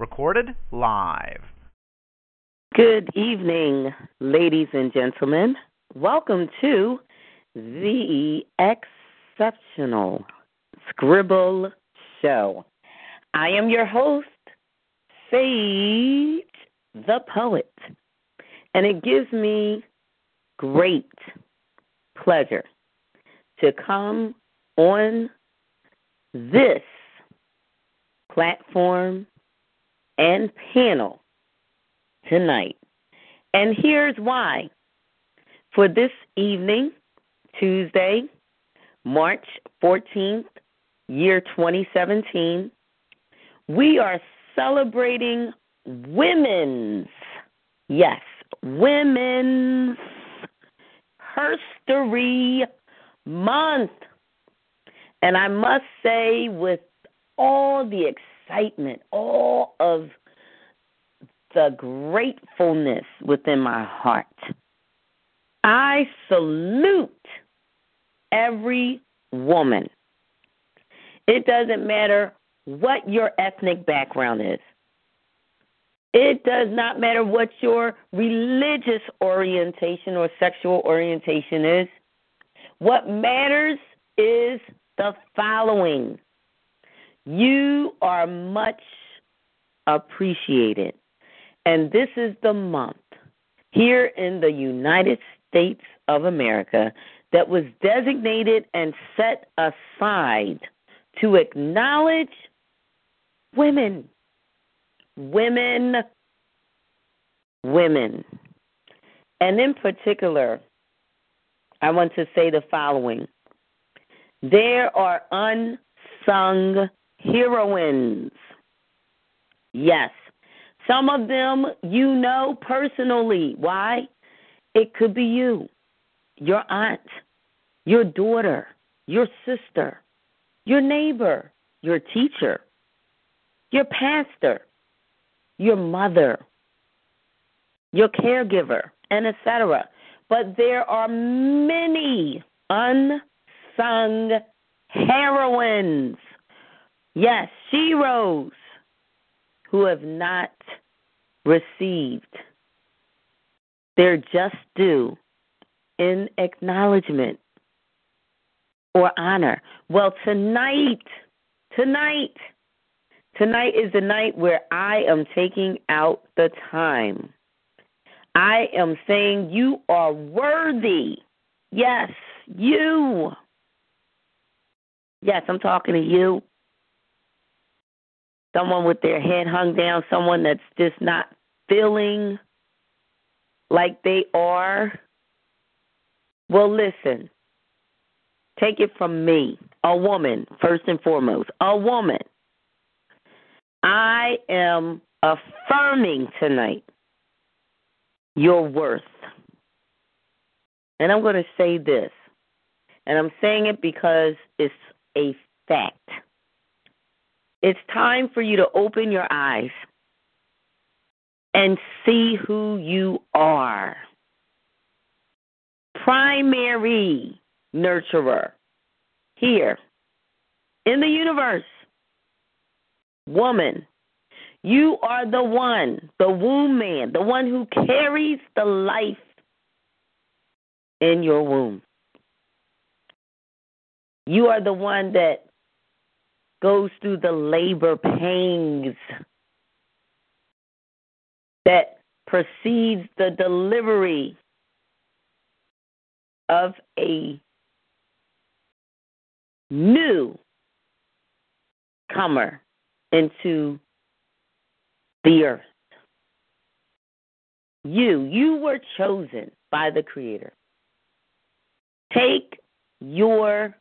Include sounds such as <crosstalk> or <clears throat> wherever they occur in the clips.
Recorded live. Good evening, ladies and gentlemen. Welcome to the exceptional Scribble Show. I am your host, Sage the Poet, and it gives me great pleasure to come on this platform and panel tonight. And here's why. For this evening, Tuesday, March 14th, year 2017, we are celebrating Women's, yes, Women's History Month. And I must say, with all the excitement, all of the gratefulness within my heart, I salute every woman. It doesn't matter what your ethnic background is. It does not matter what your religious orientation or sexual orientation is. What matters is the following you are much appreciated. And this is the month here in the United States of America that was designated and set aside to acknowledge women. Women. Women. And in particular, I want to say the following there are unsung heroines. Yes. Some of them you know personally. Why? It could be you, your aunt, your daughter, your sister, your neighbor, your teacher, your pastor, your mother, your caregiver, and etc. But there are many unsung heroines. Yes, sheroes who have not received their just due in acknowledgement or honor. Well, tonight, tonight, tonight is the night where I am taking out the time. I am saying you are worthy. Yes, you. Yes, I'm talking to you. Someone with their head hung down, someone that's just not feeling like they are. Well, listen. Take it from me, a woman, first and foremost, a woman. I am affirming tonight your worth. And I'm going to say this, and I'm saying it because it's a fact. It's time for you to open your eyes and see who you are. Primary nurturer here in the universe. Woman, you are the one, the womb man, the one who carries the life in your womb. You are the one that goes through the labor pains that precedes the delivery of a new comer into the earth. You, you were chosen by the Creator. Take your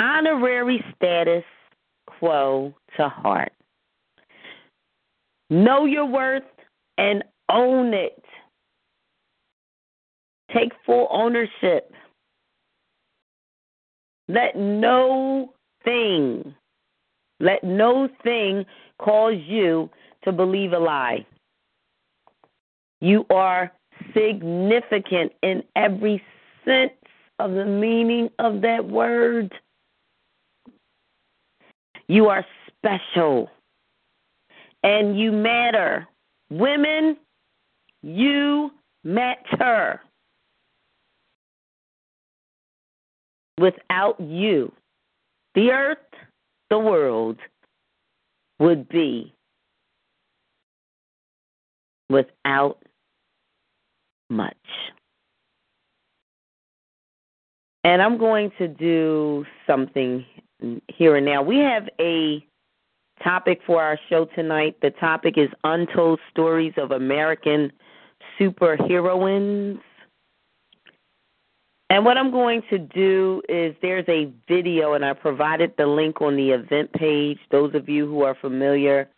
honorary status quo to heart. Know your worth and own it. Take full ownership. Let no thing, let no thing cause you to believe a lie. You are significant in every sense of the meaning of that word. You are special and you matter. Women, you matter. Without you, the earth, the world would be without much. And I'm going to do something here and now. We have a topic for our show tonight. The topic is Untold Stories of American Superheroines. And what I'm going to do is there's a video, and I provided the link on the event page. Those of you who are familiar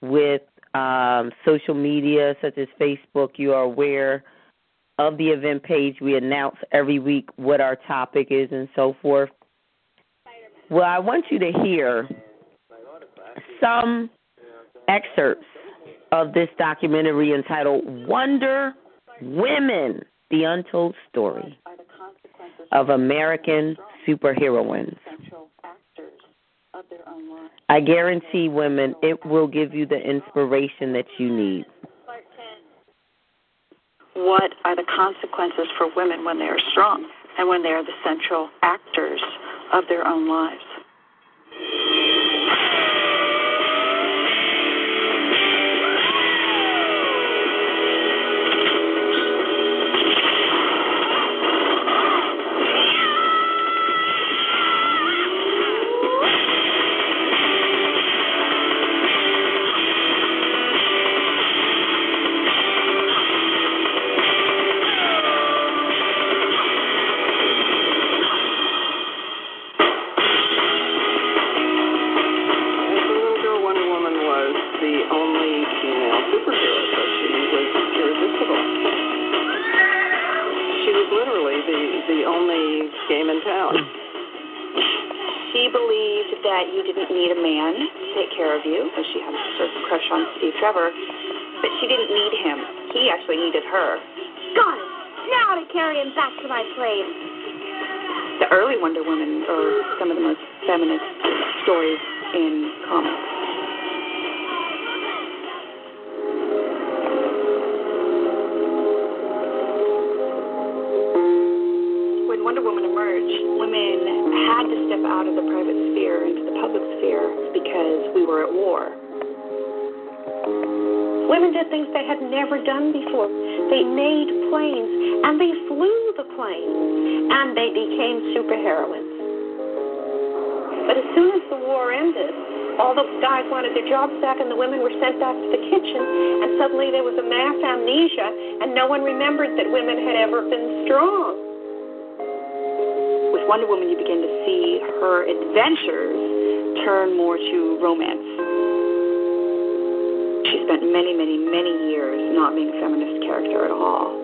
with um, social media, such as Facebook, you are aware of the event page. We announce every week what our topic is and so forth. Well, I want you to hear some excerpts of this documentary entitled Wonder Women The Untold Story of American Superheroines. I guarantee women it will give you the inspiration that you need. What are the consequences for women when they are strong and when they are the central actors of their own lives? Place. The early Wonder Woman are some of the most feminist stories in comics. When Wonder Woman emerged, women had to step out of the private sphere into the public sphere because we were at war Women did things they had never done before. They made planes and they the planes and they became superheroines. But as soon as the war ended, all the guys wanted their jobs back and the women were sent back to the kitchen and suddenly there was a mass amnesia and no one remembered that women had ever been strong. With Wonder Woman you begin to see her adventures turn more to romance she spent many, many, many years not being a feminist character at all.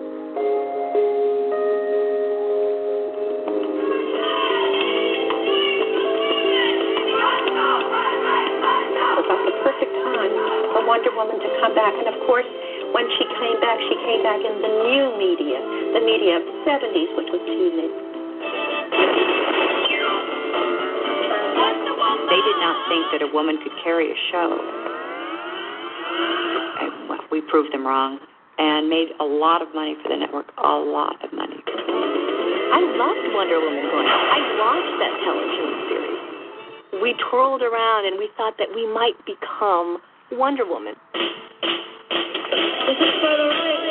Come back, and of course, when she came back, she came back in the new media, the media of the 70s, which was TV. They did not think that a woman could carry a show eh, we proved them wrong and made a lot of money for the network, a lot of money. I loved Wonder Woman going. I watched that television series. We twirled around and we thought that we might become Wonder Woman. This is for the riot,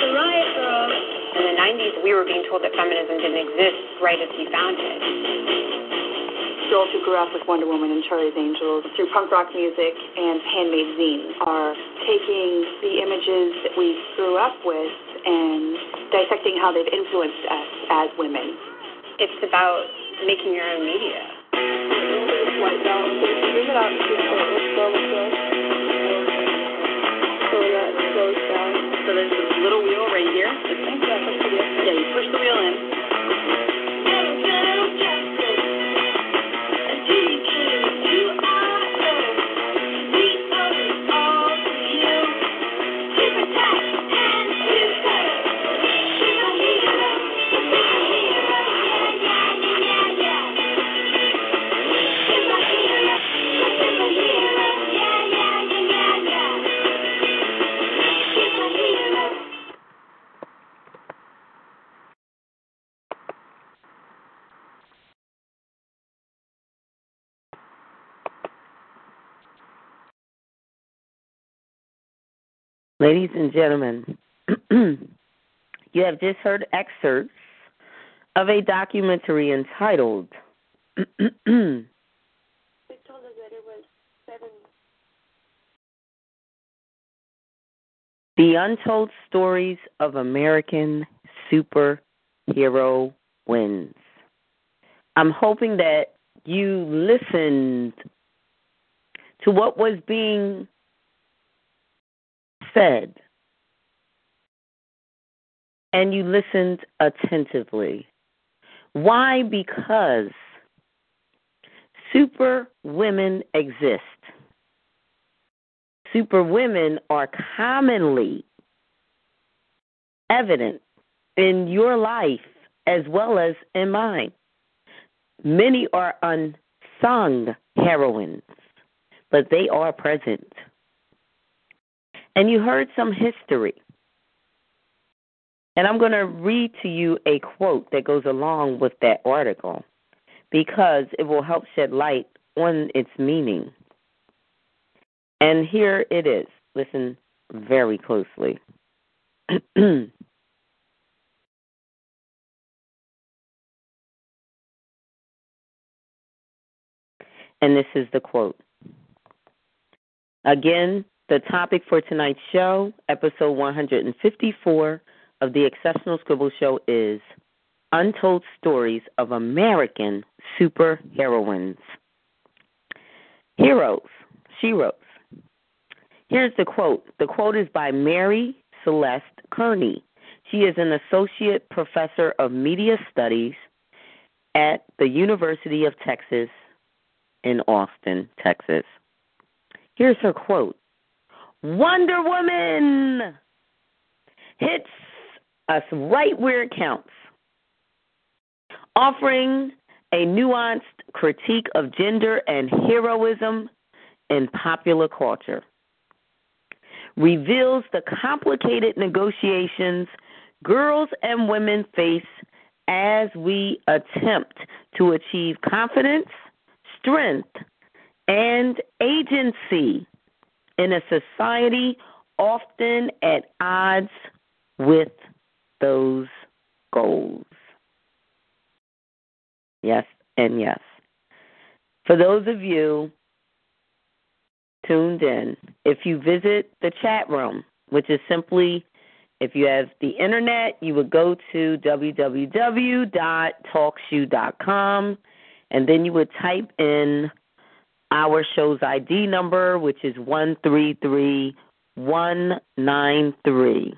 the riot girl. In the 90s, we were being told that feminism didn't exist right as we found it girls who grew up with Wonder Woman and Charlie's Angels through punk rock music and handmade zines are taking the images that we grew up with and dissecting how they've influenced us as women. It's about making your own media. White out. Bring it out. Let's go. Let's go. Ladies and gentlemen, <clears throat> you have just heard excerpts of a documentary entitled. <clears throat> The Untold Stories of American Superhero Wins. I'm hoping that you listened to what was being said and you listened attentively. Why? Because super women exist. Super women are commonly evident in your life as well as in mine. Many are unsung heroines, but they are present. And you heard some history. And I'm going to read to you a quote that goes along with that article because it will help shed light on its meaning. And here it is. Listen very closely. <clears throat> and this is the quote. Again, the topic for tonight's show, episode 154 of the Exceptional Scribble Show, is Untold Stories of American Superheroines. Heroes, Sheroes. Here's the quote. The quote is by Mary Celeste Kearney. She is an associate professor of media studies at the University of Texas in Austin, Texas. Here's her quote Wonder Woman hits us right where it counts, offering a nuanced critique of gender and heroism in popular culture. Reveals the complicated negotiations girls and women face as we attempt to achieve confidence, strength, and agency in a society often at odds with those goals. Yes, and yes. For those of you tuned in, if you visit the chat room, which is simply if you have the internet, you would go to www.talkshoe.com and then you would type in our show's ID number, which is 133193,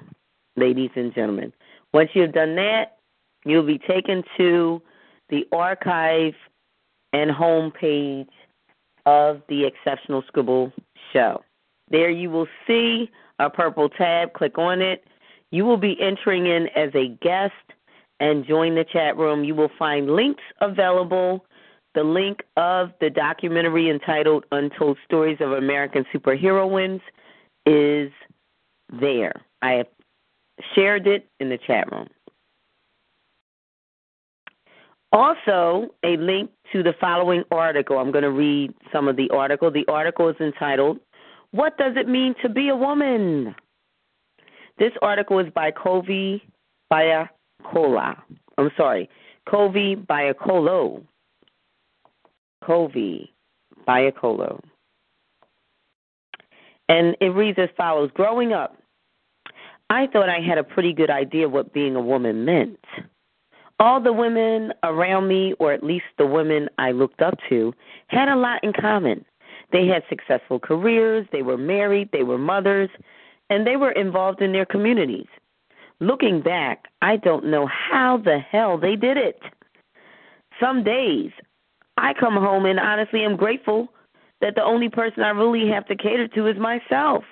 ladies and gentlemen. Once you've done that, you'll be taken to the archive and home page of the Exceptional Scribble Show. There you will see a purple tab. Click on it. You will be entering in as a guest and join the chat room. You will find links available the link of the documentary entitled Untold Stories of American Superheroines is there. I have shared it in the chat room. Also, a link to the following article. I'm going to read some of the article. The article is entitled, What Does It Mean to Be a Woman? This article is by Kovi Bayakola. I'm sorry, Kovie Biakolo. Kovie Biakolo. And it reads as follows Growing up, I thought I had a pretty good idea what being a woman meant. All the women around me, or at least the women I looked up to, had a lot in common. They had successful careers, they were married, they were mothers, and they were involved in their communities. Looking back, I don't know how the hell they did it. Some days I come home and honestly am grateful that the only person I really have to cater to is myself.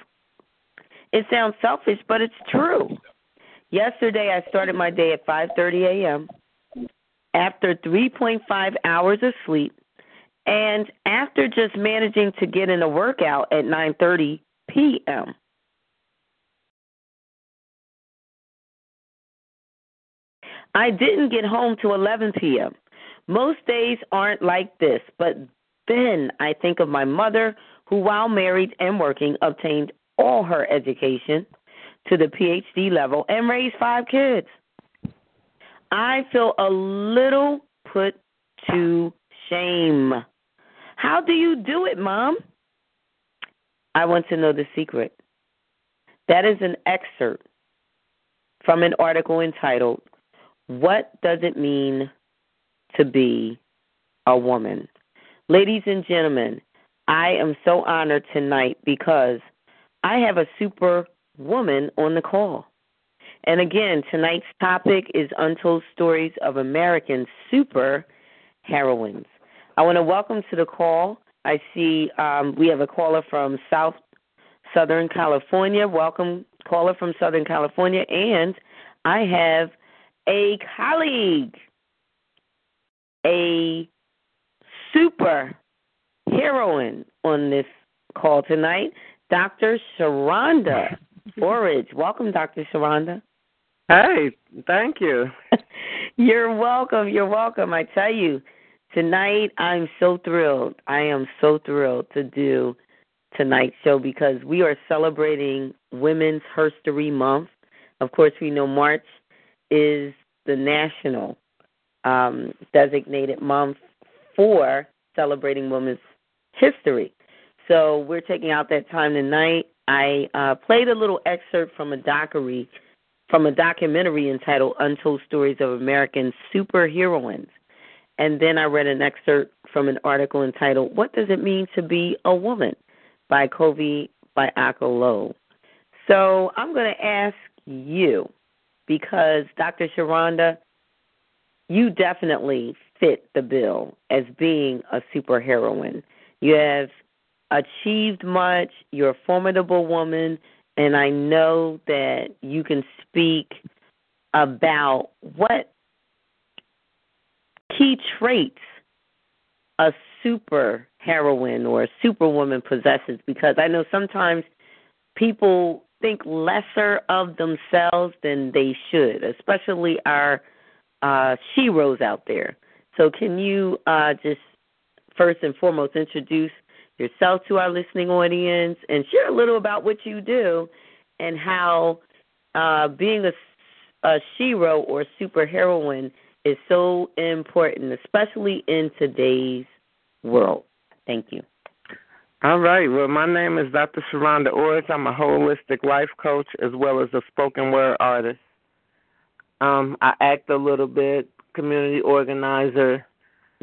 It sounds selfish, but it's true. Yesterday I started my day at 5:30 a.m. after 3.5 hours of sleep and after just managing to get in a workout at 9:30 p.m. I didn't get home till 11 p.m. Most days aren't like this, but then I think of my mother, who, while married and working, obtained all her education to the PhD level and raised five kids. I feel a little put to shame. How do you do it, Mom? I want to know the secret. That is an excerpt from an article entitled, What Does It Mean to Be a Woman? Ladies and gentlemen, I am so honored tonight because I have a super woman on the call. And again, tonight's topic is Untold Stories of American Super Heroines. I want to welcome to the call. I see um, we have a caller from South Southern California. Welcome, caller from Southern California. And I have a colleague, a super heroine on this call tonight, Dr. Sheronda <laughs> Orridge. Welcome, Dr. Sheronda. Hey, thank you. <laughs> You're welcome. You're welcome. I tell you, tonight I'm so thrilled. I am so thrilled to do tonight's show because we are celebrating Women's History Month. Of course, we know March is the national um, designated month for celebrating women's history. So we're taking out that time tonight. I uh, played a little excerpt from a documentary, from a documentary entitled "Untold Stories of American Superheroines," and then I read an excerpt from an article entitled "What Does It Mean to Be a Woman" by Kovi by Akolo. So I'm going to ask you, because Dr. Sheronda, you definitely fit the bill as being a superheroine. You have achieved much, you're a formidable woman, and I know that you can speak about what key traits a super heroine or a superwoman possesses because I know sometimes people think lesser of themselves than they should, especially our uh, sheroes out there. So, can you uh, just first and foremost introduce yourself to our listening audience and share a little about what you do and how uh, being a, a shero or superheroine is so important, especially in today's world. Thank you. All right. Well, my name is Dr. Sheronda Orridge. I'm a holistic life coach as well as a spoken word artist. Um, I act a little bit, community organizer.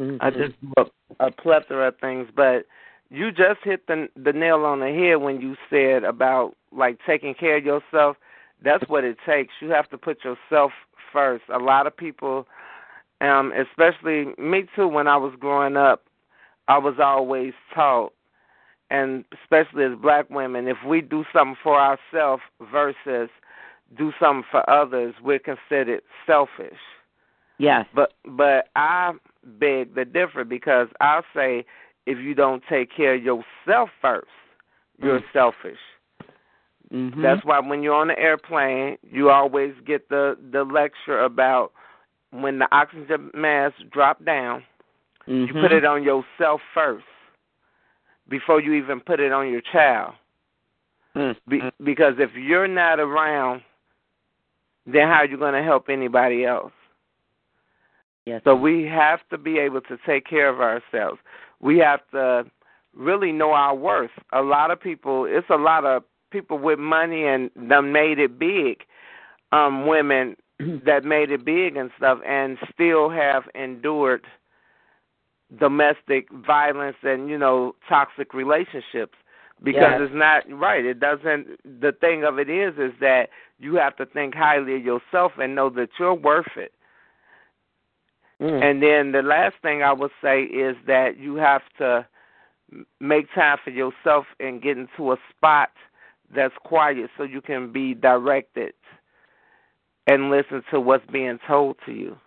Mm-hmm. I just do a, a plethora of things, but you just hit the the nail on the head when you said about like taking care of yourself. That's what it takes. You have to put yourself first. A lot of people, um, especially me too, when I was growing up, I was always taught, and especially as black women, if we do something for ourselves versus do something for others, we're considered selfish. Yes. But but I beg the differ because I say if you don't take care of yourself first, you're mm. selfish. Mm-hmm. That's why when you're on the airplane, you always get the the lecture about when the oxygen mask drop down, mm-hmm. you put mm-hmm. it on yourself first before you even put it on your child. Mm-hmm. Be, because if you're not around, then how are you going to help anybody else? Yes. So we have to be able to take care of ourselves. We have to really know our worth. A lot of people, it's a lot of people with money and them made it big. Um, women <clears throat> that made it big and stuff, and still have endured domestic violence and you know toxic relationships because Yes. it's not right. It doesn't. The thing of it is, is that you have to think highly of yourself and know that you're worth it. Mm. And then the last thing I would say is that you have to make time for yourself and get into a spot that's quiet so you can be directed and listen to what's being told to you.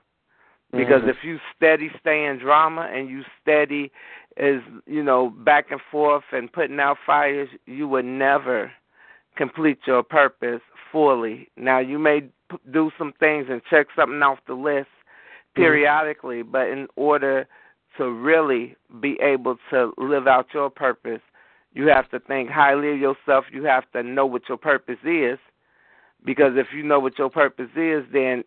Because Mhm. if you steady stay in drama and you steady is you know back and forth and putting out fires, you would never complete your purpose fully. Now you may p- do some things and check something off the list mm-hmm. periodically, but in order to really be able to live out your purpose, you have to think highly of yourself. You have to know what your purpose is. Because if you know what your purpose is, then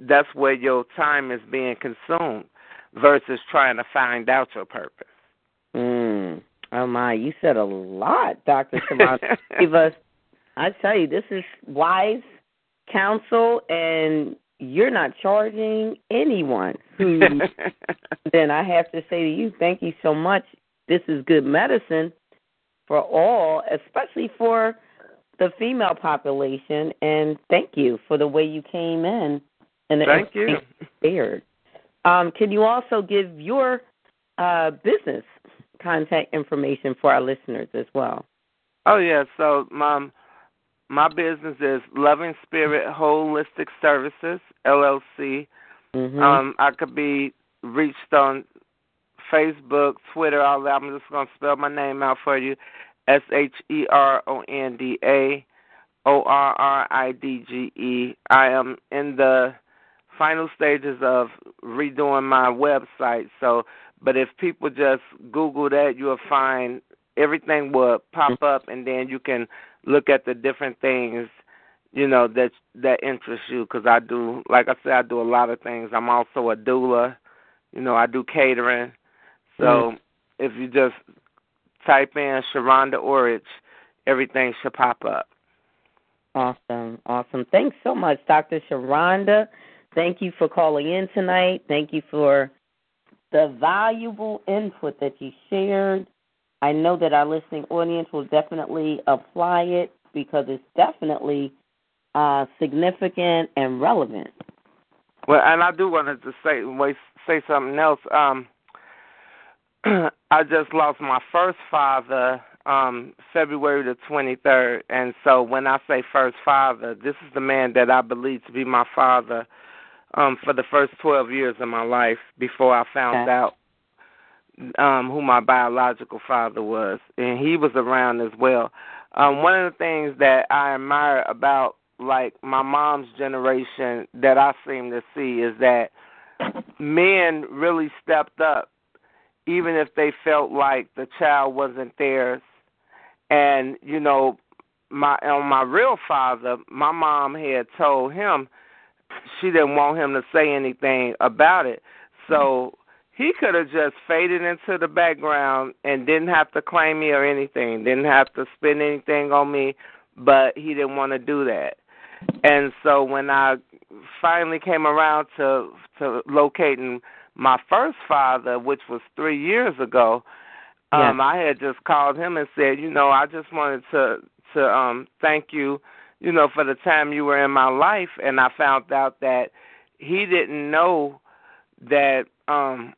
that's where your time is being consumed versus trying to find out your purpose. Mm. Oh my, you said a lot, Doctor Simon. Give us. <laughs> I tell you, this is wise counsel, and you're not charging anyone. <laughs> Then I have to say to you, thank you so much. This is good medicine for all, especially for the female population. And thank you for the way you came in and the Thank you. shared. Um, can you also give your uh, business contact information for our listeners as well? Oh yeah, so my my business is Loving Spirit Holistic Services LLC. Mhm. Um, I could be reached on Facebook, Twitter, all that. I'm just gonna spell my name out for you: S H E R O N D A O R R I D G E. I am in the final stages of redoing my website. So, but if people just Google that, you'll find everything will pop mm-hmm. up, and then you can look at the different things you know that that interest you because I do like I said I do a lot of things. I'm also a doula. You know, I do catering. So mm-hmm. if you just type in Sheronda Orridge, everything should pop up. Awesome, awesome. Thanks so much, Dr. Sheronda. Thank you for calling in tonight. Thank you for the valuable input that you shared. I know that our listening audience will definitely apply it because it's definitely uh, significant and relevant. Well, and I do want to say say something else. Um, <clears throat> I just lost my first father um February the 23rd, and so when I say first father, this is the man that I believe to be my father um for the first 12 years of my life before I found Okay. out um who my biological father was, and he was around as well. Um one of the things that I admire about like my mom's generation that I seem to see is that men really stepped up even if they felt like the child wasn't theirs and you know my on my real father my mom had told him she didn't want him to say anything about it. So he could have just faded into the background and didn't have to claim me or anything didn't have to spend anything on me but he didn't want to do that. And so when i finally came around to to locating my first father which was 3 years ago um I had just called him and said, you know, I just wanted to to um thank you, you know, for the time you were in my life and I found out that he didn't know that um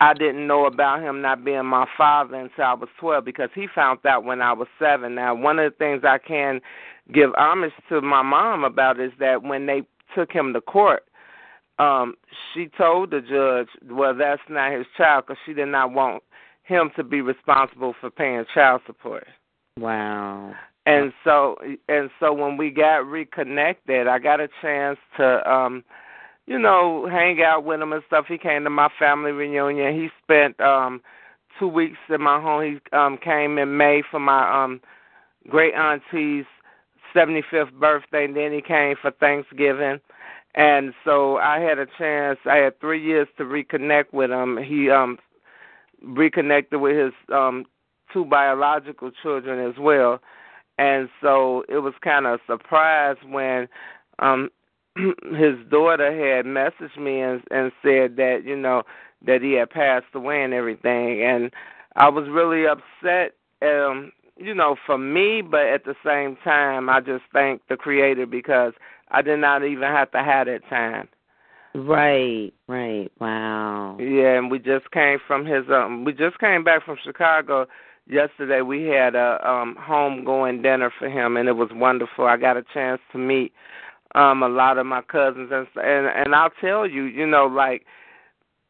I didn't know about him not being my father until I was 12 because he found out when I was 7. Now, one of the things I can give homage to my mom about is that when they took him to court, um she told the judge, well, that's not his child because she did not want him to be responsible for paying child support. Wow. And so and so when we got reconnected, I got a chance to um you know, hang out with him and stuff. He came to my family reunion. He spent um 2 weeks in my home. He um came in May for my um great auntie's 75th birthday and then he came for Thanksgiving. And so I had a chance. I had 3 years to reconnect with him. He um reconnected with his um two biological children as well and so it was kind of a surprise when um <clears throat> his daughter had messaged me and and said that you know that he had passed away and everything, and I was really upset. Um, you know, for me, but at the same time, I just thank the Creator because I did not even have to have that time. Right, right. Wow. Yeah, and we just came from his um we just came back from Chicago yesterday. We had a um home going dinner for him and it was wonderful. I got a chance to meet um a lot of my cousins and and and I'll tell you, you know, like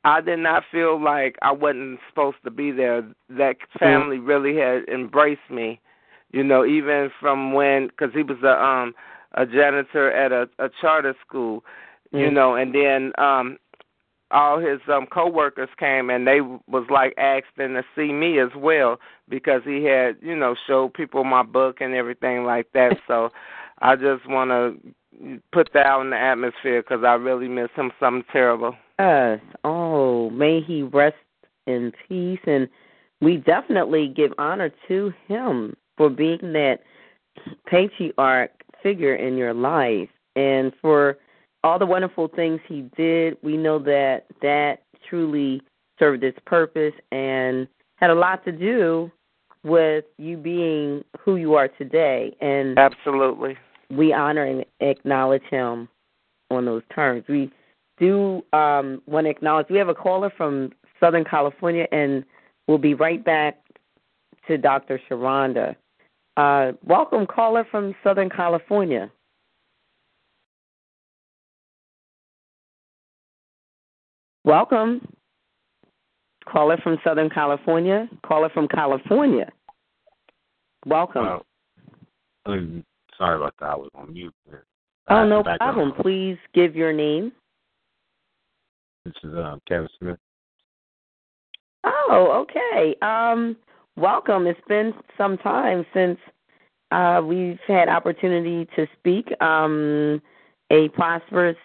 I did not feel like I wasn't supposed to be there. That family mm. really had embraced me, you know, even from when cuz he was a um a janitor at a a charter school you know, and then um all his um coworkers came and they was like asking to see me as well because he had, you know, showed people my book and everything like that. <laughs> so I just want to put that out in the atmosphere because I really miss him something terrible. Yes. Oh, may he rest in peace and we definitely give honor to him for being that patriarch figure in your life and for all the wonderful things he did. We know that that truly served its purpose and had a lot to do with you being who you are today. And absolutely, we honor and acknowledge him on those terms. We do um, want to acknowledge. We have a caller from Southern California, and we'll be right back to Dr. Sheronda. Uh, welcome, caller from Southern California. Welcome. Caller from Southern California. Caller from California. Welcome. Uh, sorry about that. I was on mute. Oh, no problem. Please give your name. This is uh, Kevin Smith. Oh, okay. Um, welcome. It's been some time since uh, we've had opportunity to speak. Um, a prosperous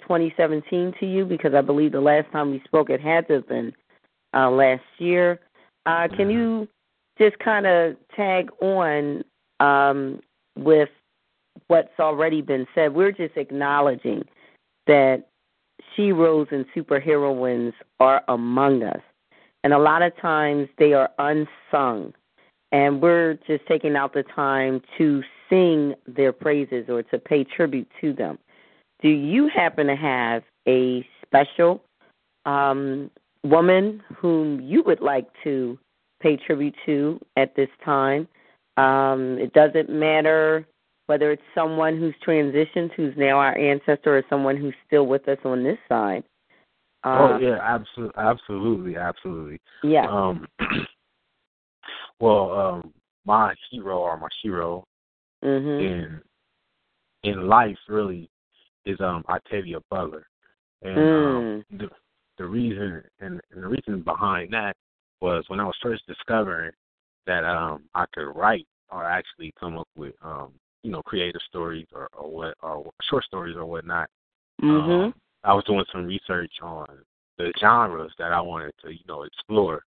2017 to you because I believe the last time we spoke it had to have been uh, last year. Uh, can you just kind of tag on um, with what's already been said? We're just acknowledging that sheroes and superheroines are among us. And a lot of times they are unsung. And we're just taking out the time to sing their praises or to pay tribute to them do you happen to have a special um, woman whom you would like to pay tribute to at this time? Um, it doesn't matter whether it's someone who's transitioned, who's now our ancestor, or someone who's still with us on this side. oh uh, yeah, absolutely, absolutely, absolutely. Yeah. Um, <clears throat> well, um, my hero or my hero mm-hmm. in in life really is um Octavia Butler, and mm. um, the the reason and, and the reason behind that was when I was first discovering that um I could write or actually come up with um you know creative stories or or what or short stories or whatnot. Mm-hmm. Um, I was doing some research on the genres that I wanted to you know explore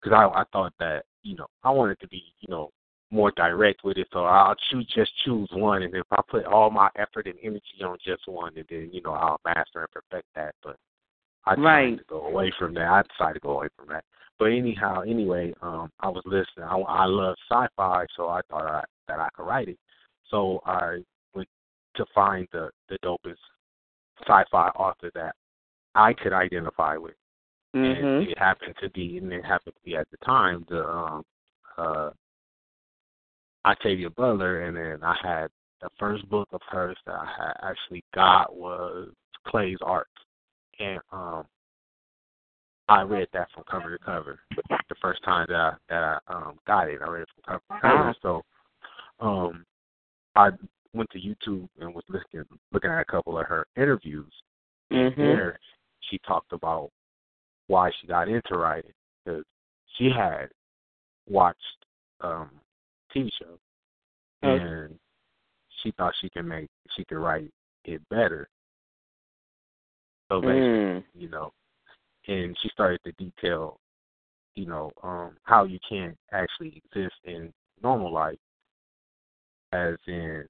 because I I thought that you know I wanted to be you know more direct with it. So I'll choose just choose one, and if I put all my effort and energy on just one, and then you know I'll master and perfect that. But I decided right. to go away from that. I decided to go away from that. But anyhow, anyway, um, I was listening. I, I love sci-fi, so I thought I, that I could write it. So I went to find the the dopest sci-fi author that I could identify with. Mm-hmm. And it happened to be, and it happened to be at the time the um, uh, Octavia Butler, and then I had the first book of hers that I had actually got was Clay's Ark, and um, I read that from cover to cover. The first time that I, that I um, got it, I read it from cover to cover. So, um, I went to YouTube and was looking looking at a couple of her interviews. Mm-hmm. There, she talked about why she got into writing because she had watched um TV show, okay. and she thought she could make she could write it better. So basically, mm. you know, and she started to detail, you know, um, how you can't actually exist in normal life, as in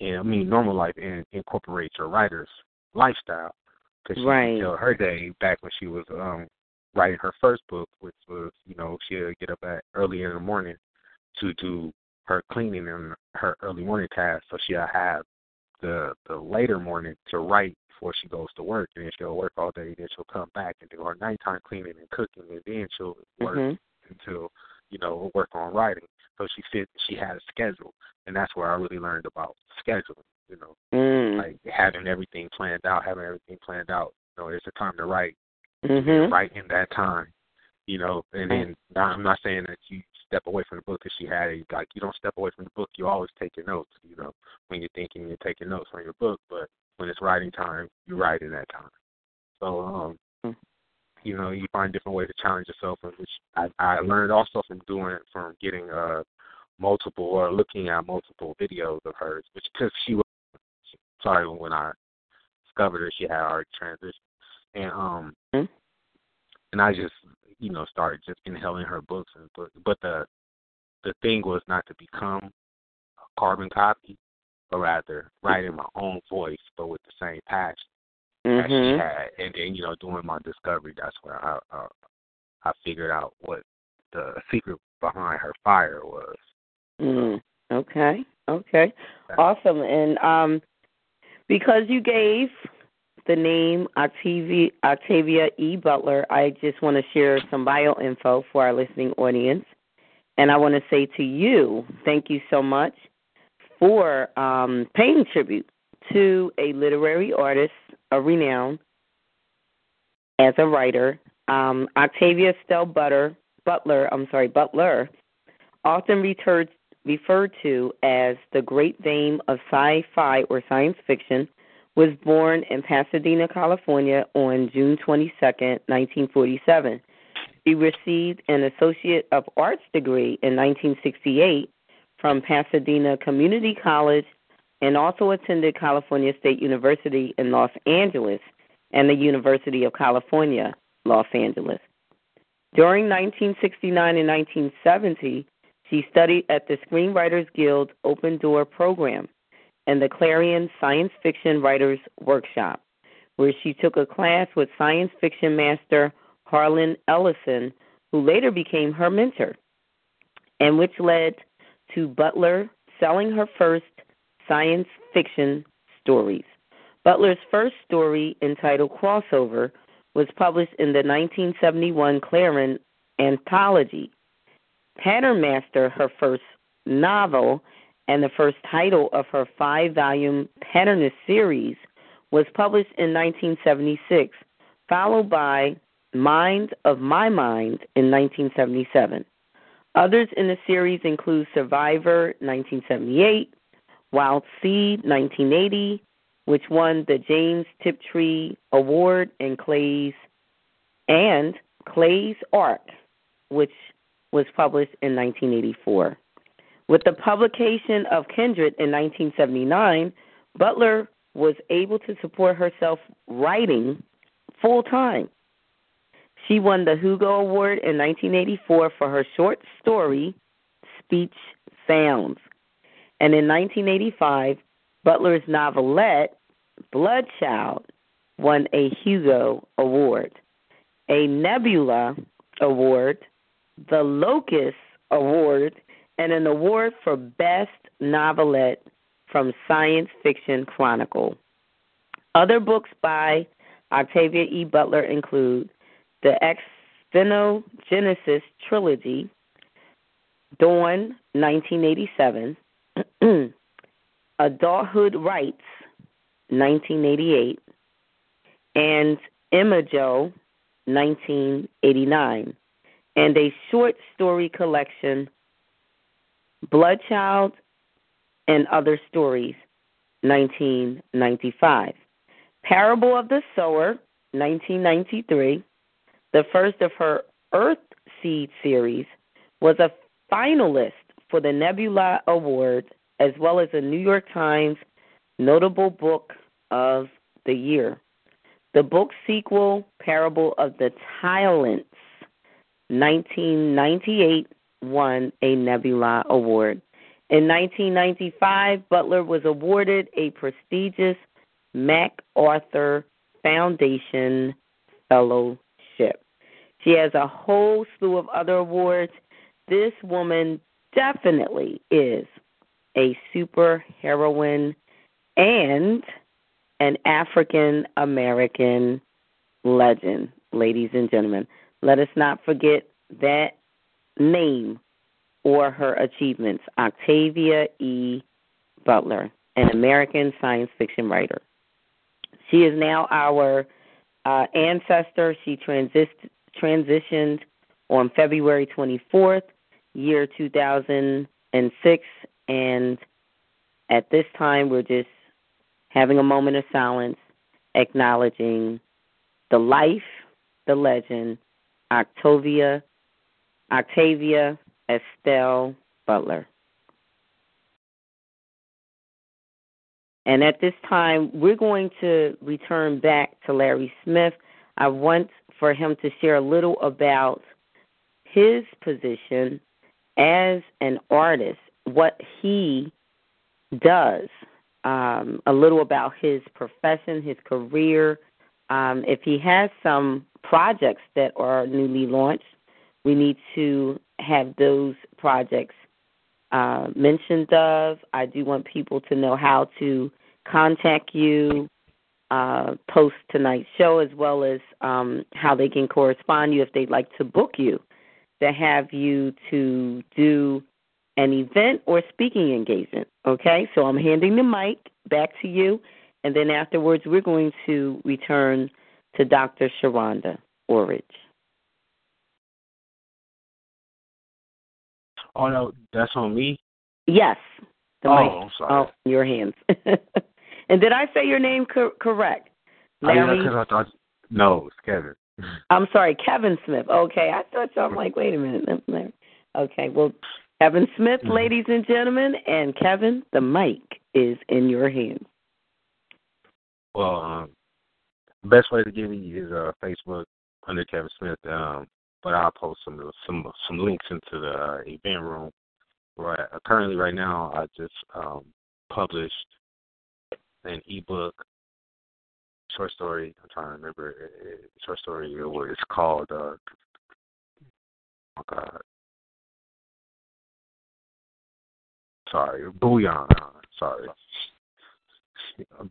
and I mean normal life and incorporates her writer's lifestyle because she Right. tell her day back when she was um writing her first book, which was you know she'll get up at early in the morning to do her cleaning and her early morning tasks, so she'll have the the later morning to write before she goes to work, and then she'll work all day. Then she'll come back and do her nighttime cleaning and cooking, and then she'll work Mhm. until you know work on writing. So she fit she had a schedule, and that's where I really learned about scheduling. You know, Mm. like having everything planned out, having everything planned out. You know, it's a time to write. Mhm. Write in that time. You know, and then I'm not saying that you step away from the book because she had it. Like you don't step away from the book. You always take your notes. You know, when you're thinking, you're taking notes from your book. But when it's writing time, you write in that time. So, um, Mm. you know, you find different ways to challenge yourself, and which I, I learned also from doing it from getting uh multiple or looking at multiple videos of hers, which because she was sorry when I discovered her, she had already transitioned, and um, Mhm. and I just you know started just inhaling her books and book, but the the thing was not to become a carbon copy, but rather write in my own voice, but with the same passion that she had, and then you know doing my discovery, that's where I uh, I figured out what the secret behind her fire was. Mm. Okay. Okay. Awesome. And um, because you gave the name Octavia, Octavia E. Butler, I just want to share some bio info for our listening audience. And I want to say to you, thank you so much for um, paying tribute to a literary artist of renown as a writer. Um, Octavia Stell Butter, Butler, I'm sorry, Butler, often referred referred to as the great dame of sci-fi or science fiction, was born in Pasadena, California on June 22, 1947. She received an Associate of Arts degree in 1968 from Pasadena Community College and also attended California State University in Los Angeles and the University of California, Los Angeles. During 1969 and 1970, she studied at the Screenwriters Guild Open Door program and the Clarion Science Fiction Writers Workshop, where she took a class with science fiction master Harlan Ellison, who later became her mentor, and which led to Butler selling her first science fiction stories. Butler's first story, entitled Crossover, was published in the 1971 Clarion anthology. Pattern Master, her first novel, and the first title of her five volume Patternist series, was published in 1976, followed by Mind of My Mind in 1977. Others in the series include Survivor 1978, Wild Seed 1980, which won the James Tiptree Award, and Clay's and Clay's Ark, which was published in 1984. With the publication of Kindred in 1979, Butler was able to support herself writing full time. She won the Hugo Award in 1984 for her short story, Speech Sounds. And in 1985, Butler's novelette, Bloodchild, won a Hugo Award, a Nebula Award, the Locus Award, and an award for Best Novelette from Science Fiction Chronicle. Other books by Octavia E. Butler include the Xenogenesis Trilogy, Dawn, 1987, <clears throat> Adulthood Rites, 1988, and Imago, 1989, and a short story collection, Bloodchild and Other Stories, 1995. Parable of the Sower, 1993, the first of her Earth Seed series, was a finalist for the Nebula Award as well as a New York Times Notable Book of the Year. The book sequel, Parable of the Talents, 1998, won a Nebula Award. In 1995, Butler was awarded a prestigious MacArthur Foundation Fellowship. She has a whole slew of other awards. This woman definitely is a super heroine and an African American legend, ladies and gentlemen. Let us not forget that name or her achievements Octavia E. Butler, an American science fiction writer. She is now our uh, ancestor. She transis- transitioned on February 24th, year 2006, and at this time we're just having a moment of silence, acknowledging the life, the legend, Octavia, Octavia Estelle Butler. And at this time, we're going to return back to Larry Smith. I want for him to share a little about his position as an artist, what he does, um, a little about his profession, his career. Um, if he has some projects that are newly launched, we need to have those projects uh, mentioned of. I do want people to know how to contact you uh, post tonight's show, as well as um, how they can correspond you if they'd like to book you to have you to do an event or speaking engagement. Okay, so I'm handing the mic back to you, and then afterwards we're going to return to Dr. Sheronda Orridge. Oh no, that's on me. Yes. The oh, mic. I'm sorry. Oh, your hands. <laughs> and did I say your name co- correct? Larry. I, I thought no, it's Kevin. <laughs> I'm sorry, Kevin Smith. Okay, I thought so. I'm like, wait a minute. Okay, well, Kevin Smith, Mm-hmm. ladies and gentlemen, and Kevin, the mic is in your hands. Well, um, best way to get me is uh, Facebook under Kevin Smith. Um, but I'll post some some some links into the uh, event room. Right, uh, currently, right now, I just um, published an ebook short story. I'm trying to remember it, it, short story. What it's called? Uh, oh God, sorry, Bouillon. Sorry,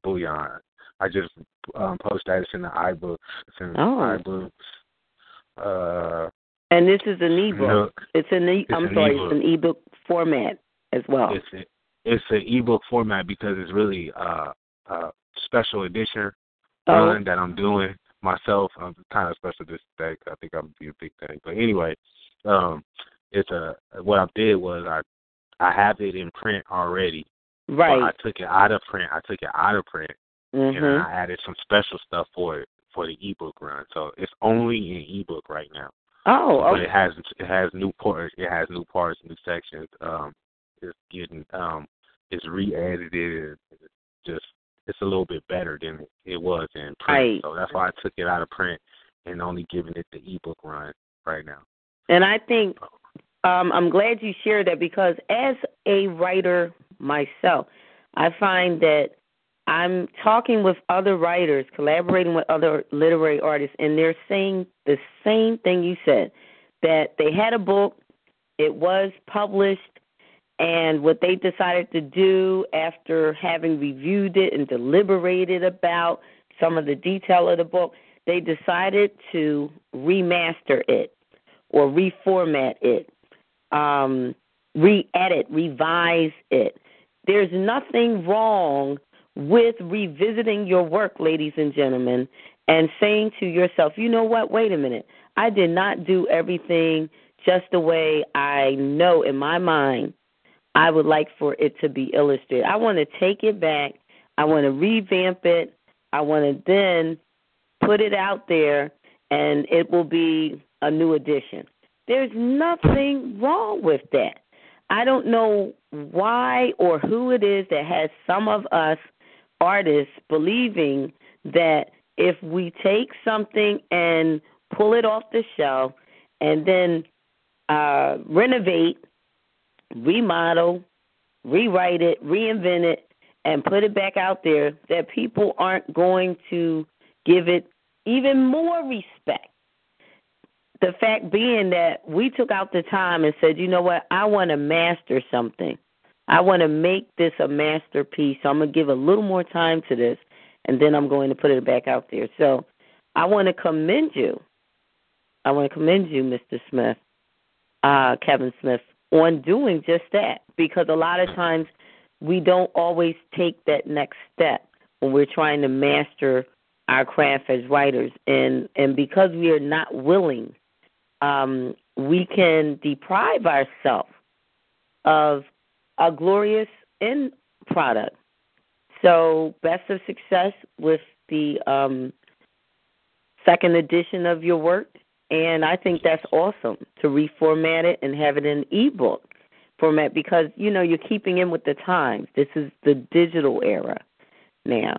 Bouillon. I just um, posted that. It's in the iBooks. It's in Oh. iBooks. Uh, And this is an ebook. Nook. It's an e- It's I'm an sorry, ebook. it's an ebook format as well. it's a, it's an ebook format because it's really uh, a special edition Oh. run that I'm doing myself. I'm kind of special this day. I think I'm be a big thing. But anyway, um, it's a what I did was I I have it in print already. but I took it out of print. I took it out of print and then Mhm. I added some special stuff for it for the ebook run. So it's only in ebook right now. Oh, okay. but it has it has new parts. It has new parts, new sections. Um, it's getting um, it's re-edited. It's just it's a little bit better than it was in print. Right. So that's why I took it out of print and only giving it the ebook run right now. And I think um, I'm glad you shared that because as a writer myself, I find that I'm talking with other writers, collaborating with other literary artists, and they're saying the same thing you said that they had a book, it was published, and what they decided to do after having reviewed it and deliberated about some of the detail of the book, they decided to remaster it or reformat it, um, re edit, revise it. There's nothing wrong with revisiting your work, ladies and gentlemen, and saying to yourself, you know what, wait a minute, I did not do everything just the way I know in my mind I would like for it to be illustrated. I want to take it back, I want to revamp it, I want to then put it out there, and it will be a new edition. There's nothing wrong with that. I don't know why or who it is that has some of us artists believing that if we take something and pull it off the shelf and then uh, renovate, remodel, rewrite it, reinvent it, and put it back out there that people aren't going to give it even more respect. The fact being that we took out the time and said, you know what, I want to master something. I want to make this a masterpiece. So I'm going to give a little more time to this, and then I'm going to put it back out there. So I want to commend you. I want to commend you, Mr. Smith, uh, Kevin Smith, on doing just that because a lot of times we don't always take that next step when we're trying to master our craft as writers and and because we are not willing um we can deprive ourselves of a glorious end product so best of success with the um second edition of your work and I think that's awesome to reformat it and have it in ebook format because you know you're keeping in with the times. This is the digital era now.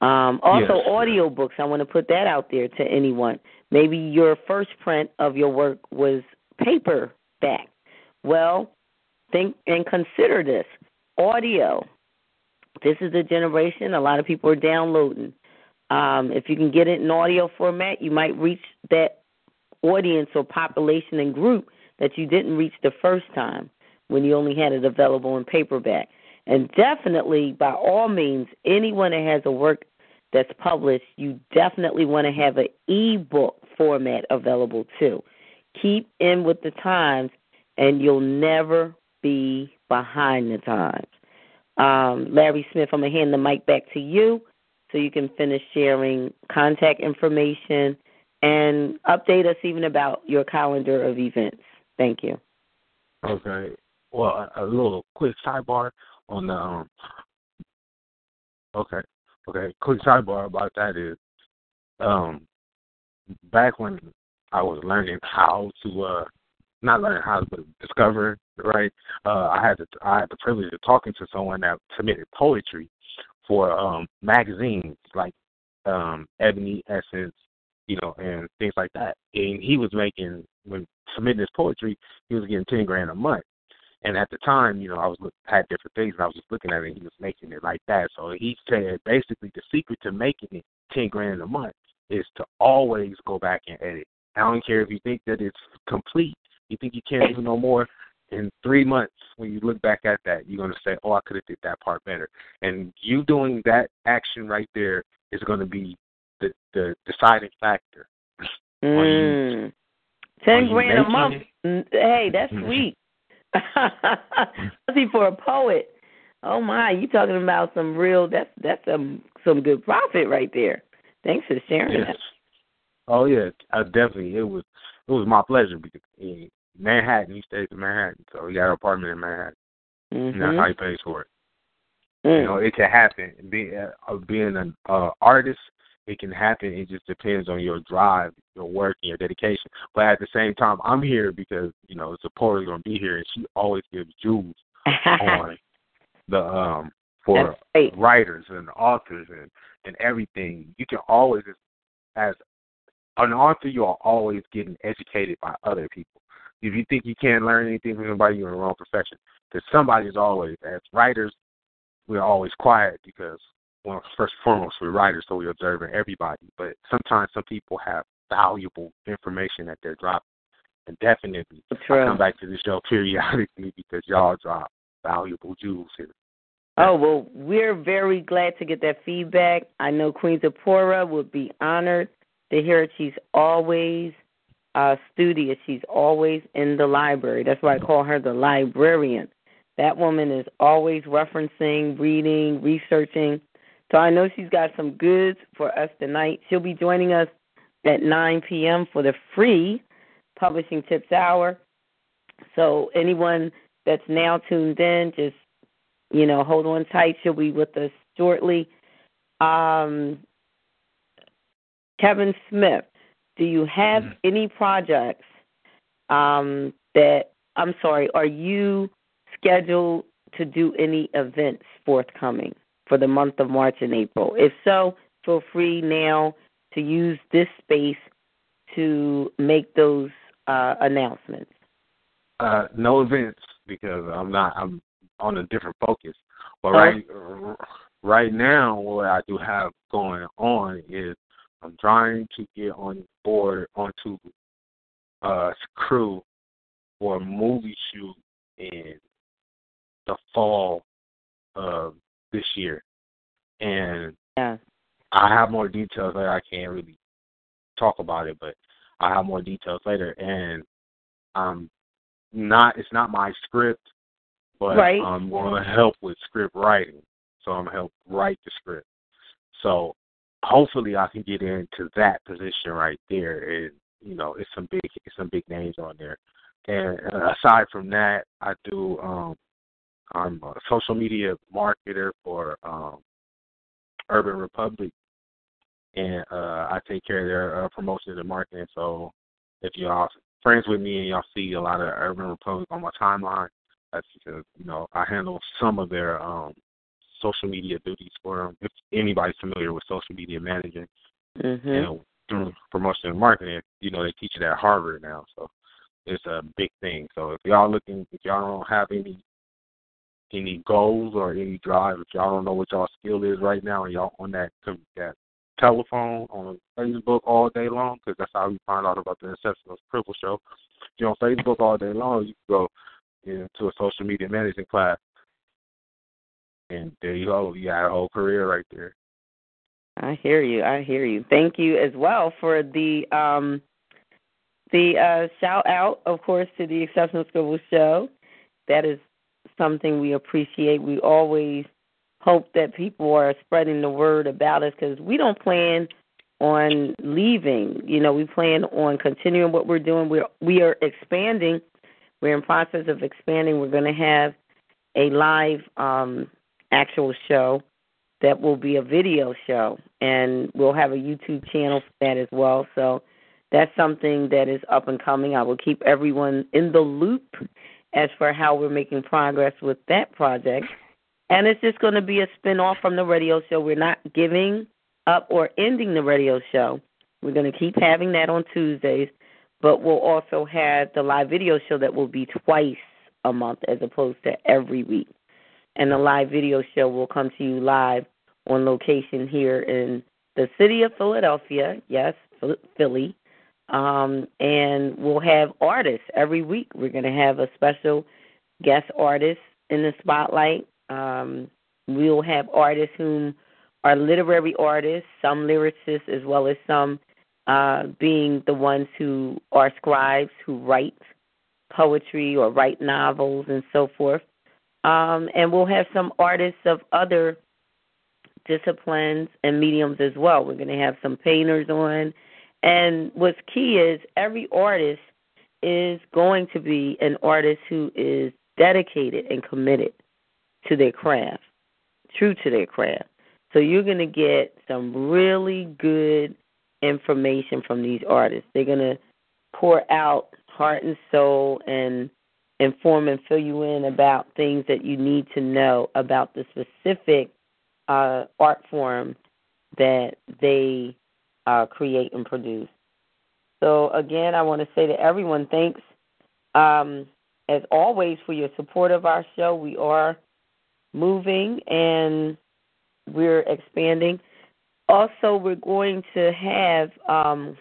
Um, also, Yes. audio books. I want to put that out there to anyone. Maybe your first print of your work was paperback. Well, think and consider this audio. This is the generation. A lot of people are downloading. Um, if you can get it in audio format, you might reach that audience or population and group that you didn't reach the first time when you only had it available in paperback. And definitely, by all means, anyone that has a work that's published, you definitely want to have an e-book format available too. Keep in with the times, and you'll never be behind the times. Um, Larry Smith, I'm going to hand the mic back to you so you can finish sharing contact information and update us even about your calendar of events. Thank you. Okay. Well, a, little quick sidebar on the. Um, okay. Okay. Quick sidebar about that is, um, back when I was learning how to, uh, not learn how to discover, right? Uh, I had the I had the privilege of talking to someone that submitted poetry for um magazines like um Ebony Essence, you know, and things like that. And he was making when submitting his poetry, he was getting ten grand a month. And at the time, you know, I was look, had different things, and I was just looking at it. and He was making it like that. So he said basically the secret to making it ten grand a month is to always go back and edit. I don't care if you think that it's complete. You think you can't do no more. In three months, when you look back at that, you're gonna say, "Oh, I could have did that part better." And you doing that action right there is going to be the the deciding factor. Mm. Ten grand a month. it? Hey, that's Mhm. sweet. <laughs> Especially for a poet. Oh my, you talking about some real? That's that's some some good profit right there. Thanks for sharing Yes. that. Oh yeah, uh, definitely. It was it was my pleasure because Manhattan, he stays in Manhattan, so he got an apartment in Manhattan, and that's how he pays for it. You know, it can happen. Be, uh, being an uh, artist, it can happen. It just depends on your drive, your work, and your dedication. But at the same time, I'm here because you know Zipporah's gonna be here, and she always gives jewels on <laughs> the um for writers and authors and and everything. You can always, as an author, you are always getting educated by other people. If you think you can't learn anything from anybody, you're in the wrong profession. Because somebody's always, as writers, we're always quiet because, well, first and foremost, we're writers, so we're observing everybody. But sometimes some people have valuable information that they're dropping. And definitely, I come back to the show periodically <laughs> because y'all drop valuable jewels here. Oh well, we're very glad to get that feedback. I know Queen Zipporah would be honored to hear it. She's always uh studious. She's always in the library. That's why I call her the librarian. That woman is always referencing, reading, researching. So I know she's got some goods for us tonight. She'll be joining us at 9 p.m. for the free Publishing Tips Hour. So anyone that's now tuned in, just you know, hold on tight. She'll be with us shortly. Um, Kevin Smith, do you have any projects um, that, I'm sorry, are you scheduled to do any events forthcoming for the month of March and April? If so, feel free now to use this space to make those uh, announcements. Uh, no events because I'm not. I'm on a different focus. But right right now, what I do have going on is I'm trying to get on board onto uh crew for a movie shoot in the fall of this year. And yeah. I have more details later. I can't really talk about it, but I have more details later. And um not it's not my script, but right. I'm going to help with script writing. So I'm going to help write the script. So hopefully I can get into that position right there. And you know, it's some big it's some big names on there. And aside from that, I do um I'm a social media marketer for um Urban Republic and uh I take care of their uh, promotions and marketing. So if y'all friends with me and y'all see a lot of Urban Republic on my timeline, that's because, you know, I handle some of their um social media duties for them. If anybody's familiar with social media managing mm-hmm. and through promotion and marketing, you know, they teach it at Harvard now. So it's a big thing. So if y'all looking, if y'all don't have any any goals or any drive, if y'all don't know what y'all skill is right now, and y'all on that that telephone on Facebook all day long, because that's how we find out about the Inception of Cripple Show. If you're on Facebook all day long, you can go into a social media management class, and there you go. You got a whole career right there. I hear you. I hear you. Thank you as well for the um the uh shout out, of course, to the Exceptional Scribble Show. That is something we appreciate. We always hope that people are spreading the word about us because we don't plan on leaving. You know, we plan on continuing what we're doing. We're we are expanding. We're in process of expanding. We're going to have a live um, actual show that will be a video show, and we'll have a YouTube channel for that as well. So that's something that is up and coming. I will keep everyone in the loop as for how we're making progress with that project. And it's just going to be a spin off from the radio show. We're not giving up or ending the radio show. We're going to keep having that on Tuesdays, but we'll also have the live video show that will be twice a month as opposed to every week. And the live video show will come to you live on location here in the city of Philadelphia. Yes, Philly. Um, and we'll have artists every week. We're going to have a special guest artist in the spotlight. Um, we'll have artists whom are literary artists, some lyricists, as well as some uh, being the ones who are scribes who write poetry or write novels and so forth. Um, and we'll have some artists of other disciplines and mediums as well. We're going to have some painters on and what's key is every artist is going to be an artist who is dedicated and committed to their craft, true to their craft. So you're going to get some really good information from these artists. They're going to pour out heart and soul and inform and fill you in about things that you need to know about the specific uh, art form that they uh, create and produce. So, again, I want to say to everyone, thanks um, as always for your support of our show. We are moving and we're expanding. Also, we're going to have, um,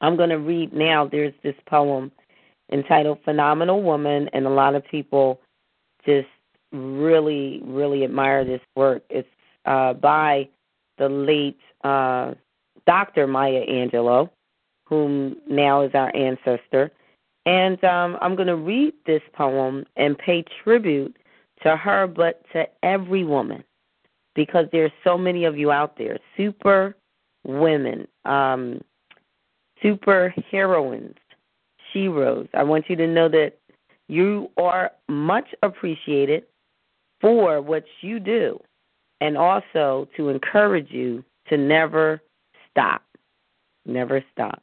I'm going to read now, there's this poem entitled Phenomenal Woman, and a lot of people just really, really admire this work. It's uh, by the late uh, Dr. Maya Angelou, whom now is our ancestor. And um, I'm going to read this poem and pay tribute to her, but to every woman, because there's so many of you out there, super women, um, super heroines, sheroes. I want you to know that you are much appreciated for what you do, and also to encourage you to never stop. Never stop.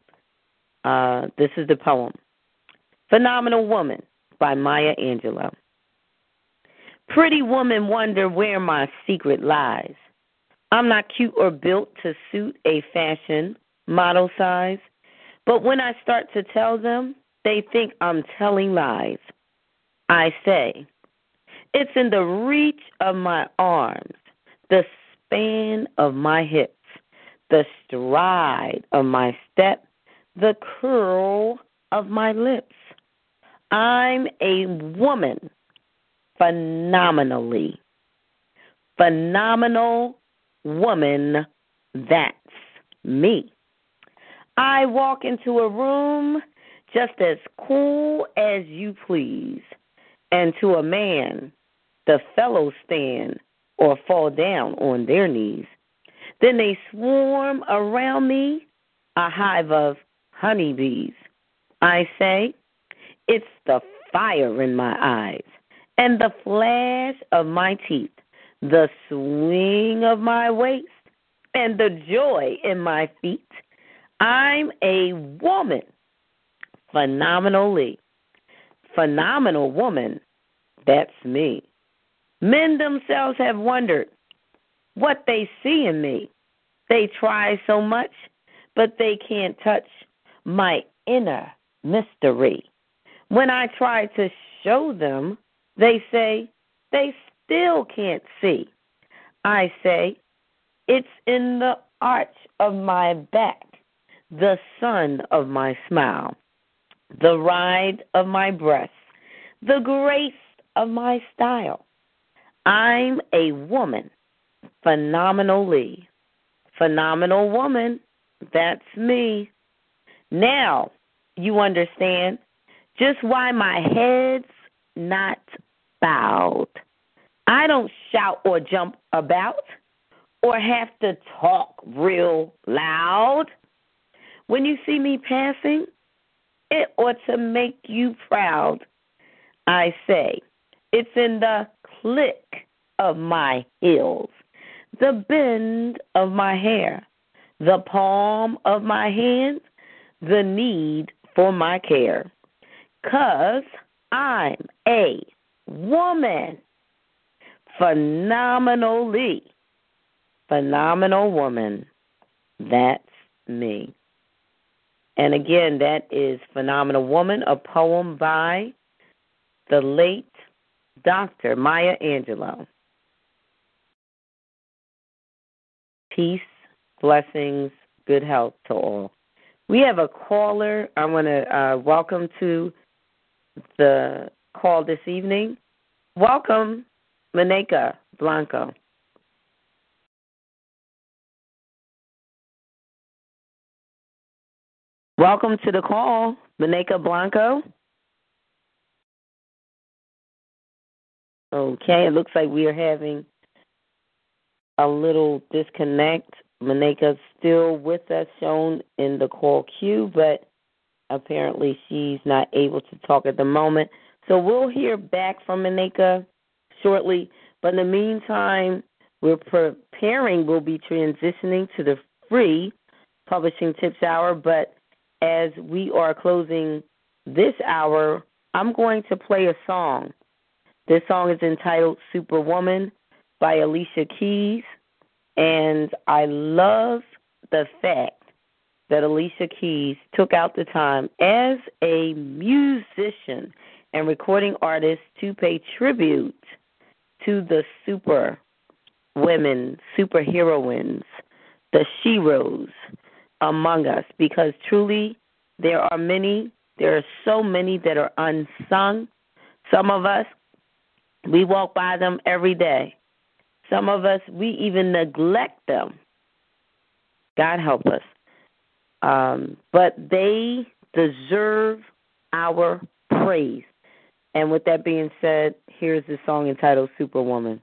Uh, this is the poem Phenomenal Woman by Maya Angelou. Pretty woman wonder where my secret lies. I'm not cute or built to suit a fashion model size, but when I start to tell them, they think I'm telling lies. I say, It's in the reach of my arms, the span of my hips, the stride of my step, the curl of my lips. I'm a woman phenomenally. Phenomenal woman, that's me. I walk into a room just as cool as you please, and to a man, the fellows stand or fall down on their knees. Then they swarm around me, a hive of honeybees. I say, it's the fire in my eyes and the flash of my teeth, the swing of my waist, and the joy in my feet. I'm a woman, phenomenally. Phenomenal woman, that's me. Men themselves have wondered what they see in me. They try so much, but they can't touch my inner mystery. When I try to show them, they say they still can't see. I say, it's in the arch of my back, the sun of my smile, the ride of my breast, the grace of my style. I'm a woman, phenomenally. Phenomenal woman, that's me. Now you understand just why my head's not bowed. I don't shout or jump about or have to talk real loud. When you see me passing, it ought to make you proud. I say, it's in the click of my heels, the bend of my hair, the palm of my hand, the need for my care. Cause I'm a woman. Phenomenally. Phenomenal woman. That's me. And again, that is Phenomenal Woman, a poem by the late Dr. Maya Angelou. Peace, blessings, good health to all. We have a caller. I want to uh, welcome to the call this evening. Welcome, Maneka Blanco. Welcome to the call, Maneka Blanco. Okay, it looks like we are having a little disconnect. Maneka's still with us, shown in the call queue, but apparently she's not able to talk at the moment. So we'll hear back from Maneka shortly. But in the meantime, we're preparing, we'll be transitioning to the free Publishing Tips Hour. But as we are closing this hour, I'm going to play a song. This song is entitled Superwoman by Alicia Keys. And I love the fact that Alicia Keys took out the time as a musician and recording artist to pay tribute to the super women, superheroines, the sheroes among us, because truly there are many, there are so many that are unsung. Some of us, we walk by them every day. Some of us, we even neglect them. God help us. Um, but they deserve our praise. And with that being said, here's the song entitled Superwoman.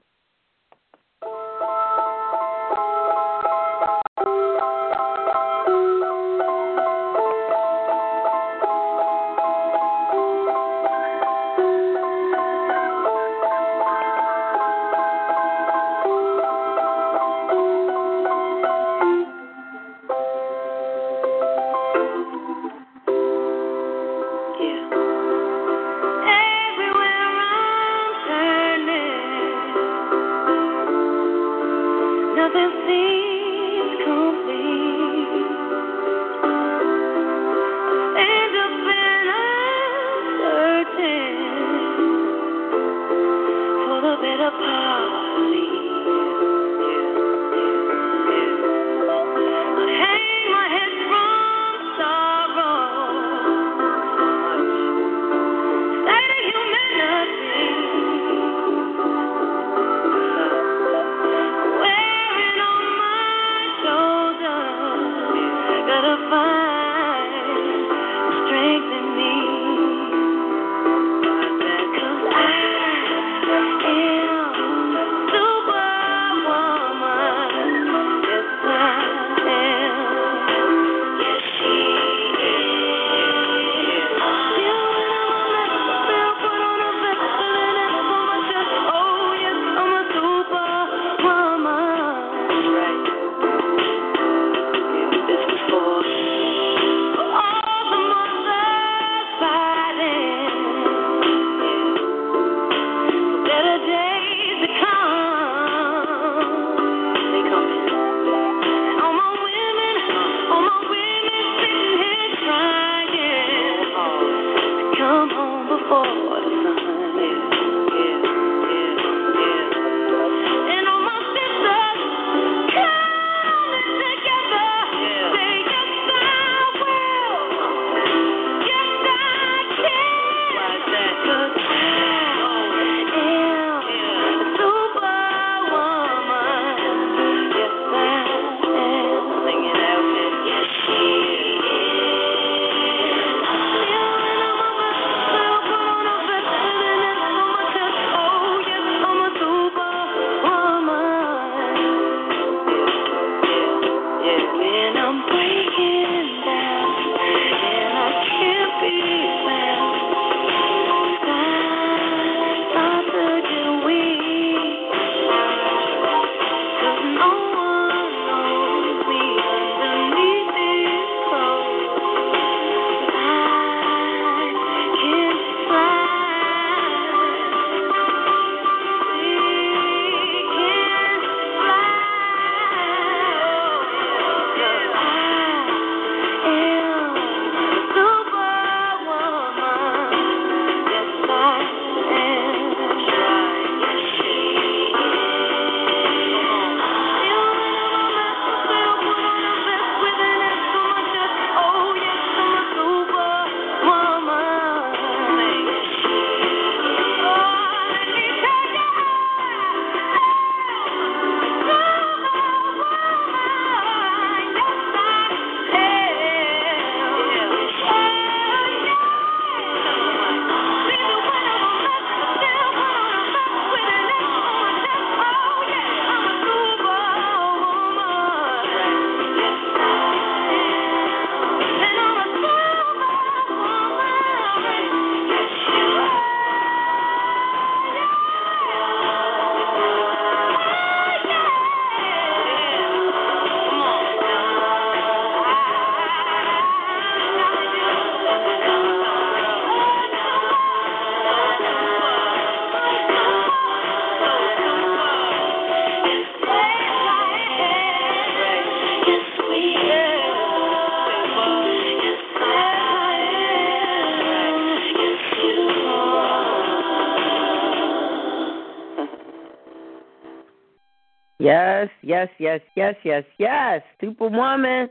Yes, yes, yes, yes, yes, yes. Superwoman.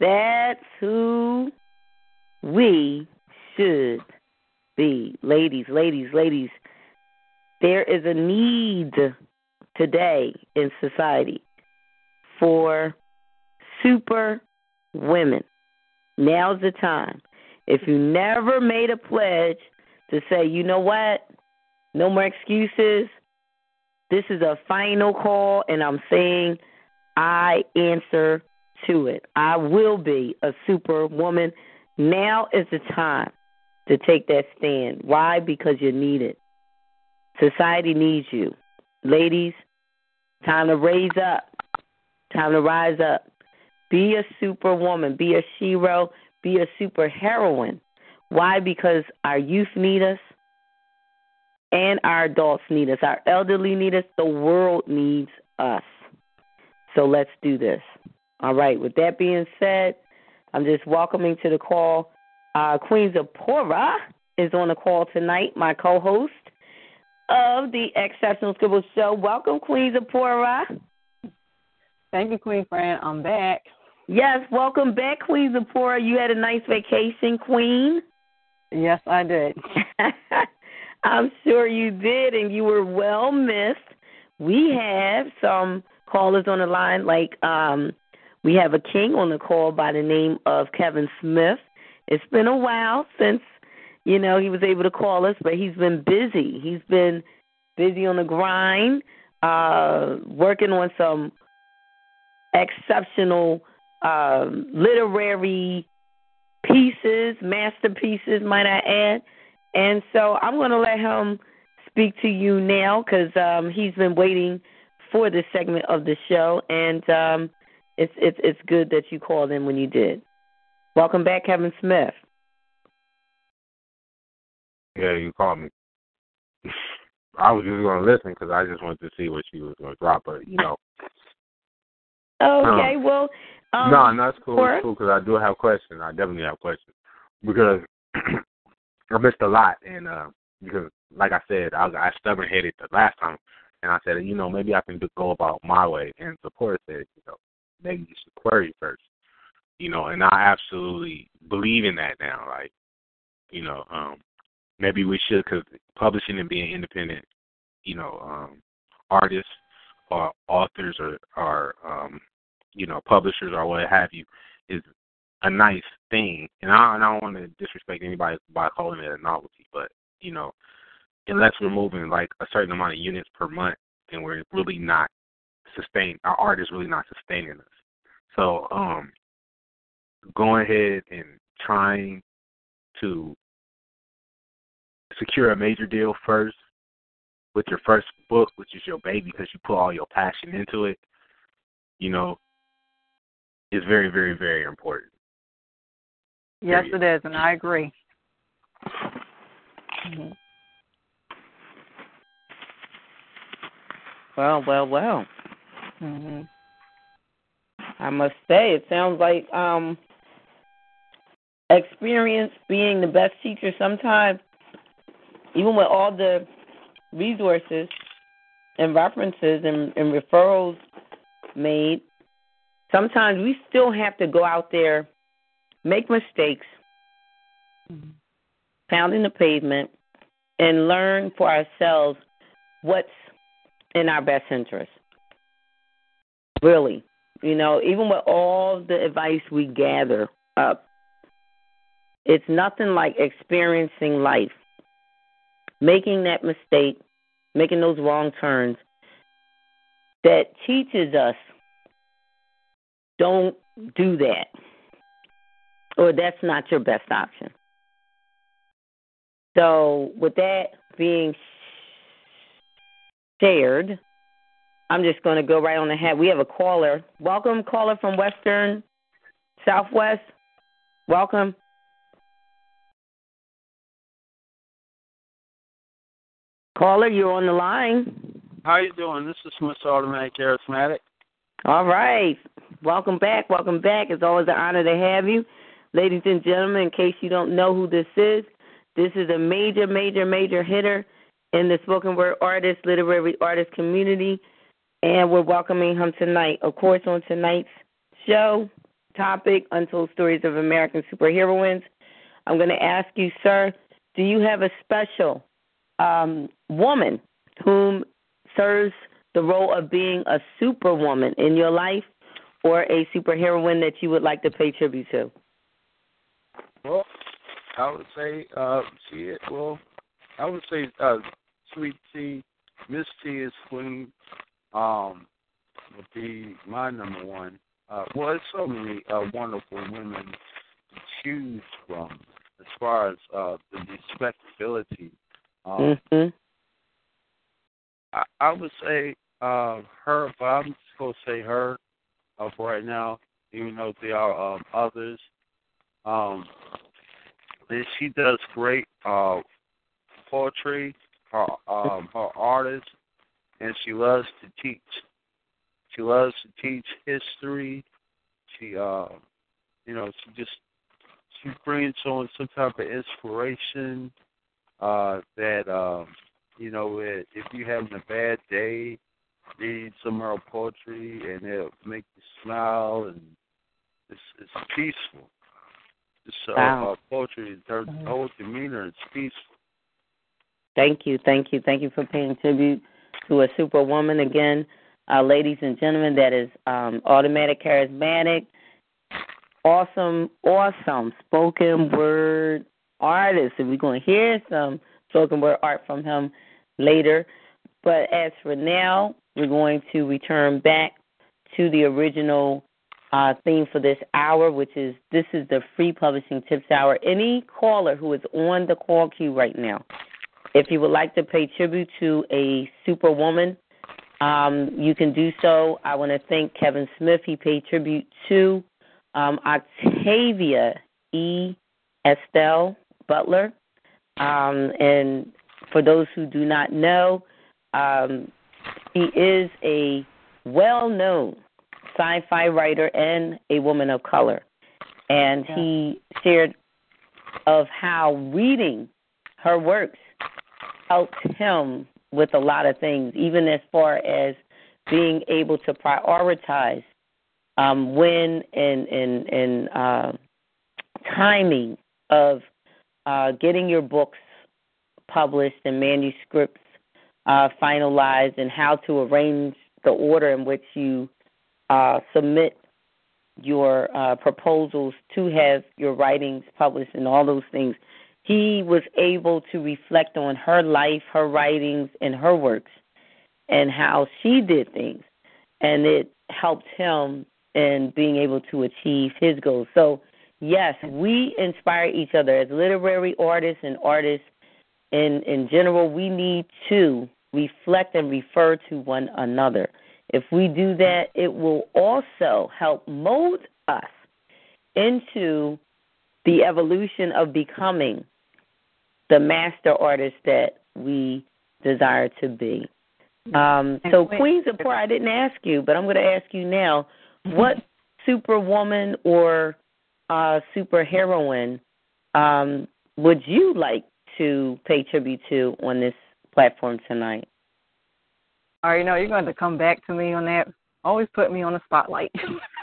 That's who we should be. Ladies, ladies, ladies. There is a need today in society for super women. Now's the time. If you never made a pledge to say, you know what, no more excuses, this is a final call, and I'm saying I answer to it. I will be a superwoman. Now is the time to take that stand. Why? Because you need it. Society needs you. Ladies, time to raise up. Time to rise up. Be a superwoman. Be a shero. Be a super heroine. Why? Because our youth need us and our adults need us. Our elderly need us. The world needs us. So let's do this. All right. With that being said, I'm just welcoming to the call. Uh, Queen Zipporah is on the call tonight, my co host of the Exceptional Scribble Show. Welcome, Queen Zipporah. Thank you, Queen Fran. I'm back. Yes, welcome back, Queen Zipporah. You had a nice vacation, Queen. Yes, I did. <laughs> I'm sure you did, and you were well missed. We have some callers on the line, like um, we have a king on the call by the name of Kevin Smith. It's been a while since you know he was able to call us, but he's been busy. He's been busy on the grind, uh, working on some exceptional uh, literary pieces, masterpieces, might I add. And so I'm going to let him speak to you now because um, he's been waiting for this segment of the show, and um, it's it's it's good that you called in when you did. Welcome back, Kevin Smith. Yeah, you called me. <laughs> I was just going to listen because I just wanted to see what she was going to drop, but you know. Okay, um, well. Um, no, no, that's cool. It's cool because I do have questions. I definitely have questions because <clears throat> I missed a lot, and uh, because like I said, I, I stubborn headed the last time, and I said, you know, maybe I can go about my way. And support said, you know, maybe you should query first, you know, and I absolutely believe in that now. Like, you know, um, maybe we should, because publishing and being independent, you know, um, artists or authors or, or um, you know, publishers or what have you, is a nice thing. And I, and I don't want to disrespect anybody by calling it a novelty, but you know, unless we're moving like a certain amount of units per month, then we're really not sustain. Our art is really not sustaining us. So, um, going ahead and trying to secure a major deal first with your first book, which is your baby, because you put all your passion into it. You know, is very, very, very important. Yes, it is, and I agree. Mm-hmm. Well, well, well. Mm-hmm. I must say, it sounds like um, experience being the best teacher. Sometimes, even with all the resources and references and, and referrals made, sometimes we still have to go out there, make mistakes, mm-hmm. pounding the pavement, and learn for ourselves what's in our best interest. Really. You know, even with all the advice we gather up, it's nothing like experiencing life, making that mistake, making those wrong turns that teaches us don't do that, or that's not your best option. So, with that being shared, I'm just going to go right on ahead. We have a caller. Welcome, caller from Western Southwest. Welcome. Caller, you're on the line. How you doing? This is Miss Automatic Charismatic. All right. Welcome back. Welcome back. It's always an honor to have you. Ladies and gentlemen, in case you don't know who this is, this is a major, major, major hitter in the spoken word artist, literary artist community and we're welcoming him tonight. Of course, on tonight's show topic, Untold Stories of American Superheroines, I'm going to ask you, sir, do you have a special um, woman whom serves the role of being a superwoman in your life or a superheroine that you would like to pay tribute to? Well, I would say, uh, she, well, I would say, uh, Sweet Tea, Miss T is Queen um, would be my number one. Uh, well, there's so many uh, wonderful women to choose from as far as uh, the respectability. Um, mm-hmm. I, I would say uh, her, but I'm just going to say her uh, for right now, even though there are um, others. Um, and she does great uh, poetry. Her, um, her artist and she loves to teach. She loves to teach history. She, uh, you know, she just she brings on some type of inspiration uh, that, um, you know, if you're having a bad day, read some of her poetry and it'll make you smile and it's it's peaceful. Wow. uh, poetry, her mm-hmm. whole demeanor is peaceful. Thank you, thank you, thank you for paying tribute to a superwoman again, uh, ladies and gentlemen. That is um, automatic charismatic, awesome, awesome spoken word artist. And we're going to hear some spoken word art from him later. But as for now, we're going to return back to the original uh, theme for this hour, which is this is the free publishing tips hour. Any caller who is on the call queue right now if you would like to pay tribute to a superwoman, um, you can do so. I want to thank Kevin Smith. He paid tribute to um, Octavia E. Estelle Butler. Um, and for those who do not know, um, he is a well known sci fi writer and a woman of color. And he shared of how reading her works helped him with a lot of things, even as far as being able to prioritize um, when and and and uh, timing of uh, getting your books published and manuscripts uh, finalized, and how to arrange the order in which you uh, submit your uh, proposals to have your writings published and all those things. He was able to reflect on her life, her writings, and her works, and how she did things, and it helped him in being able to achieve his goals. So, yes, we inspire each other as literary artists and artists. In in general, we need to reflect and refer to one another. If we do that, it will also help mold us into the evolution of becoming the master artist that we desire to be. Um, so, Queen Zipporah, I didn't ask you, but I'm going to ask you now what superwoman or uh, super heroine um, would you like to pay tribute to on this platform tonight? All right, you know you're going to come back to me on that. Always put me on the spotlight.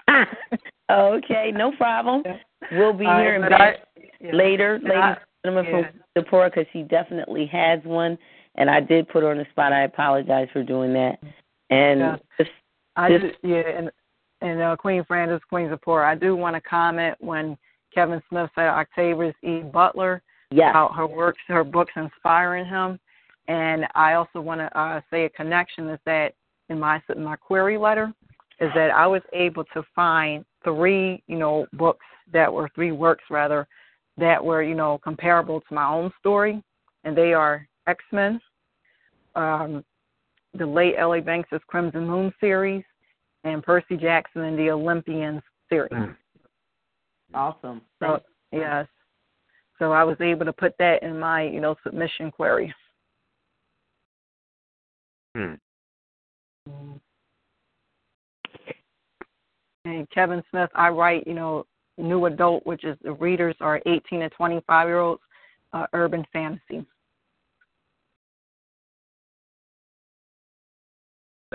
<laughs> okay, no problem. We'll be All hearing back I, yeah. later, ladies I- and gentlemen, yeah. from Zipporah, because she definitely has one, and I did put her on the spot. I apologize for doing that. And Yeah. I just do, yeah, and and uh, Queen Francis, Queen Zipporah. I do want to comment when Kevin Smith said Octavius E. Butler Yes. about her works, her books inspiring him, and I also want to uh, say a connection is that in my in my query letter is that I was able to find three, you know, books that were three works rather that were, you know, comparable to my own story, and they are X Men, um, the late L.A. Banks' Crimson Moon series, and Percy Jackson and the Olympians series. awesome. So yes, so I was able to put that in my, you know, submission query. Hmm. And Kevin Smith, I write, you know, new adult, which is the readers are 18 to 25 year olds, uh, urban fantasy.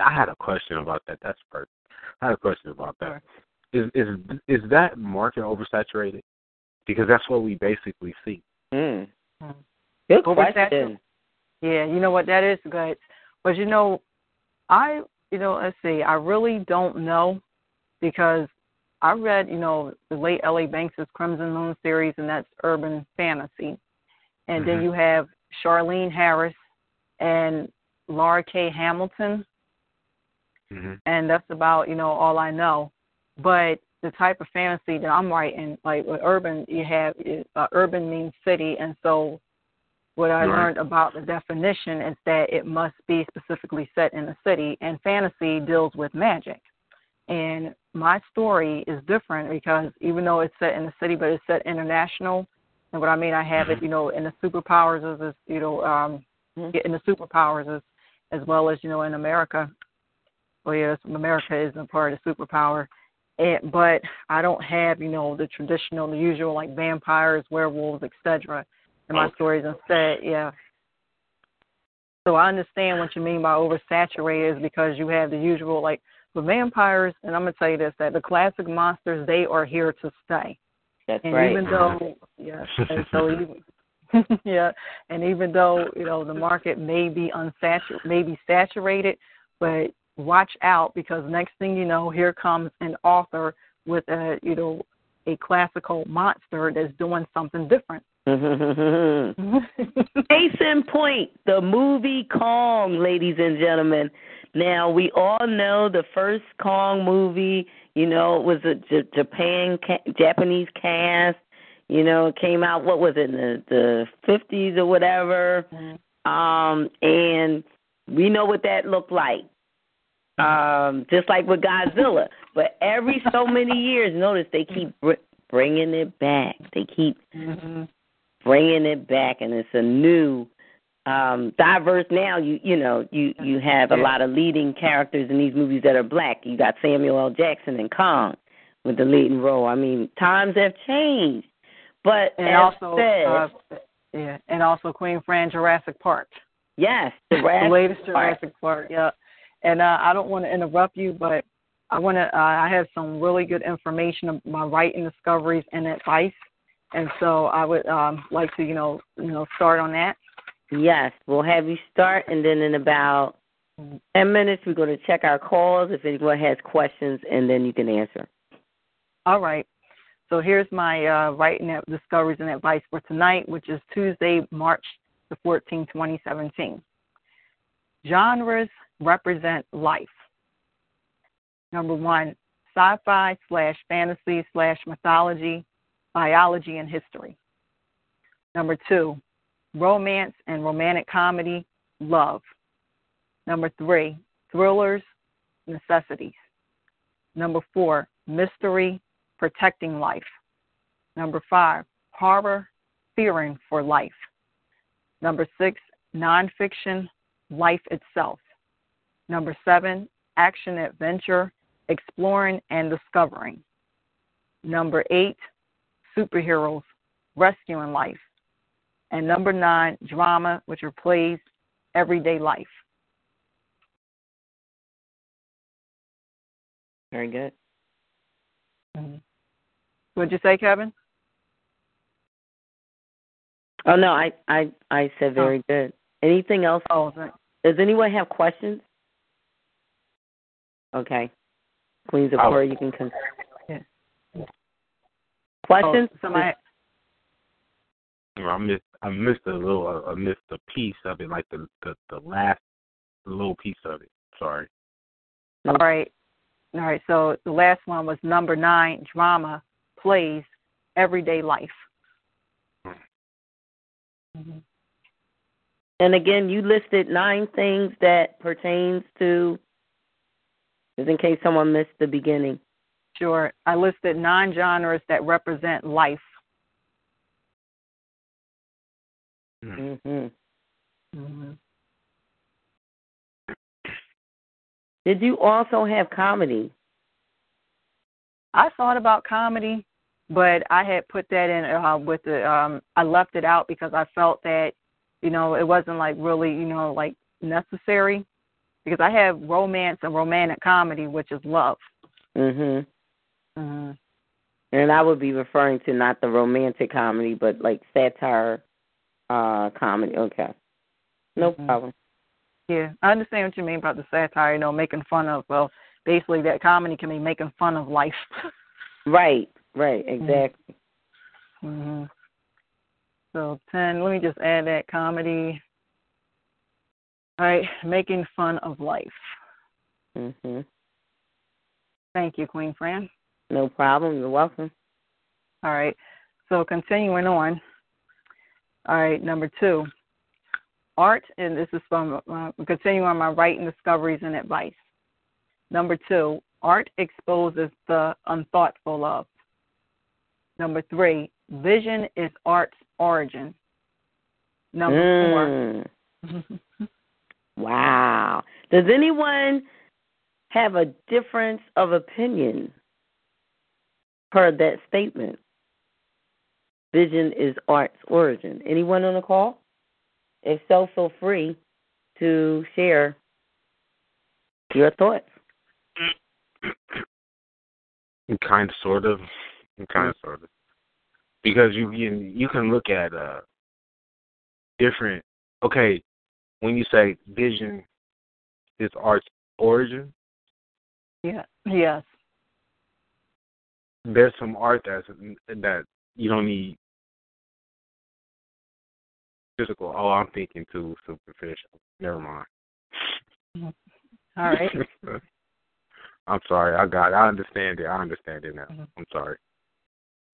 I had a question about that. That's perfect. I had a question about that. Is is is that market oversaturated? Because that's what we basically see. Mm. Good Oversaturated? question. Yeah, you know what that is good. But you know, I you know, let's see, I really don't know because I read, you know, the late L.A. Banks' Crimson Moon series, and that's urban fantasy. And then Mhm. you have Charlaine Harris and Laurell K. Hamilton, Mm-hmm. and that's about, you know, all I know. But the type of fantasy that I'm writing, like with urban, you have uh, urban means city, and so what I Right. learned about the definition is that it must be specifically set in a city, and fantasy deals with magic. And my story is different because even though it's set in the city, but it's set international. And what I mean, I have it, you know, in the superpowers is, is you know, um, in the superpowers is as well as you know in America. Well, yes, America is a part of the superpower. And, but I don't have, you know, the traditional, the usual like vampires, werewolves, etc. my Okay. stories. Instead, yeah. So I understand what you mean by oversaturated is because you have the usual like the vampires, and I'm gonna tell you this: that the classic monsters they are here to stay. That's right. and right. even though, yes, and so even, <laughs> yeah, and even though you know the market may be unsaturated, may be saturated, but watch out because next thing you know, here comes an author with a you know a classical monster that's doing something different. <laughs> Case in point, the movie Kong, ladies and gentlemen. Now we all know the first Kong movie. You know, it was a J- Japan ca- Japanese cast. You know, it came out what was it in the the fifties or whatever. Um, and we know what that looked like. Um, just like with Godzilla. But every so many years, notice they keep br- bringing it back. They keep bringing it back, and it's a new, um, diverse. Now you you know you you have a lot of leading characters in these movies that are black. You got Samuel L. Jackson and Kong with the leading role. I mean, times have changed, but And also, said, uh, Yeah, and also Queen Fran Jurassic Park. Yes, the <laughs> latest Jurassic Park. Yeah, and uh, I don't want to interrupt you, but I want to. Uh, I have some really good information my writing discoveries and advice, and so I would um, like to, you know, you know, start on that. Yes, we'll have you start, and then in about ten minutes, we're going to check our calls if anyone has questions, and then you can answer. All right. So here's my uh, writing discoveries and advice for tonight, which is Tuesday, March the 14th, 2017. Genres represent life. Number one, sci-fi slash fantasy slash mythology, biology, and history. Number two, romance and romantic comedy, love. Number three, thrillers, necessities. Number four, mystery, protecting life. Number five, horror, fearing for life. Number six, nonfiction, life itself. Number seven, action adventure, exploring and discovering. Number eight, superheroes, rescuing life. And number nine, drama, which plays everyday life. Very good. Mm-hmm. What'd you say, Kevin? Oh no, I I I said very oh. good. Anything else? Oh, does anyone have questions? Okay, Queens of oh. you can come. Yeah. Questions? Oh, somebody. I missed I missed a little I missed a piece of it, like the the, the last little piece of it. Sorry. All right. All right. So the last one was number nine, drama plays everyday life. Mm-hmm. And again, you listed nine things that pertains to, just in case someone missed the beginning. Sure. I listed nine genres that represent life. Mm-hmm. Mm-hmm. Did you also have comedy? I thought about comedy, but I had put that in uh, with the um I left it out because I felt that you know it wasn't like really you know like necessary because I have romance and romantic comedy which is love. Mhm. Mhm. And I would be referring to not the romantic comedy but like satire uh comedy. Okay. No mm-hmm. problem. Yeah, I understand what you mean about the satire, you know, making fun of well, basically that comedy can be making fun of life. <laughs> right. Right, mm-hmm. exactly. Mm-hmm. So ten. Let me just add that comedy. All right, making fun of life. Mhm. Thank you, Queen Fran. No problem. You're welcome. All right. So continuing on. All right, number two. Art, and this is from uh, continuing on my writing discoveries and advice. Number two, art exposes the unthoughtful of. Number three, vision is art's origin. Number mm. four. <laughs> wow. Does anyone have a difference of opinion per that statement? Vision is art's origin. Anyone on the call? If so, feel free to share your thoughts. Kind of, sort of kind of sort of because you can you can look at uh different okay when you say vision is art's origin yeah yes there's some art that's that you don't need physical oh i'm thinking too superficial never mind <laughs> all right <laughs> i'm sorry i got it. i understand it i understand it now mm-hmm. i'm sorry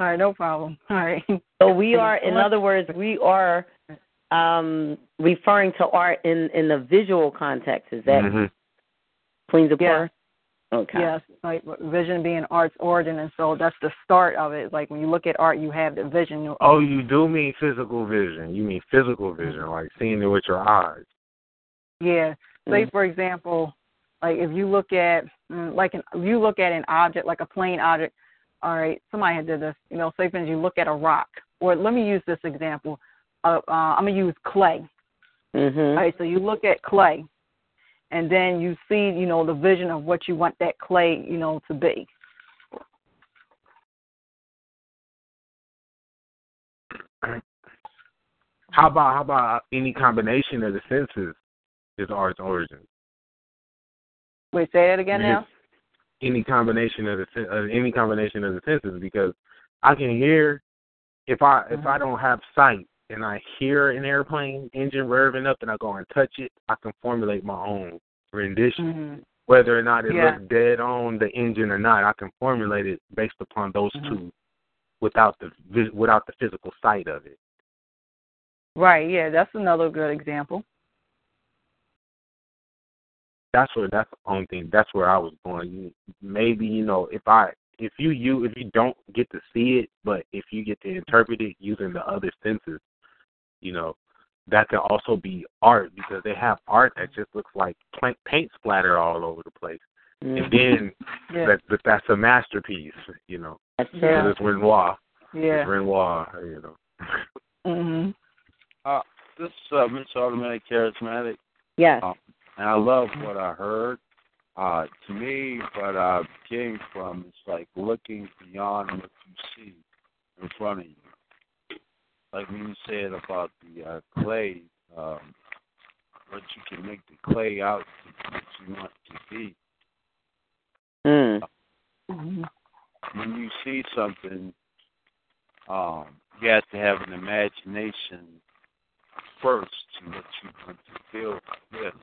all right, no problem. <laughs> All right. So we are, in other words, we are um, referring to art in in the visual context. Is that mm-hmm. Queens of yeah. Okay. Yes, like vision being art's origin, and so that's the start of it. Like when you look at art, you have the vision. Oh, you do mean physical vision. You mean physical vision, like seeing it with your eyes. Yeah. Say mm for example, like if you look at mm, like an, if you look at an object like a plain object, all right, somebody had did this, you know, say for you look at a rock, or let me use this example. uh, uh, I'm gonna use clay. Mm-hmm. All right, so you look at clay, and then you see, you know, the vision of what you want that clay, you know, to be. How about how about any combination of the senses is art's origin? Wait, say that again now. Any combination of the uh, any combination of the senses because I can hear if I if I don't have sight and I hear an airplane engine revving up and I go and touch it, I can formulate my own rendition. Mm-hmm. Whether or not it Yeah. looks dead on the engine or not, I can formulate it based upon those Mhm. two, without the without the physical sight of it. Right. Yeah, that's another good example. That's where that's the only thing. That's where I was going. Maybe you know if I if you you if you don't get to see it, but if you get to interpret it using the other senses, you know that can also be art because they have art that just looks like paint splatter all over the place, and then <laughs> Yeah. that, that that's a masterpiece. You know, That's Yeah. it's Renoir. Yeah. It's Renoir. You know. <laughs> Mhm. Uh, this is uh, Mr. Automatic Charismatic. Yes. Um, and I love what I heard. Uh, to me, what I came from is like looking beyond what you see in front of you. Like when you said about the uh, clay, um, what you can make the clay out to what you want to be. Mm. Mhm. When you see something, um, you have to have an imagination first to what you want to build with.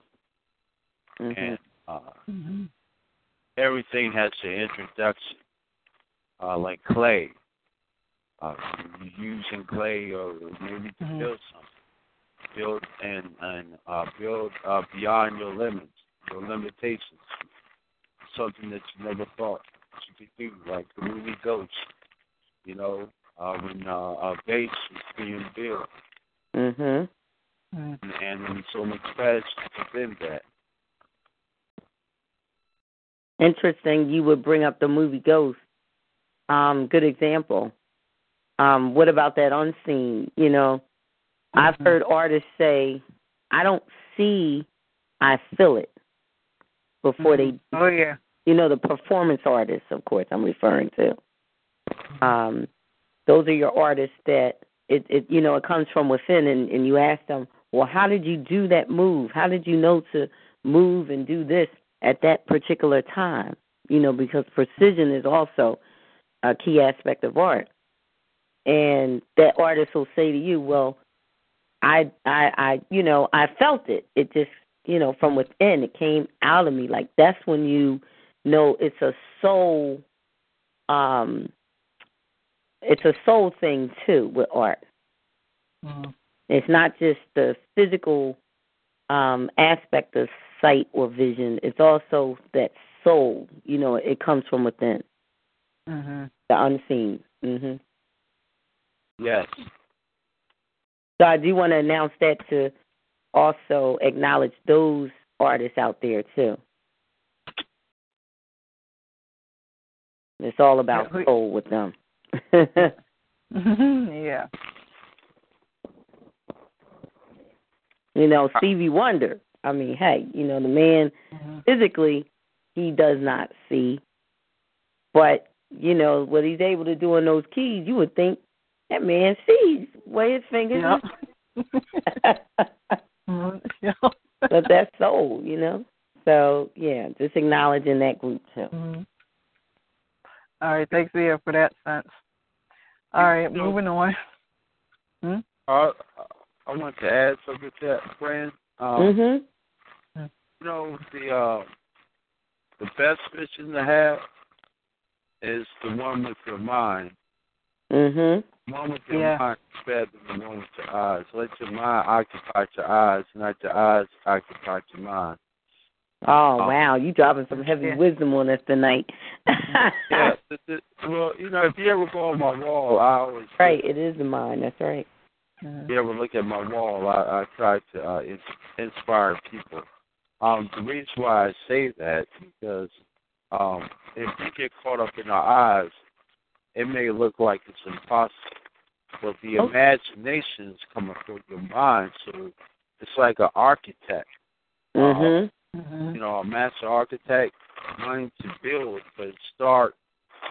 Mhm. and uh, Mhm. everything has an introduction, uh, like clay. Uh, you're using clay or maybe to Mhm. build something, build and and uh, build uh, beyond your limits, your limitations, something that you never thought you could do, like the movie Ghost. You know, uh, when uh, a base was being built, Mhm. And, and there was so much tragedy within that. Interesting. You would bring up the movie Ghost. Um, good example. Um, what about that unseen? You know, I've heard artists say, "I don't see, I feel it." Before they, Oh yeah. you know, the performance artists, of course, I'm referring to. Um, those are your artists that it, it, you know, it comes from within, and, and you ask them, "Well, how did you do that move? How did you know to move and do this at that particular time?" You know, because precision is also a key aspect of art. And that artist will say to you, "Well, I, I, I, you know, I felt it. It just, you know, from within, it came out of me. Like that's when you know it's a soul, um, it's a soul thing too with art. Mhm. It's not just the physical um, aspect of sight or vision. It's also that soul. You know, it comes from within, Mhm. the unseen. Mm hmm Yes. So I do want to announce that to also acknowledge those artists out there too. It's all about Yeah, who- soul with them. <laughs> yeah. you know, Stevie Wonder. I mean, hey, you know, the man Mhm. physically he does not see, but you know what he's able to do on those keys. You would think that man sees. Way his fingers. <laughs> <laughs> Mhm. yeah. but that's soul, you know. So yeah, just acknowledging that group too. Mhm. All right, thanks, Leah, for that sense. All right, You moving on. Hmm? Uh, I want to add something to that, friend. Um, Mhm. You know, the uh, the best vision to have is the one with your mind. Mhm. The one with your Yeah. mind is better than the one with your eyes. Let your mind occupy your eyes, not your eyes occupy your mind. Oh Oh. wow, you dropping some heavy Yeah. wisdom on us tonight. yeah, <laughs> the, the, well, you know, if you ever go on my wall, I always right, it is the mind. That's right. Mhm. If you ever look at my wall, I, I try to uh, ins- inspire people. Um, the reason why I say that is because um, if we get caught up in our eyes, it may look like it's impossible. but the Oh. imagination's coming through your mind. So it's like an architect. Mhm. You know, a master architect wanting to build, but start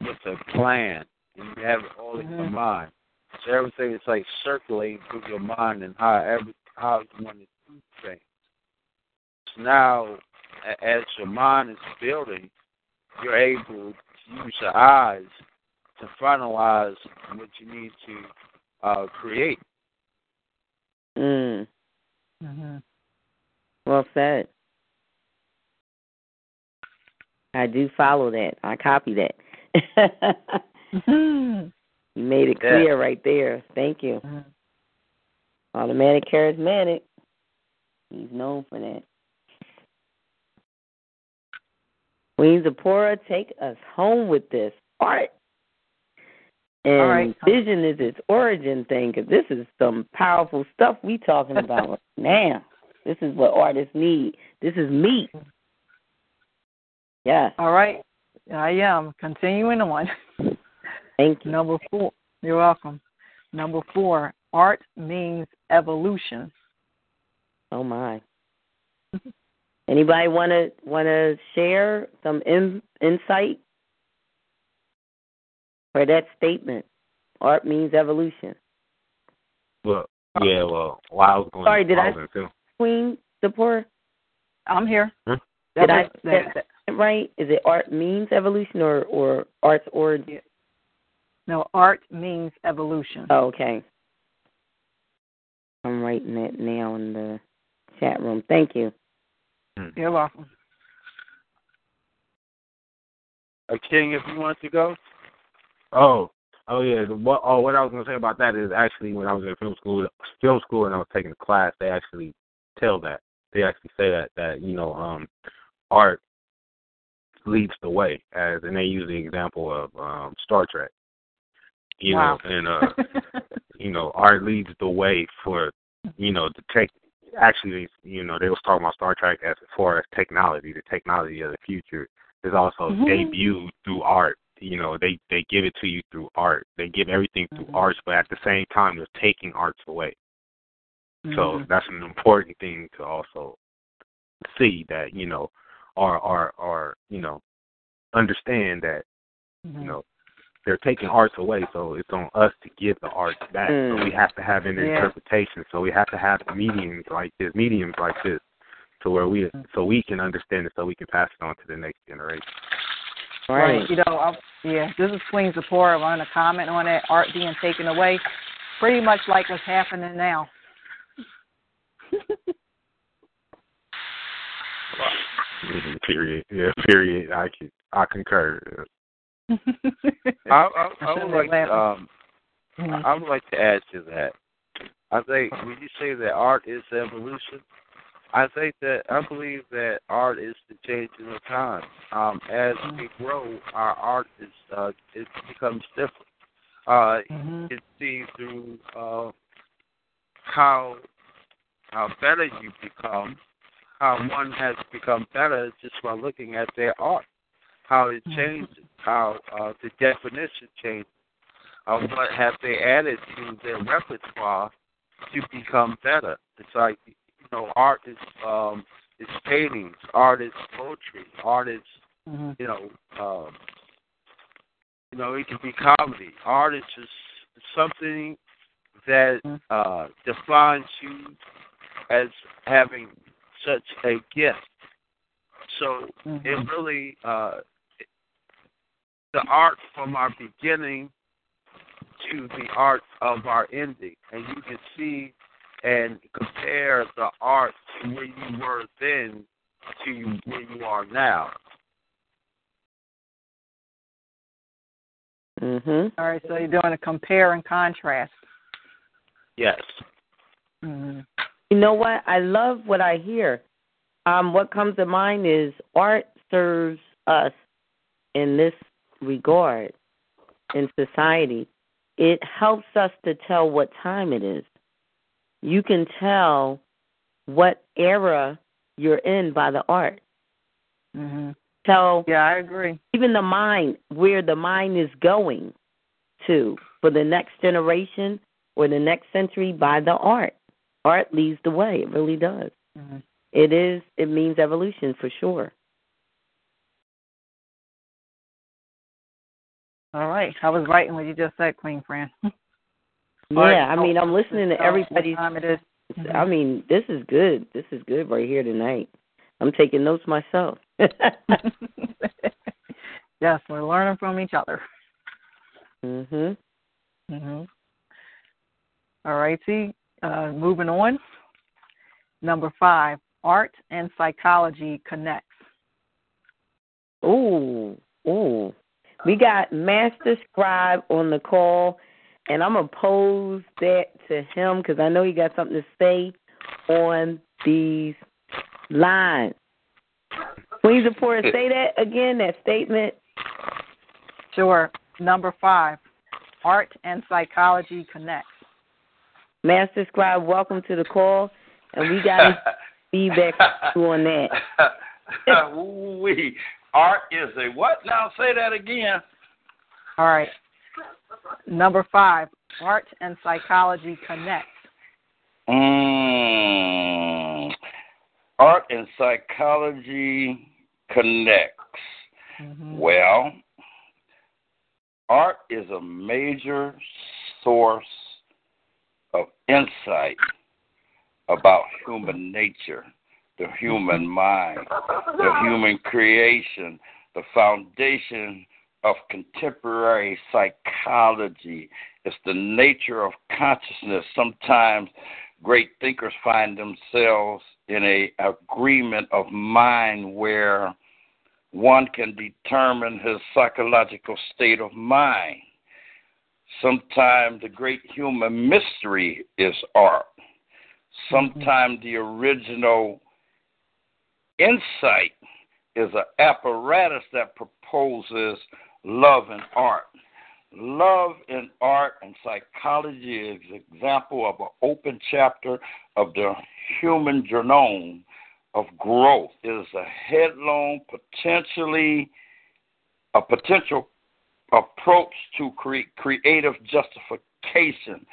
with a plan and you have it all in your Mhm. mind. So everything is like circulating through your mind and how every how you want to do things. So now, as your mind is building, you're able to use your eyes to finalize what you need to uh, create. Mm. Mhm. Well said. I do follow that. I copy that. Mhm. <laughs> you made it Yeah. clear right there. Thank you. Automatic charismatic. He's known for that. Queen Zipporah, take us home with this art. And right. vision is its origin thing, because this is some powerful stuff we talking about <laughs> now. This is what artists need. This is meat. Yeah. All right. I am continuing on. <laughs> Thank you. Number four. You're welcome. Number four. Art means evolution. Oh my. <laughs> Anybody want to want to share some in, insight for that statement? Art means evolution. Well, yeah, well, while I was going, Sorry, did I I- was in. Queen Zipporah, I'm here. Hmm? did I was- say that right? Is it art means evolution or or art's origin? No, art means evolution. Oh, okay. I'm writing that now in the chat room. Thank you. You're welcome. Uh, King, if you want to go. Oh, oh yeah. What? Oh, what I was gonna say about that is actually when I was in film school, film school, and I was taking a class, they actually tell that. They actually say that that you know, um, art leads the way, as and they use the example of um Star Trek. You Wow. know, and uh, <laughs> you know, art leads the way for you know the tech. Actually, you know, they was talking about Star Trek as far as technology, the technology of the future is also Mhm. debuted through art. You know, they they give it to you through art. They give everything through Mhm. arts, but at the same time, they're taking arts away. So Mhm. that's an important thing to also see that you know, or or or you know, understand that Mhm. you know they're taking arts away. So it's on us to give the arts back. So Mm. we have to have an Yeah. interpretation. So we have to have mediums like this, mediums like this, to where we Mm-hmm. so we can understand it, so we can pass it on to the next generation. Right. You know, I, yeah, this is Queen Zipporah. I want to comment on that art being taken away. Pretty much like what's happening now. <laughs> Period. Yeah. Period. I can I concur. I, I, I would like to, Atlanta. um, Mhm. I would like to add to that. I think when you say that art is evolution, I think that I believe that art is the changing of time. Um, as we grow, our art is uh, it becomes different. Uh, Mhm. You can see through uh, how how better you become, how one has become better just by looking at their art, how it changes, how uh, the definition changes, uh, what have they added to their repertoire to become better. It's like know, art is um, is paintings, art is poetry, art is Mhm. you know, um, you know, it can be comedy. Art is just something that uh, defines you as having such a gift. So it really, uh, the art from our beginning to the art of our ending, and you can see and compare the art to where you were then to where you are now. Mhm. All right, so you're doing a compare and contrast. Yes. Mm-hmm. You know what? I love what I hear. Um, what comes to mind is art serves us in this regard in society. It helps us to tell what time it is. You can tell what era you're in by the art. Mm-hmm. Tell Yeah, I agree. even the mind where the mind is going to for the next generation or the next century by the art. Art leads the way. It really does. Mm-hmm. It is. It means evolution for sure. All right. I was writing what you just said, Queen Fran. <laughs> Yeah, I mean, I'm listening to So, everybody's. What time? I mean, this is good. This is good right here tonight. I'm taking notes myself. <laughs> yes, we're learning from each other. mhm. Mhm. All righty. Uh, moving on. Number five, art and psychology connects. Ooh, ooh. We got Master Scribe on the call, and I'm gonna pose that to him because I know he got something to say on these lines. Queen Zipporah, say that again. That statement. Sure. Number five, art and psychology connects. Master Scribe, welcome to the call, and we got <laughs> feedback on that. <laughs> we art is a what? Now say that again. All right. Number five, art and psychology connect. Mm, art and psychology connects. Mm-hmm. Well, art is a major source of insight about human nature, the human mind, the human creation, the foundation of contemporary psychology. It's the nature of consciousness. Sometimes great thinkers find themselves in a agreement of mind where one can determine his psychological state of mind. Sometimes the great human mystery is art. Sometimes the original insight is an apparatus that proposes love and art. Love in art and psychology is an example of an open chapter of the human genome of growth. It is a headlong, potentially a potential approach to cre- creative justification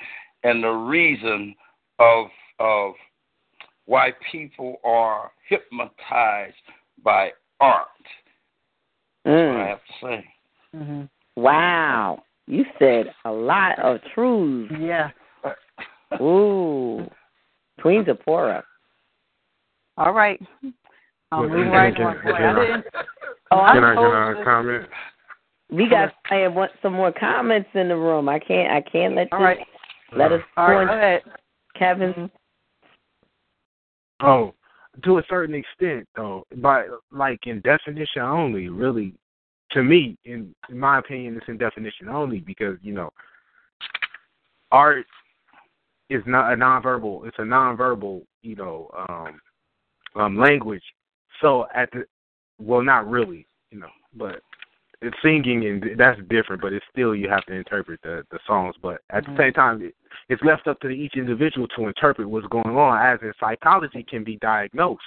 and the reason of of why people are hypnotized by art. What I mm. have to say. Mm-hmm. Wow, you said a lot of truths. Yeah. Ooh, Queen Zipporah. All right. I'll Well, move can- right can- on. can Boy, I I- didn't. Oh, Can I'm I, can I comment? We got I have want some more comments in the room. I can't I can't let All this right. let us All go right, go ahead. Kevin. Oh, to a certain extent, though, by like in definition only, really, to me, in, in my opinion, it's in definition only because you know, art is not a nonverbal. It's a nonverbal, you know, um, um, language. So at the, well, not really, you know, but it's singing and that's different. But it's still you have to interpret the the songs. But at the same time, it, it's left up to each individual to interpret what's going on. As in psychology can be diagnosed.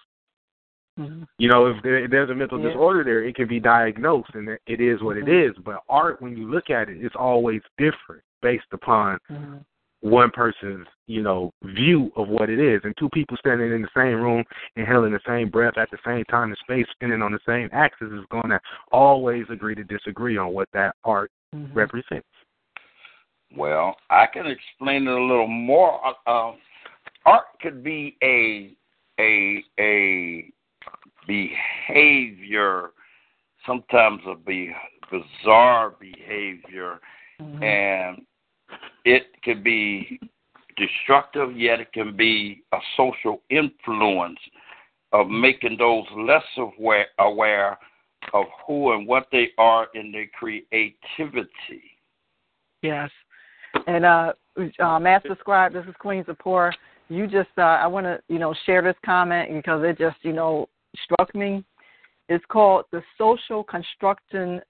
Mm-hmm. You know, if there's a mental Yeah. disorder there, it can be diagnosed, and it- it is what it Mhm. is. But art, when you look at it, it's always different based upon Mm-hmm. one person's, you know, view of what it is. And two people standing in the same room, inhaling the same breath at the same time in space, spinning on the same axis, is going to always agree to disagree on what that art Mm-hmm. represents. Well, I can explain it a little more. Uh, um, art could be a a a behavior, sometimes a be, bizarre behavior, and it can be destructive. Yet it can be a social influence of making those less aware aware of who and what they are in their creativity. Yes. And uh, uh Master Scribe, this is Queen Zipporah. You just uh I wanna, you know, share this comment because it just, you know, struck me. It's called the social construction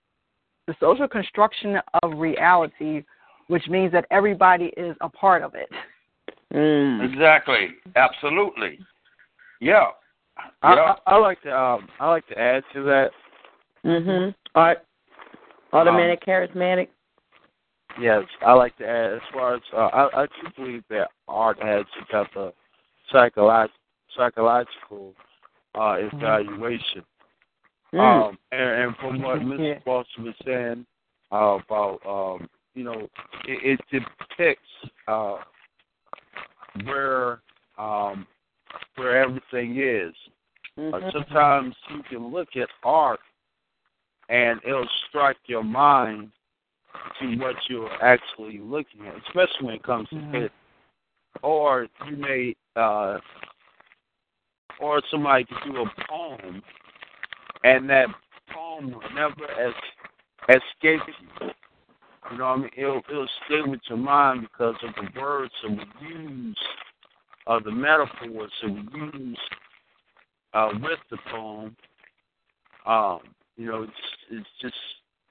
the social construction of reality, which means that everybody is a part of it. Mm. Exactly. Absolutely. Yeah. I, Yeah. I, I like to um I like to add to that. Mhm. Art automatic charismatic. yes, I like to add as far as uh, I, I do believe that art has some type of psycholo- psychological uh, evaluation. Mm. Um, and, and from what Mr. Foster was saying uh, about, um, you know, it, it depicts uh, where um, where everything is. Uh, Mhm. sometimes you can look at art and it'll strike your mind to what you're actually looking at, especially when it comes to Mhm. it. Or you may, uh, or somebody to do a poem, and that poem will never es- escape you. You know what I mean? It'll, it'll stay with your mind because of the words that we use, uh, the metaphors that we use uh, with the poem. Um, you know, it's, it's just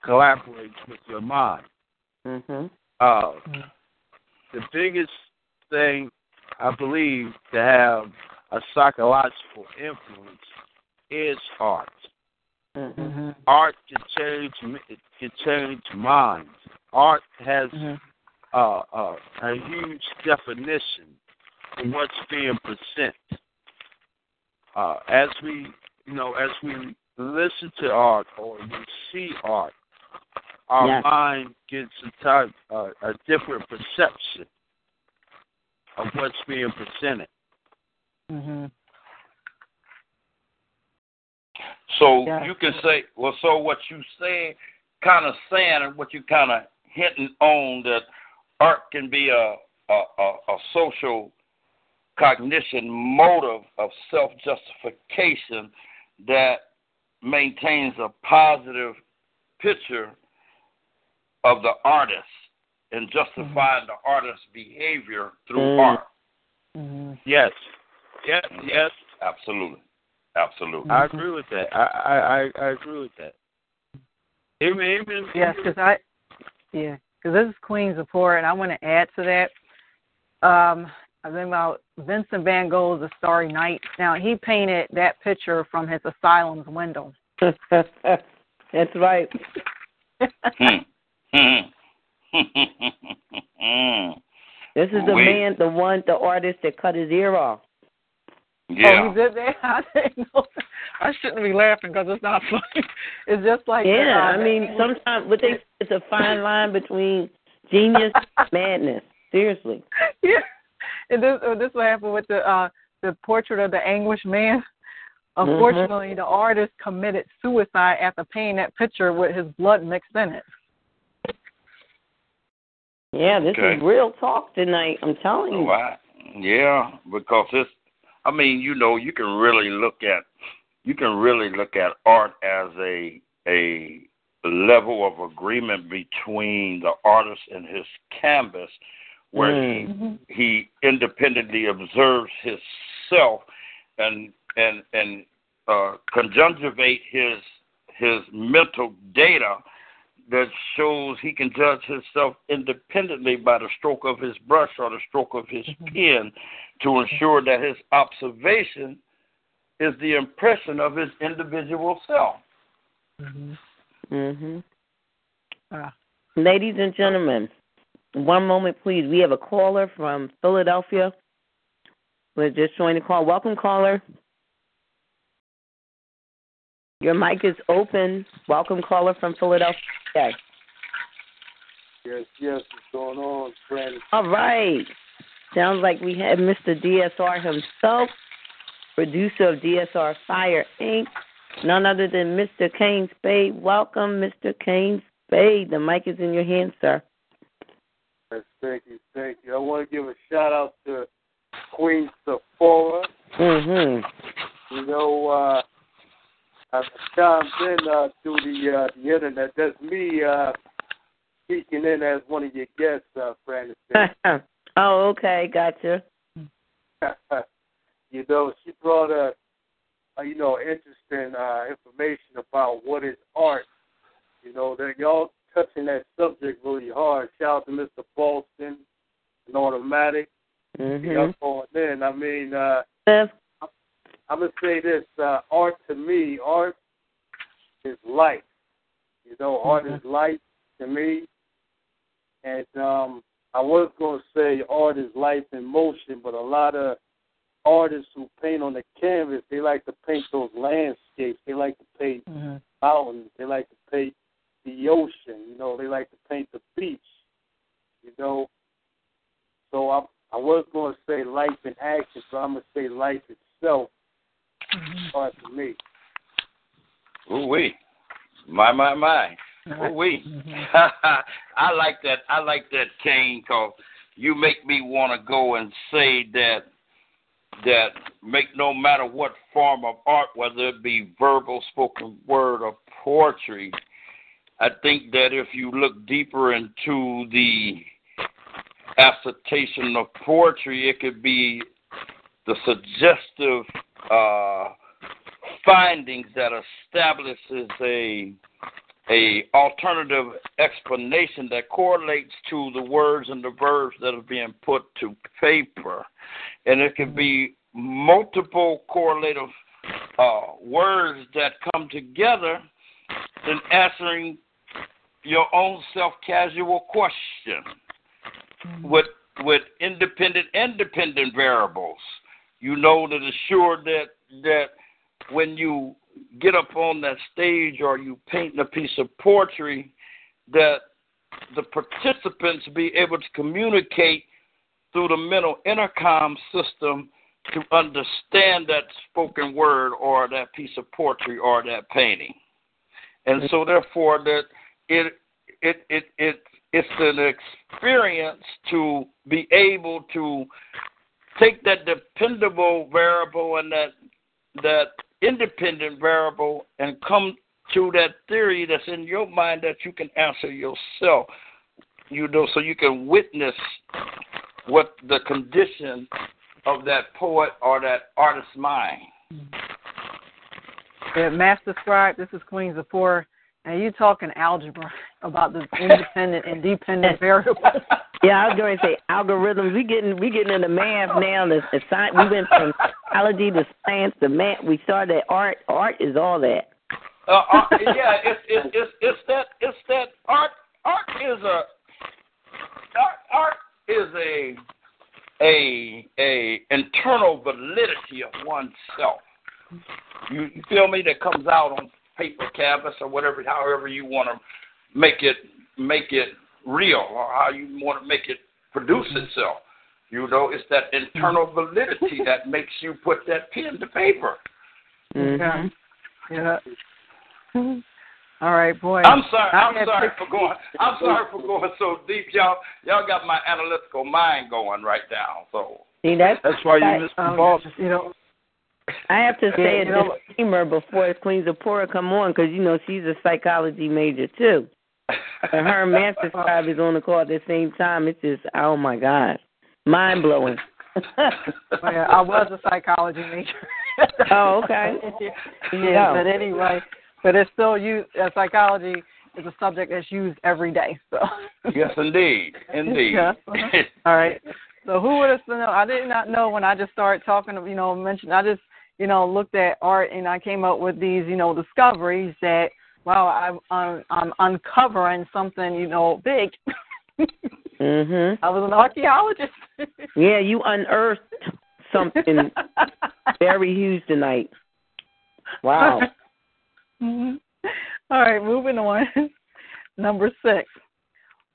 collaborates with your mind. Mhm. Uh, the biggest thing I believe to have a psychological influence is art. Mhm. Art can change can change minds. Art has uh, uh, a huge definition of what's being presented. Uh, as we, you know, as we listen to art or we see art, our Yes. mind gets a type, uh, a different perception of what's being presented. Mhm. So Yeah. you can say, well, so what you say, kind of saying, and what you kind of hinting on that art can be a a, a, a social cognition motive of self justification that maintains a positive picture of the artist and justifying the artist's behavior through Mm. art. Mhm. Yes. Yes. Mm-hmm. Yes. Absolutely. Absolutely. I agree with that. I I I, I agree with that. Even even Yes, because I, yeah, because this is Queen's report, and I want to add to that. Um, I think about Vincent Van Gogh's *The Starry Night*. Now he painted that picture from his asylum's window. <laughs> That's right. Hmm. Hmm. <laughs> This is the man, the one, the artist that cut his ear off. Oh, he did that? <laughs> I didn't know. I shouldn't be laughing because it's not <laughs> funny. It's just like yeah, I mean, sometimes but they it's a fine line between genius and <laughs> madness. Seriously. yeah. And this uh, this what happened with the uh the portrait of the anguished man. Unfortunately, the artist committed suicide after painting that picture with his blood mixed in it. Yeah, this Okay. is real talk tonight. I'm telling you. Oh, I, yeah, because it's. I mean, you know, you can really look at you can really look at art as a a level of agreement between the artist and his canvas, where Mm. he he independently observes himself and and and uh, conjugate his his mental data that shows he can judge himself independently by the stroke of his brush or the stroke of his pen to ensure that his observation is the impression of his individual self. Mhm. Ah. Ladies and gentlemen, one moment, please. We have a caller from Philadelphia. We're just joining the call. Welcome, caller. Your mic is open. Welcome, caller from Philadelphia. Yes, yes, what's going on, friend? All right. Sounds like we have Mr. DSR himself, producer of DSR Fire Inc., none other than Mr. Kane Spade. Welcome, Mr. Kane Spade. The mic is in your hands, sir. Yes, thank you, thank you. I want to give a shout out to Queen Sephora. Mm-hmm. You know, uh, I've chimed in uh, through the uh, the internet. That's me uh, speaking in as one of your guests, uh, Francis. <laughs> oh, okay. Gotcha. <laughs> you know, she brought a you know interesting uh, information about what is art. You know, that y'all touching that subject really hard. Shout out to Mr. Boston and Automatic. Mm-hmm. Y'all going in. I mean, uh, I'm gonna say this: uh, art to me, art is life. You know, art is life to me. And um, I was going to say art is life in motion, but a lot of artists who paint on the canvas, they like to paint those landscapes. They like to paint mm-hmm. mountains. They like to paint the ocean. You know, they like to paint the beach. You know, so I I was going to say life in action, so I'm gonna say life itself. Mm-hmm. For me. Ooh wee, my my my. Ooh wee. <laughs> I like that. I like that, Kane, because you make me want to go and say that that make no matter what form of art, whether it be verbal, spoken word, or poetry, I think that if you look deeper into the assertion of poetry, it could be the suggestive uh, findings that establishes a a alternative explanation that correlates to the words and the verbs that are being put to paper, and it can be multiple correlative uh, words that come together in answering your own self-casual question with with independent independent variables. You know that assured that that when you get up on that stage or you paint a piece of poetry, that the participants be able to communicate through the mental intercom system to understand that spoken word or that piece of poetry or that painting. And so therefore that it it it it it's an experience to be able to take that dependable variable and that that independent variable and come to that theory that's in your mind that you can answer yourself. You know, so you can witness what the condition of that poet or that artist's mind. Yeah, Master Scribe, this is Queen Zipporah. And you talking algebra <laughs> about the independent and dependent <laughs> variables. Yeah, I was going to say algorithms. We getting we getting into math now. The, the science. We went from biology to science to math. We started at art. Art is all that. Uh, uh, yeah, it's, it's it's it's that it's that art art is a art, art is a a a internal validity of oneself. You, you feel me? That comes out on paper canvas or whatever, however you want to make it make it real or how you want to make it produce itself. You know, it's that internal validity that makes you put that pen to paper. Mm-hmm. Yeah. All right, boy. I'm sorry. I'm sorry for going. <laughs> I'm sorry for going so deep, y'all. Y'all got my analytical mind going right now. So See, that's, that's why you missed the um, ball. You know, I have to say Yeah, a disclaimer before Queen Zipporah come on because you know she's a psychology major too. And her and Master Scribe is on the call at the same time. It's just oh my god, mind blowing. Oh, <laughs> yeah, I was a psychology major. <laughs> Oh, okay. yeah, but anyway, but it's still used. Uh, psychology is a subject that's used every day. So. yes, indeed, indeed. Yeah. uh-huh. All right. So who would have known? I did not know when I just started talking. You know, mentioned. I just you know looked at art and I came up with these you know discoveries that wow I'm I'm, I'm uncovering something you know big. Mhm. <laughs> I was an archaeologist. Yeah, you unearthed something <laughs> very huge tonight. Wow. <laughs> Mhm. All right, moving on. Number six.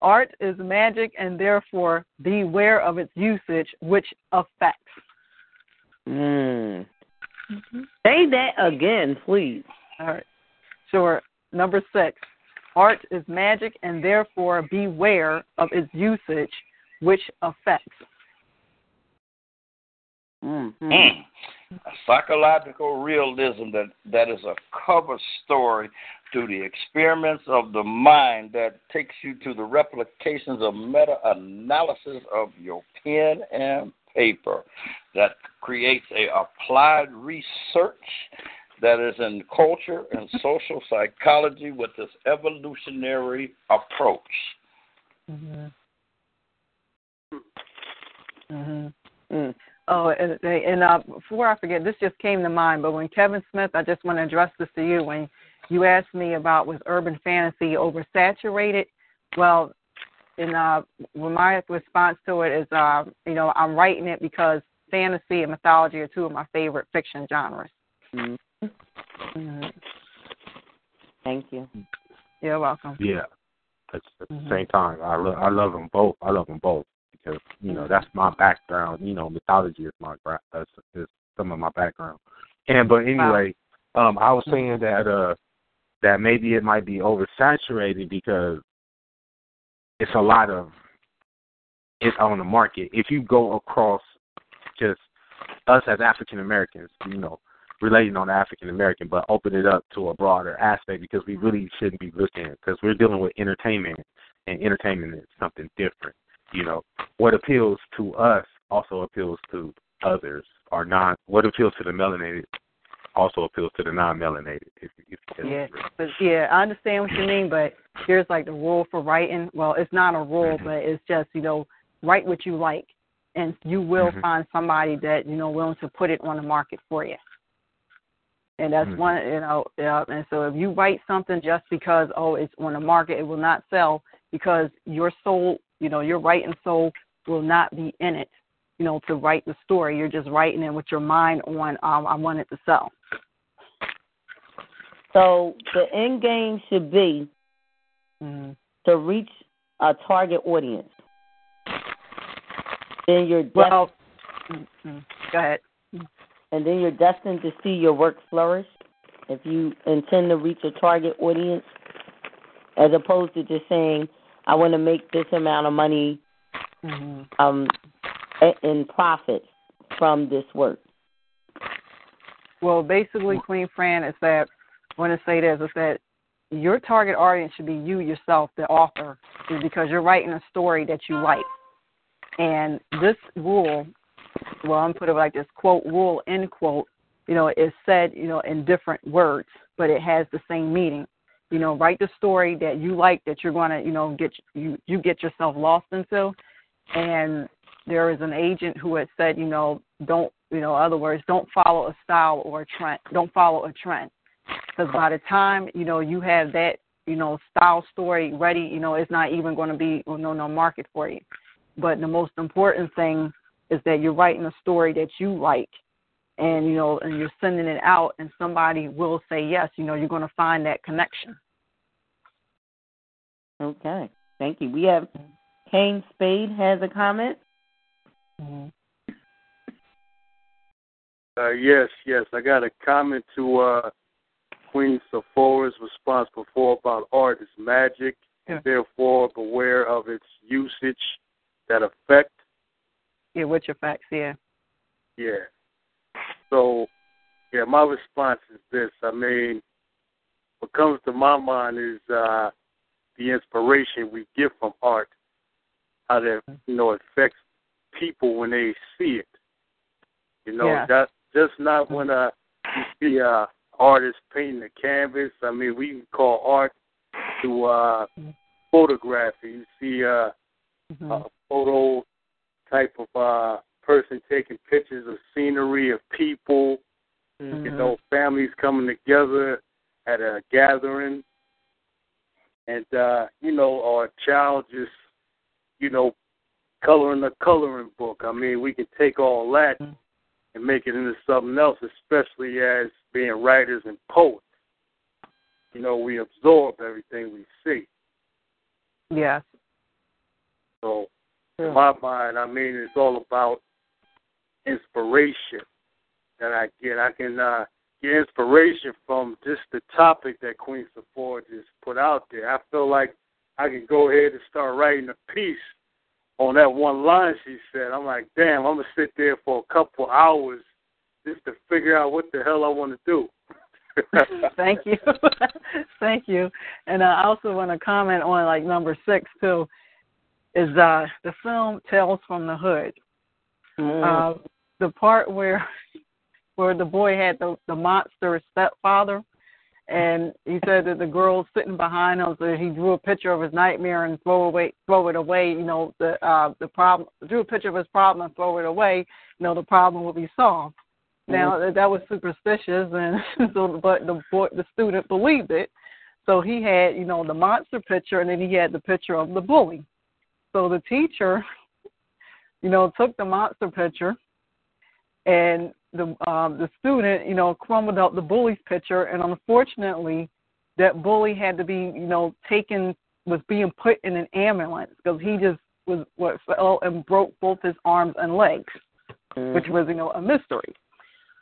Art is magic and therefore beware of its usage, which affects. Mm. Say that again, please. All right. Sure. Number six. Art is magic and therefore beware of its usage, which affects. Mm-hmm. Mm. A psychological realism that, that is a cover story to the experiments of the mind that takes you to the replications of meta analysis of your pen and paper that creates a applied research that is in culture and social psychology with this evolutionary approach. Mm-hmm. Mhm. Mm. Oh, and, and uh, before I forget, this just came to mind. But when Kevin Smith, I just want to address this to you. When you asked me about was urban fantasy oversaturated, well, and uh, well, my response to it is, uh, you know, I'm writing it because fantasy and mythology are two of my favorite fiction genres. Mm-hmm. Mm-hmm. Thank you. You're welcome. Yeah. At, at the same time, I love I love them both. I love them both because you know that's my background. You know, mythology is my gra- that's is some of my background. And but anyway, um, I was saying that uh that maybe it might be oversaturated because it's a lot of it's on the market. If you go across just us as African Americans, you know, relating on African American, but open it up to a broader aspect because we really shouldn't be looking because we're dealing with entertainment, and entertainment is something different. You know, what appeals to us also appeals to others, or non. What appeals to the melanated also appeals to the non-melanated. If, if, Yeah, but yeah, I understand what you mean, but here's like the rule for writing. Well, it's not a rule, Mhm. but it's just you know, write what you like, and you will Mhm. find somebody that you know willing to put it on the market for you. And that's Mhm. one, you know, yeah. And so if you write something just because oh it's on the market, it will not sell because your soul, you know, your writing soul will not be in it. You know, to write the story, you're just writing it with your mind on. Um, I want it to sell. So the end game should be Mm-hmm. to reach a target audience. Then you're des- Well, mm, go ahead. And then you're destined to see your work flourish if you intend to reach a target audience, as opposed to just saying, "I want to make this amount of money Mm-hmm. um, in profit from this work." Well, basically, Queen Fran is that I want to say this is that your target audience should be you yourself, the author, because you're writing a story that you like. And this rule, well, I'm put it like this quote rule end quote, you know, is said, you know, in different words, but it has the same meaning. You know, write the story that you like that you're to, you know, get you you get yourself lost into, and there is an agent who had said, you know, don't, you know, other words, don't follow a style or a trend. Don't follow a trend. Because by the time, you know, you have that, you know, style story ready, you know, it's not even going to be, you know, no market for you. But the most important thing is that you're writing a story that you like and, you know, and you're sending it out and somebody will say yes, you know, you're going to find that connection. Okay, thank you. We have Kane Spade has a comment. Uh, yes, yes. I got a comment to uh, Queen Sephora's response before about art is magic, and therefore beware of its usage that affect. Yeah, what's your facts? Yeah. Yeah. So, yeah, my response is this. I mean, what comes to my mind is uh, the inspiration we get from art, how that you know affects people when they see it. You know, Yeah. that just not when uh, you see uh, artists painting a canvas. I mean, we can call art to uh, photography. You see uh, a photo type of uh, person taking pictures of scenery, of people, you know, families coming together at a gathering, and uh, you know, or a child just, you know, coloring a coloring book. I mean, we can take all that and make it into something else, especially as being writers and poets. You know, we absorb everything we see. Yes. So, in my mind, I mean, it's all about inspiration that I get. I can uh, get inspiration from just the topic that Queen Sephora just put out there. I feel like I can go ahead and start writing a piece on that one line she said. I'm like, damn, I'm gonna sit there for a couple hours just to figure out what the hell I want to do. <laughs> Thank you. <laughs> Thank you. And I also want to comment on like number six too. Is uh the film Tales from the Hood. Uh, the part where <laughs> where the boy had the the monster stepfather, and he said that the girl sitting behind him, so he drew a picture of his nightmare and throw away throw it away. You know the uh the problem drew a picture of his problem and throw it away. You know the problem will be solved. Now that that was superstitious, and <laughs> so but the boy the student believed it. So he had you know the monster picture, and then he had the picture of the bully. So the teacher, you know, took the monster picture, and the um, the student, you know, crumbled up the bully's picture, and unfortunately, that bully had to be, you know, taken was being put in an ambulance because he just was what fell and broke both his arms and legs, mm-hmm. which was, you know, a mystery.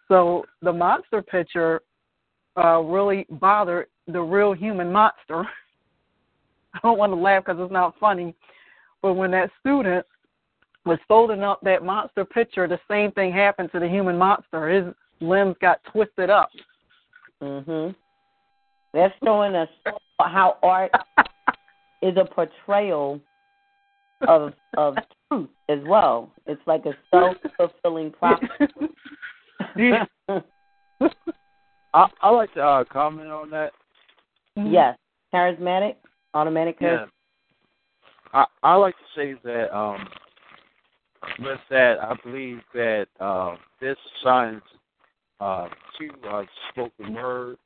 So the monster picture uh, really bothered the real human monster. <laughs> I don't want to laugh because it's not funny, but when that student was folding up that monster picture, the same thing happened to the human monster. His limbs got twisted up. Mhm. That's showing us how art is a portrayal of of truth as well. It's like a self fulfilling prophecy. <laughs> I I like to uh, comment on that. Yes, charismatic, automatic. Yeah. I I like to say that um with that I believe that uh, this science uh to uh, spoken word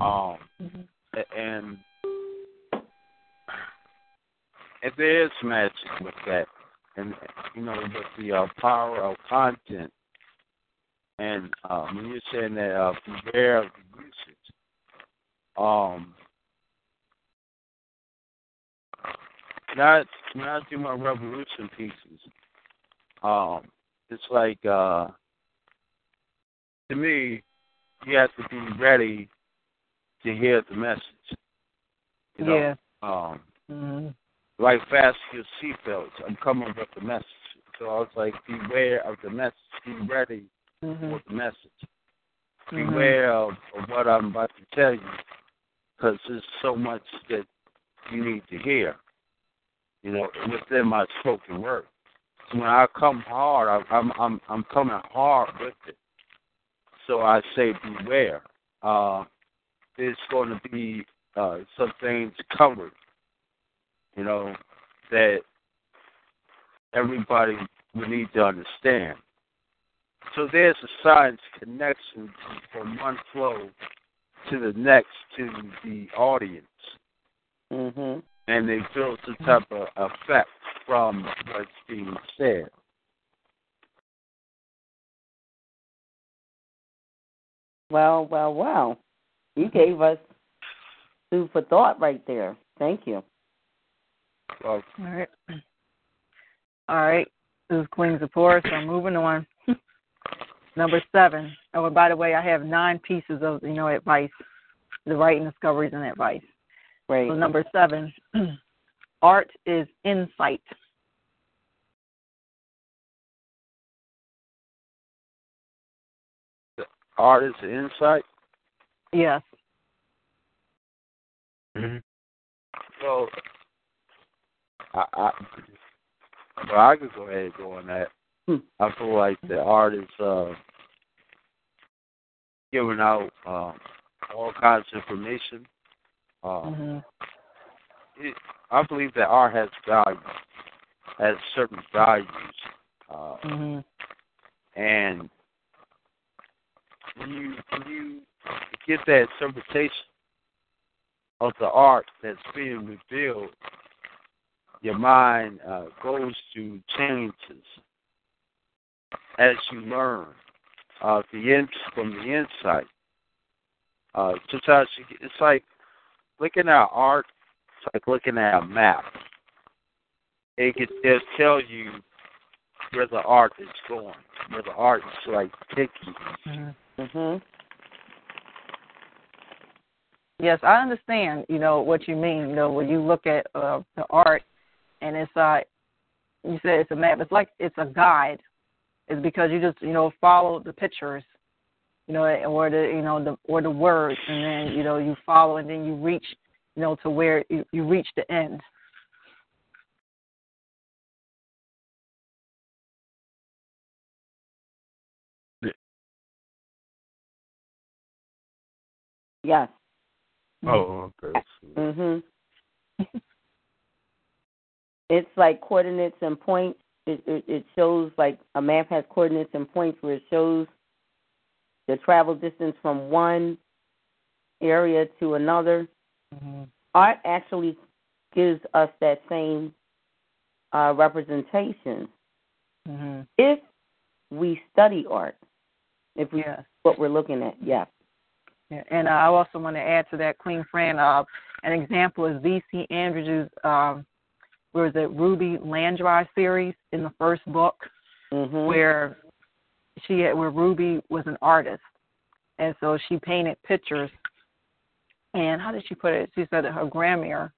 um mm-hmm. and if there is magic with that and you know with the uh, power of content and um, when you're saying that uh, beware of the usage, um, not I do my revolution pieces. Um, it's like uh, to me, you have to be ready to hear the message. You know? Yeah. Um, mm-hmm. like fasten your seatbelts. I'm coming with the message. So I was like, beware of the message. Be ready mm-hmm. with the message. Mm-hmm. Beware of, of what I'm about to tell you, because there's so much that you need to hear. You know, within my spoken word. So when I come hard, I, I'm I'm I'm coming hard with it. So I say beware. Uh, there's going to be uh, some things covered. You know that everybody will need to understand. So there's a science connection from one flow to the next to the audience. Mm-hmm. And they feel some type of effect from what's being said. Well, well, well. You gave us food for thought right there. Thank you. All right. All right. This is Queen Zipporah, so I'm moving on. <laughs> Number seven. Oh, and by the way, I have nine pieces of you know advice, the writing discoveries and advice. Right. So number seven, <clears throat> art is insight. Art is insight. Yes. Mm-hmm. So, I, I, well, I could go ahead and go on that. Hmm. I feel like the art is uh, giving out uh, all kinds of information. Uh, mm-hmm. it, I believe that art has value, has certain values, uh, mm-hmm. and when you when you get that interpretation of the art that's being revealed, your mind uh, goes through changes as you learn uh, the in, from the insight. Uh, sometimes you, it's like looking at art. It's like looking at a map. It can just tell you where the art is going, where the art is like taking. Mhm. Yes, I understand. You know what you mean. You know when you look at uh, the art, and it's uh, you said it's a map. It's like it's a guide. It's because you just you know follow the pictures, you know, or the you know the or the words, and then you know you follow, and then you reach, you know, to where you, you reach the end. Yes. Oh, okay. Mhm. <laughs> it's like coordinates and points. It, it it shows like a map has coordinates and points where it shows the travel distance from one area to another. Mm-hmm. Art actually gives us that same uh, representation hmm if we study art. If we Yes. what we're looking at, yeah. Yeah, and uh, I also want to add to that, Queen Fran. Uh, an example is V.C. Andrews' um, where is it Ruby Landry series in the first book, Mhm. where she had, where Ruby was an artist, and so she painted pictures. And how did she put it? She said that her grandmother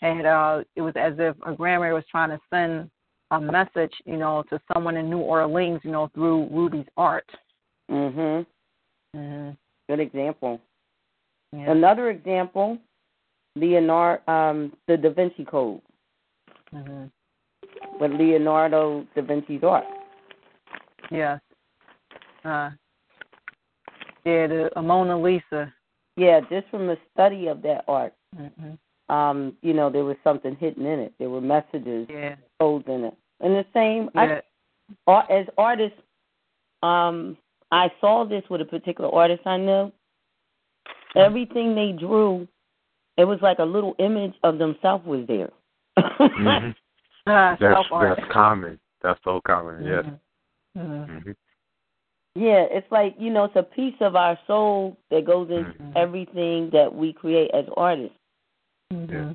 had uh, it was as if her grandmother was trying to send a message, you know, to someone in New Orleans, you know, through Ruby's art. Mhm. hmm Good example. Yeah. Another example, Leonardo, um, the Da Vinci Code, hmm with Leonardo da Vinci's art. Yes. Uh, yeah, the uh, Mona Lisa. Yeah, just from the study of that art, hmm um, you know, there was something hidden in it. There were messages, Yeah. codes in it. And the same, Yeah. I, art, as artists, um, I saw this with a particular artist I knew. Everything they drew, it was like a little image of themselves was there. hmm <laughs> Ah, That's that's common. That's so common. Yes. Mhm. hmm Yeah, it's like you know, it's a piece of our soul that goes into Mhm. everything that we create as artists. Mhm.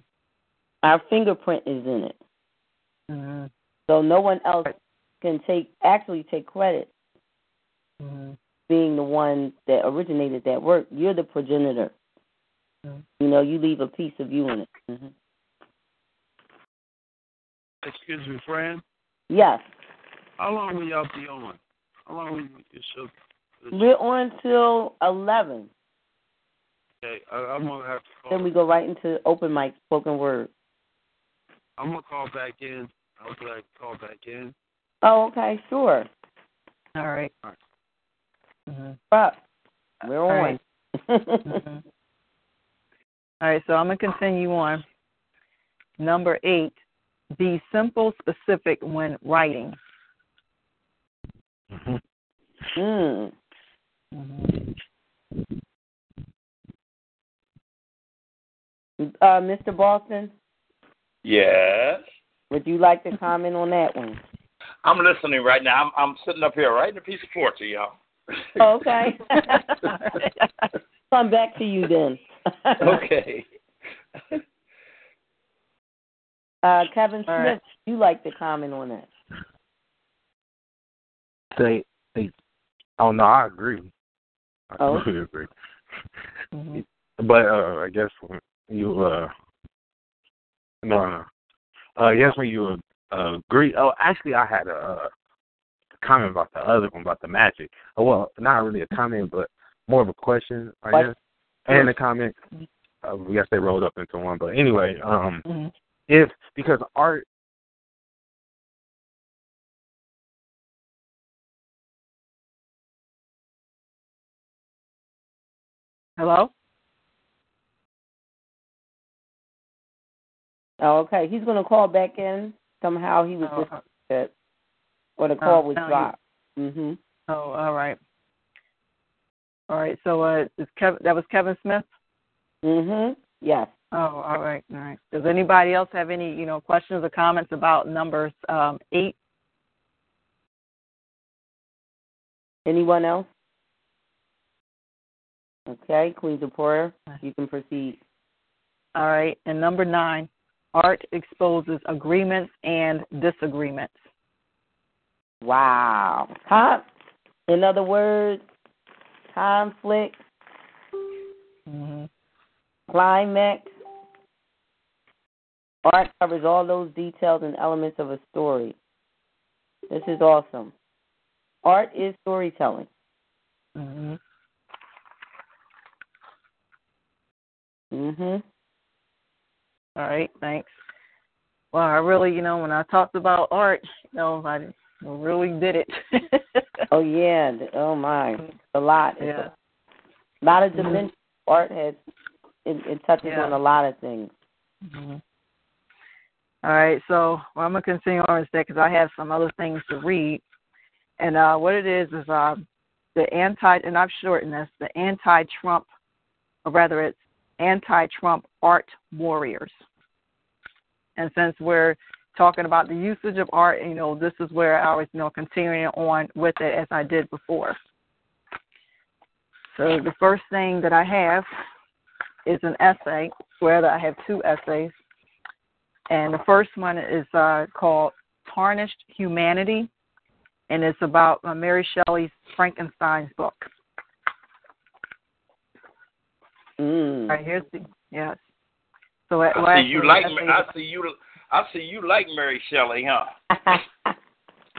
Our fingerprint is in it, Mhm. so no one else can take actually take credit Mhm. being the one that originated that work. You're the progenitor. Mhm. You know, you leave a piece of you in it. Excuse me, Fran. Yes, How long will y'all be on? How long will you show? we're on till eleven. Okay, I, I'm gonna have to call. Then we go right into open mic spoken word. I'm gonna call back in. I'll be like call back in. Oh, okay, sure. All right. All right. Mhm. But we're All on. right. Mhm. All right, so I'm going to continue on. Number eight, be simple, specific when writing. Hmm mm. Uh, Mr. Boston, Yes. would you like to comment on that one? I'm listening right now. I'm, I'm sitting up here writing a piece of poetry, y'all. Okay. <laughs> Come back to you then. okay. Uh, Kevin Smith, All right. you like to comment on that? They they. Oh no, I agree. I Oh. completely agree. <laughs> Mhm. But uh, I guess when you uh, no, no. Uh, I guess when you uh, agree. Oh, actually, I had a, uh comment about the other one about the magic. Oh, well, not really a comment, but more of a question, I What? guess, and a comment. Uh, I guess they rolled up into one. But anyway, um, Mhm. if because art Hello? Oh, okay. He's going to call back in. Somehow he was Oh, disconnected, or the call Oh, was dropped. Mhm. Oh, all right. All right, so uh, is Kevin, that was Kevin Smith? Mhm. Yes. Oh, all right, all right. Does anybody else have any, you know, questions or comments about numbers um, eight? Anyone else? Okay, Queen Zipporah, you can proceed. All right, and number nine, art exposes agreements and disagreements. Wow. Con- in other words, conflict, hmm climax. Art covers all those details and elements of a story. This is awesome. Art is storytelling. hmm Mhm. All right, thanks. Well, I really, you know, when I talked about art, you know, I really did it. <laughs> Oh yeah. Oh my. A lot. Yeah. A lot of Mhm. dimensions. Art has it, it touches Yeah. on a lot of things. hmm All right, so well, I'm gonna continue on instead because I have some other things to read, and uh, what it is is uh, the anti, and I've shortened this, the anti-Trump, or rather, it's anti-Trump art warriors. And since we're talking about the usage of art. You know, this is where I was, you know, continuing on with it as I did before. So the first thing that I have is an essay. Where I have two essays, and the first one is uh, called "Tarnished Humanity," and it's about uh, Mary Shelley's Frankenstein's book. Mm. All right, here's the yes. So at I see you like essay, I see you I see you like Mary Shelley, huh? <laughs>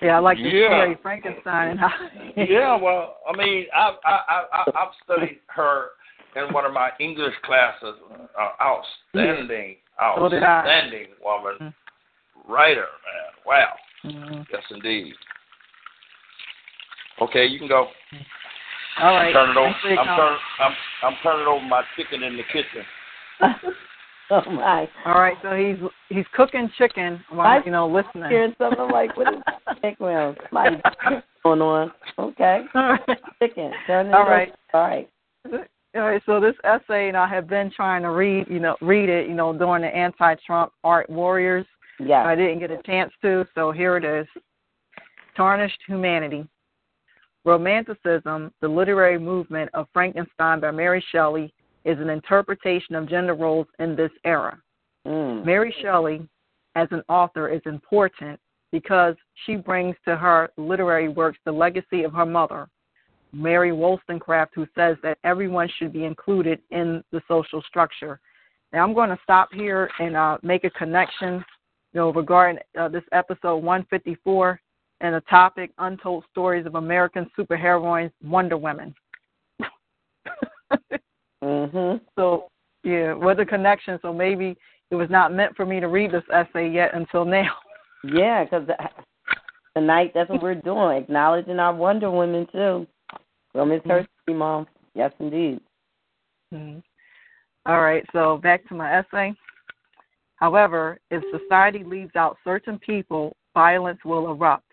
yeah, I like the Yeah. story Frankenstein and <laughs> how. yeah, well, I mean, I I I I- I've studied her in one of my English classes. Uh, outstanding, So did I. outstanding woman, writer, man. Wow. Mhm. Yes, indeed. Okay, you can go. All right. Turn it over. Thanks for your I'm comment. turning. I'm I'm turning over my chicken in the kitchen. <laughs> oh my! All right, so he's he's cooking chicken while I- you know listening. Hearing something I'm like, what is <laughs> background? Somebody going on? Okay. <laughs> Chicken. Turn it All over. right. All right. All right, so this essay, you know, I have been trying to read, you know, read it, you know, during the anti-Trump art warriors. Yeah. I didn't get a chance to, so here it is. Tarnished Humanity. Romanticism, the literary movement of Frankenstein by Mary Shelley, is an interpretation of gender roles in this era. Mm. Mary Shelley, as an author, is important because she brings to her literary works the legacy of her mother, Mary Wollstonecraft, who says that everyone should be included in the social structure. Now, I'm going to stop here and uh, make a connection, you know, regarding uh, this episode 154 and the topic Untold Stories of American Superheroines, Wonder Women. Mhm. <laughs> So, yeah, with a connection. So maybe it was not meant for me to read this essay yet until now. <laughs> Yeah, because tonight that's what we're doing, acknowledging our Wonder Women too. Women's Mhm. History Month. Yes, indeed. Mhm. All right, so back to my essay. However, if society leaves out certain people, violence will erupt.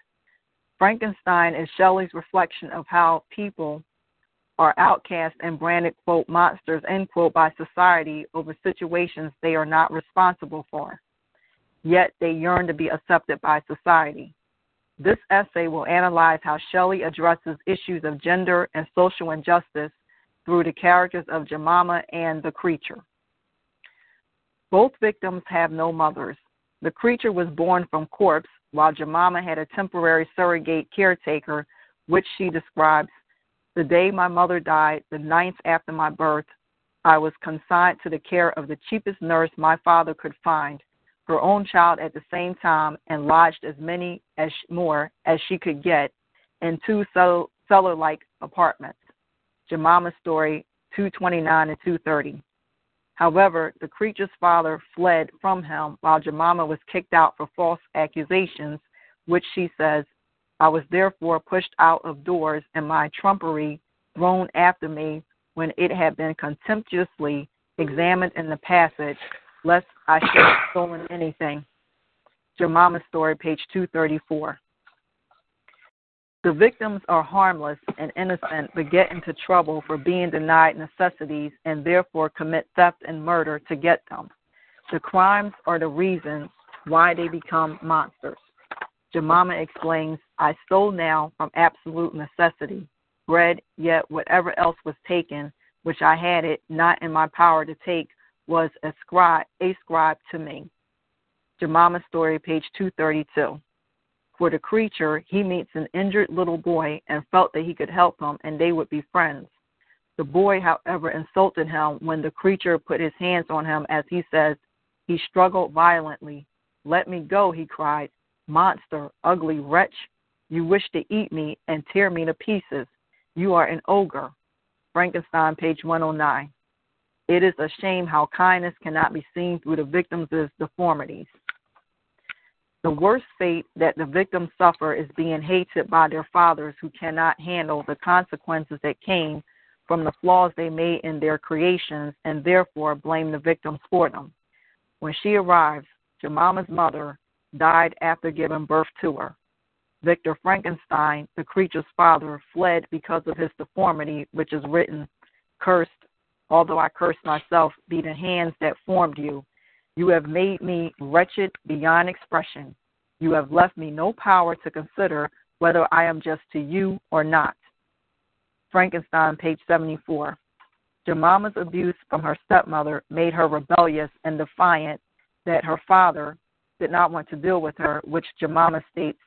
Frankenstein is Shelley's reflection of how people are outcast and branded, quote, monsters, end quote, by society over situations they are not responsible for. Yet they yearn to be accepted by society. This essay will analyze how Shelley addresses issues of gender and social injustice through the characters of Jemima and the creature. Both victims have no mothers. The creature was born from corpse, while Jemima had a temporary surrogate caretaker, which she describes The day my mother died, the ninth after my birth, I was consigned to the care of the cheapest nurse my father could find, her own child at the same time, and lodged as many as more as she could get in two cellar like apartments. Jemima's story 229 and 230. However, the creature's father fled from him while Jemima was kicked out for false accusations, which she says, I was therefore pushed out of doors and my trumpery thrown after me when it had been contemptuously examined in the passage, lest I should have stolen anything. Jemima's story, page 234. The victims are harmless and innocent, but get into trouble for being denied necessities and therefore commit theft and murder to get them. The crimes are the reasons why they become monsters. Jemima explains, I stole now from absolute necessity, bread, yet whatever else was taken, which I had it not in my power to take, was ascribed, ascribed to me. Jemima's story, page 232. For the creature, he meets an injured little boy and felt that he could help him and they would be friends. The boy, however, insulted him when the creature put his hands on him, as he says, he struggled violently. Let me go, he cried. Monster, ugly wretch, you wish to eat me and tear me to pieces. You are an ogre. Frankenstein, page 109. It is a shame how kindness cannot be seen through the victim's deformities. The worst fate that the victims suffer is being hated by their fathers who cannot handle the consequences that came from the flaws they made in their creations and therefore blame the victims for them. When she arrives, Jemima's mother died after giving birth to her. Victor Frankenstein, the creature's father, fled because of his deformity, which is written, Cursed, although I curse myself, be the hands that formed you. You have made me wretched beyond expression. You have left me no power to consider whether I am just to you or not. Frankenstein, page 74. Jemima's abuse from her stepmother made her rebellious and defiant that her father did not want to deal with her, which Jemima states,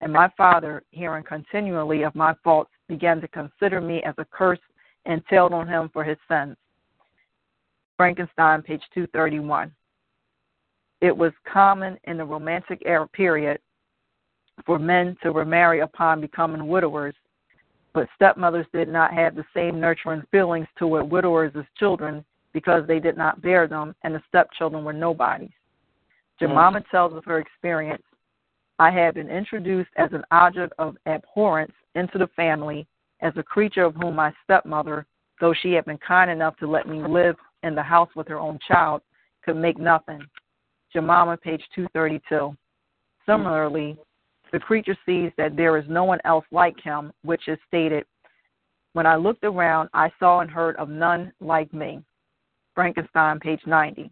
and my father, hearing continually of my faults, began to consider me as a curse entailed on him for his sins. Frankenstein, page 231. It was common in the Romantic era period for men to remarry upon becoming widowers, but stepmothers did not have the same nurturing feelings toward widowers as children because they did not bear them, and the stepchildren were nobodies. Jemima mm. tells of her experience I had been introduced as an object of abhorrence into the family as a creature of whom my stepmother, though she had been kind enough to let me live in the house with her own child, could make nothing. Jemima, page 232. Similarly, the creature sees that there is no one else like him, which is stated, When I looked around, I saw and heard of none like me. Frankenstein, page 90.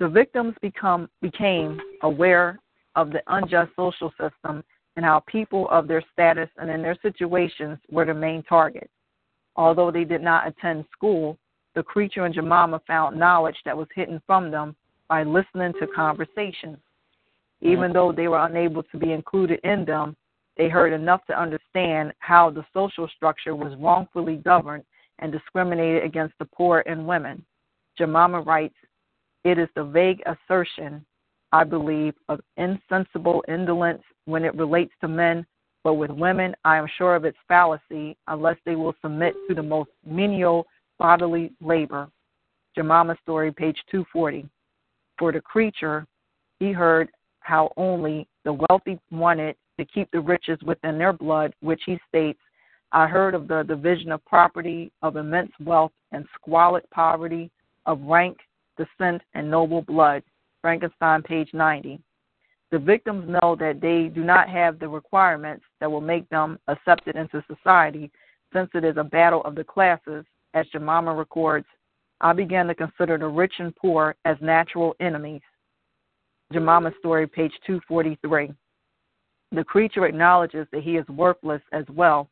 The victims become became aware of the unjust social system and how people of their status and in their situations were the main target. Although they did not attend school, the creature and Jemima found knowledge that was hidden from them by listening to conversations. Mm-hmm. Even though they were unable to be included in them, they heard enough to understand how the social structure was wrongfully governed and discriminated against the poor and women. Jemima writes, It is the vague assertion, I believe, of insensible indolence when it relates to men, but with women, I am sure of its fallacy unless they will submit to the most menial bodily labor. Jemima story, page 240. For the creature, he heard how only the wealthy wanted to keep the riches within their blood, which he states, I heard of the division of property, of immense wealth, and squalid poverty, of rank, descent, and noble blood. Frankenstein, page 90. The victims know that they do not have the requirements that will make them accepted into society, since it is a battle of the classes, as Jemima records. I began to consider the rich and poor as natural enemies. Jemima story, page 243. The creature acknowledges that he is worthless as well.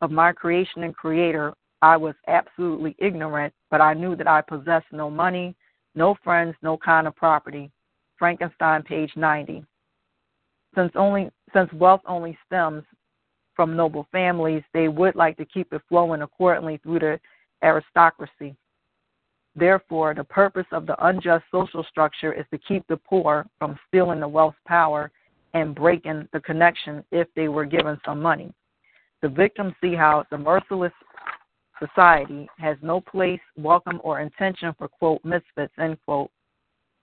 Of my creation and creator, I was absolutely ignorant, but I knew that I possessed no money, no friends, no kind of property. Frankenstein, page 90. Since only since wealth only stems from noble families, they would like to keep it flowing accordingly through the aristocracy. Therefore, the purpose of the unjust social structure is to keep the poor from stealing the wealth's power and breaking the connection if they were given some money. The victims see how the merciless society has no place, welcome, or intention for, quote, misfits, end quote.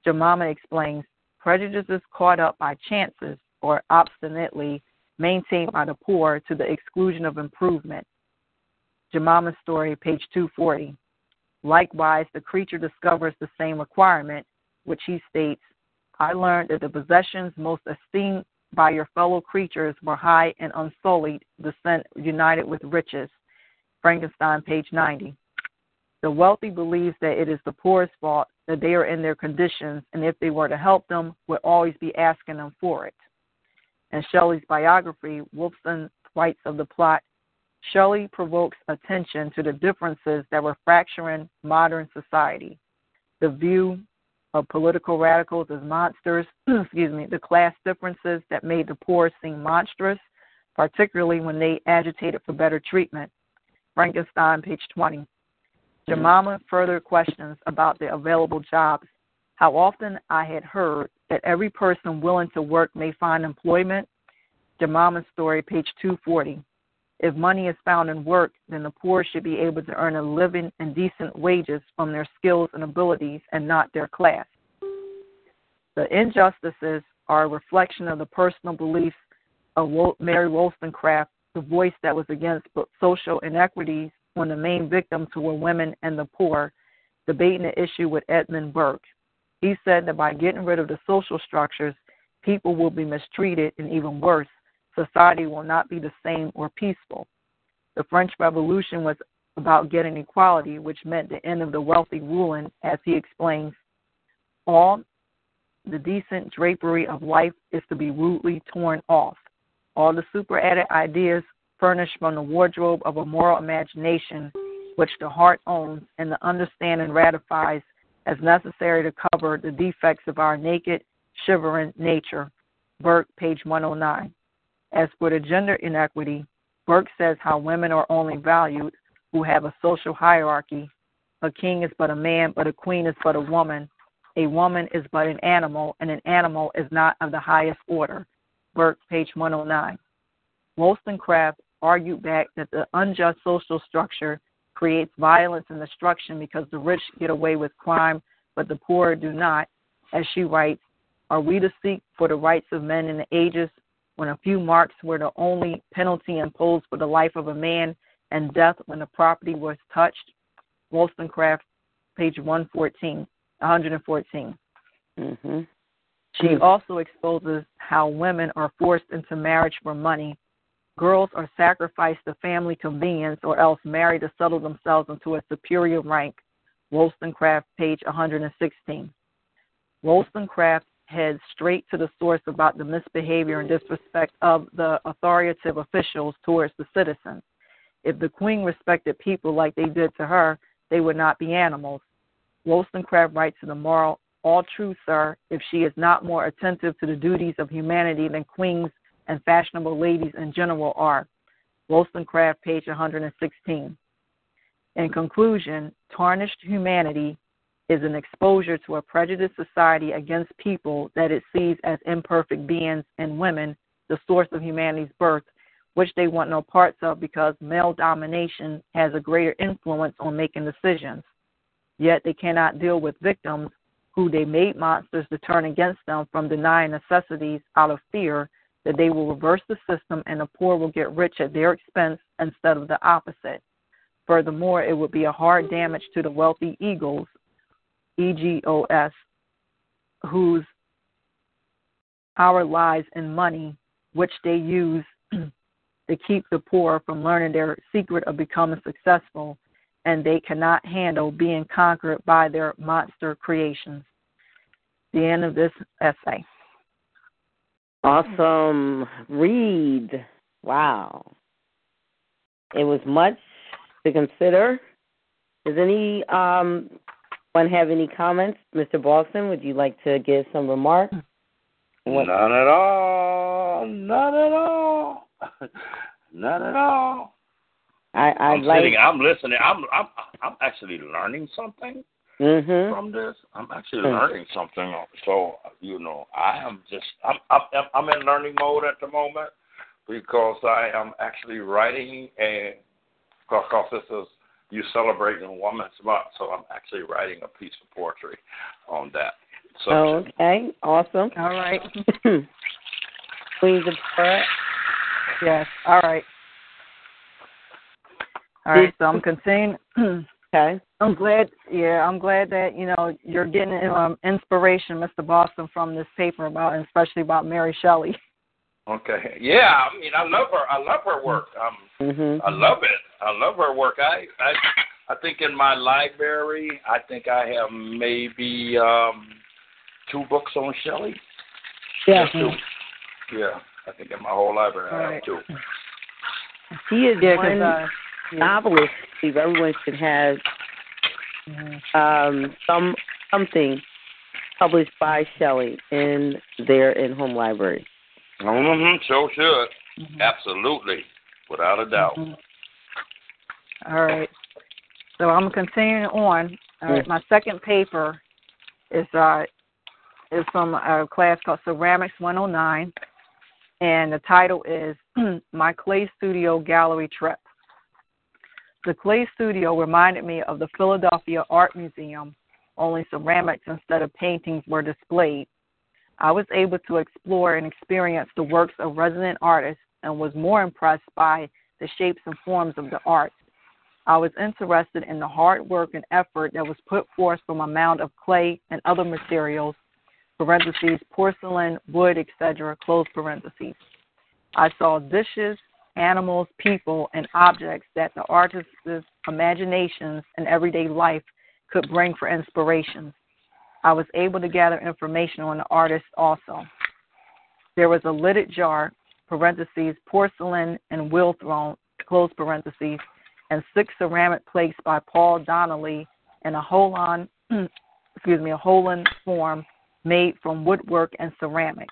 Jemima explains prejudices caught up by chances or obstinately maintained by the poor to the exclusion of improvement. Jemima's story, page 240. Likewise, the creature discovers the same requirement, which he states I learned that the possessions most esteemed by your fellow creatures were high and unsullied, descent united with riches. Frankenstein, page 90. The wealthy believes that it is the poor's fault that they are in their conditions, and if they were to help them, would always be asking them for it. In Shelley's biography, Wolfson writes of the plot Shelley provokes attention to the differences that were fracturing modern society. The view of political radicals as monsters, <clears throat> excuse me, the class differences that made the poor seem monstrous, particularly when they agitated for better treatment. Frankenstein, page 20. Jemima further questions about the available jobs. How often I had heard that every person willing to work may find employment. Jemima's story, page 240. If money is found in work, then the poor should be able to earn a living and decent wages from their skills and abilities and not their class. The injustices are a reflection of the personal beliefs of Mary Wollstonecraft, the voice that was against social inequities when the main victims were women and the poor, debating the issue with Edmund Burke. He said that by getting rid of the social structures, people will be mistreated and even worse, society will not be the same or peaceful. The French Revolution was about getting equality, which meant the end of the wealthy ruling, as he explains. All the decent drapery of life is to be rudely torn off. All the superadded ideas furnished from the wardrobe of a moral imagination which the heart owns and the understanding ratifies as necessary to cover the defects of our naked, shivering nature. Burke, page 109. As for the gender inequity, Burke says how women are only valued who have a social hierarchy. A king is but a man, but a queen is but a woman. A woman is but an animal, and an animal is not of the highest order. Burke, page 109. Wollstonecraft argued back that the unjust social structure creates violence and destruction because the rich get away with crime, but the poor do not. As she writes, Are we to seek for the rights of men in the ages when a few marks were the only penalty imposed for the life of a man and death when the property was touched? Wollstonecraft, page 114, 114. Mm-hmm. She also exposes how women are forced into marriage for money Girls are sacrificed to family convenience or else married to settle themselves into a superior rank. Wollstonecraft, page 116. Wollstonecraft heads straight to the source about the misbehavior and disrespect of the authoritative officials towards the citizens. If the queen respected people like they did to her, they would not be animals. Wollstonecraft writes to the moral, All true, sir, if she is not more attentive to the duties of humanity than queens and fashionable ladies in general are. Wollstonecraft, page 116. In conclusion, tarnished humanity is an exposure to a prejudiced society against people that it sees as imperfect beings and women, the source of humanity's birth, which they want no parts of because male domination has a greater influence on making decisions. Yet they cannot deal with victims who they made monsters to turn against them from denying necessities out of fear that they will reverse the system and the poor will get rich at their expense instead of the opposite. Furthermore, it would be a hard damage to the wealthy eagles, EGOS, whose power lies in money, which they use <clears throat> to keep the poor from learning their secret of becoming successful, and they cannot handle being conquered by their monster creations. The end of this essay. Awesome read. Wow. It was much to consider. Does any um one have any comments? Mr. Boston, would you like to give some remarks? What? None at all. None at all. <laughs> None at all. I I I'm like sitting, I'm listening. I'm I'm I'm actually learning something mm-hmm. from this. I'm actually Mm. learning something. So you know, I am just I'm I'm I'm in learning mode at the moment because I am actually writing a because this is you celebrating Women's Month, so I'm actually writing a piece of poetry on that. So Okay, awesome. All right. Queens of Prayer. Yes. All right. All right. So I'm continuing. <clears throat> okay. I'm glad. Yeah, I'm glad that you know you're getting um, inspiration, Mr. Boston, from this paper about, and especially about Mary Shelley. <laughs> Okay. Yeah, I mean, I love her. I love her work. Um, Mm-hmm. I love it. I love her work. I, I, I think in my library, I think I have maybe um two books on Shelley. Yeah. Just two. Yeah, I think in my whole library I Right. have two. She is Yeah, 'cause, one uh, novelist. I believe everyone should have um, some something published by Shelley in their in-home library. Mm-hmm. So should. Absolutely, without a doubt. All right. So I'm continuing on. All right. Mm. My second paper is uh is from a class called Ceramics 109, and the title is <clears throat> My Clay Studio Gallery Trip. The Clay Studio reminded me of the Philadelphia Art Museum, only ceramics instead of paintings were displayed. I was able to explore and experience the works of resident artists and was more impressed by the shapes and forms of the art. I was interested in the hard work and effort that was put forth from a mound of clay and other materials, parentheses, porcelain, wood, etc., close parentheses. I saw dishes, animals, people, and objects that the artist's imaginations and everyday life could bring for inspiration. I was able to gather information on the artist also. There was a lidded jar, parentheses, porcelain and wheel thrown, close parentheses, and six ceramic plates by Paul Donnelly in a Holon, <clears throat> excuse me, a Holland form made from woodwork and ceramic.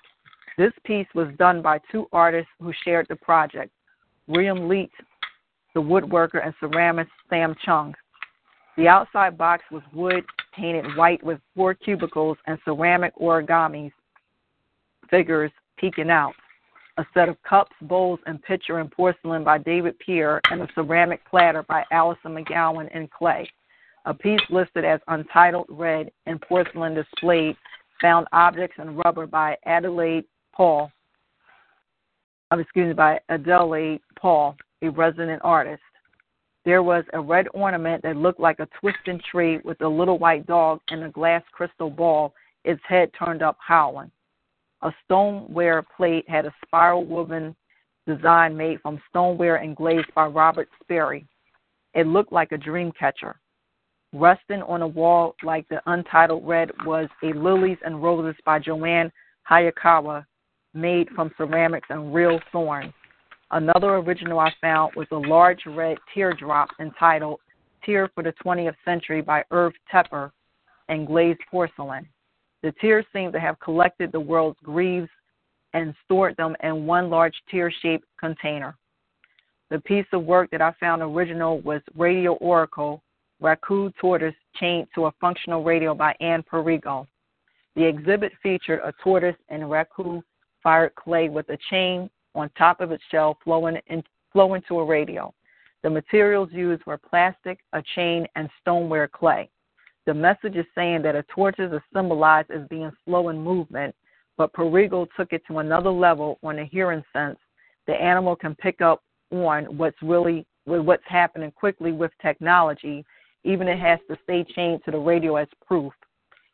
This piece was done by two artists who shared the project, William Leet, the woodworker, and ceramist Sam Chung. The outside box was wood painted white with four cubicles and ceramic origamis figures peeking out. A set of cups, bowls, and pitcher in porcelain by David Pierre, and a ceramic platter by Allison McGowan in clay. A piece listed as Untitled Red in porcelain displayed found objects and rubber by Adelaide Paul. Um, excuse me, by Adelaide Paul, a resident artist. There was a red ornament that looked like a twisting tree with a little white dog and a glass crystal ball, its head turned up howling. A stoneware plate had a spiral woven design made from stoneware and glazed by Robert Sperry. It looked like a dream catcher. Resting on a wall like the untitled red was a Lilies and Roses by Joanne Hayakawa, made from ceramics and real thorns. Another original I found was a large red teardrop entitled Tear for the 20th Century by Irv Tepper and glazed porcelain. The tears seem to have collected the world's griefs and stored them in one large tear shaped container. The piece of work that I found original was Radio Oracle Raccoon Tortoise Chained to a Functional Radio by Anne Perigo. The exhibit featured a tortoise and raccoon fired clay with a chain on top of its shell flowing, in, flowing to a radio. The materials used were plastic, a chain, and stoneware clay. The message is saying that a tortoise is symbolized as being slow in movement, but Perigo took it to another level on a hearing sense. The animal can pick up on what's really what's happening quickly with technology even it has to stay chained to the radio as proof.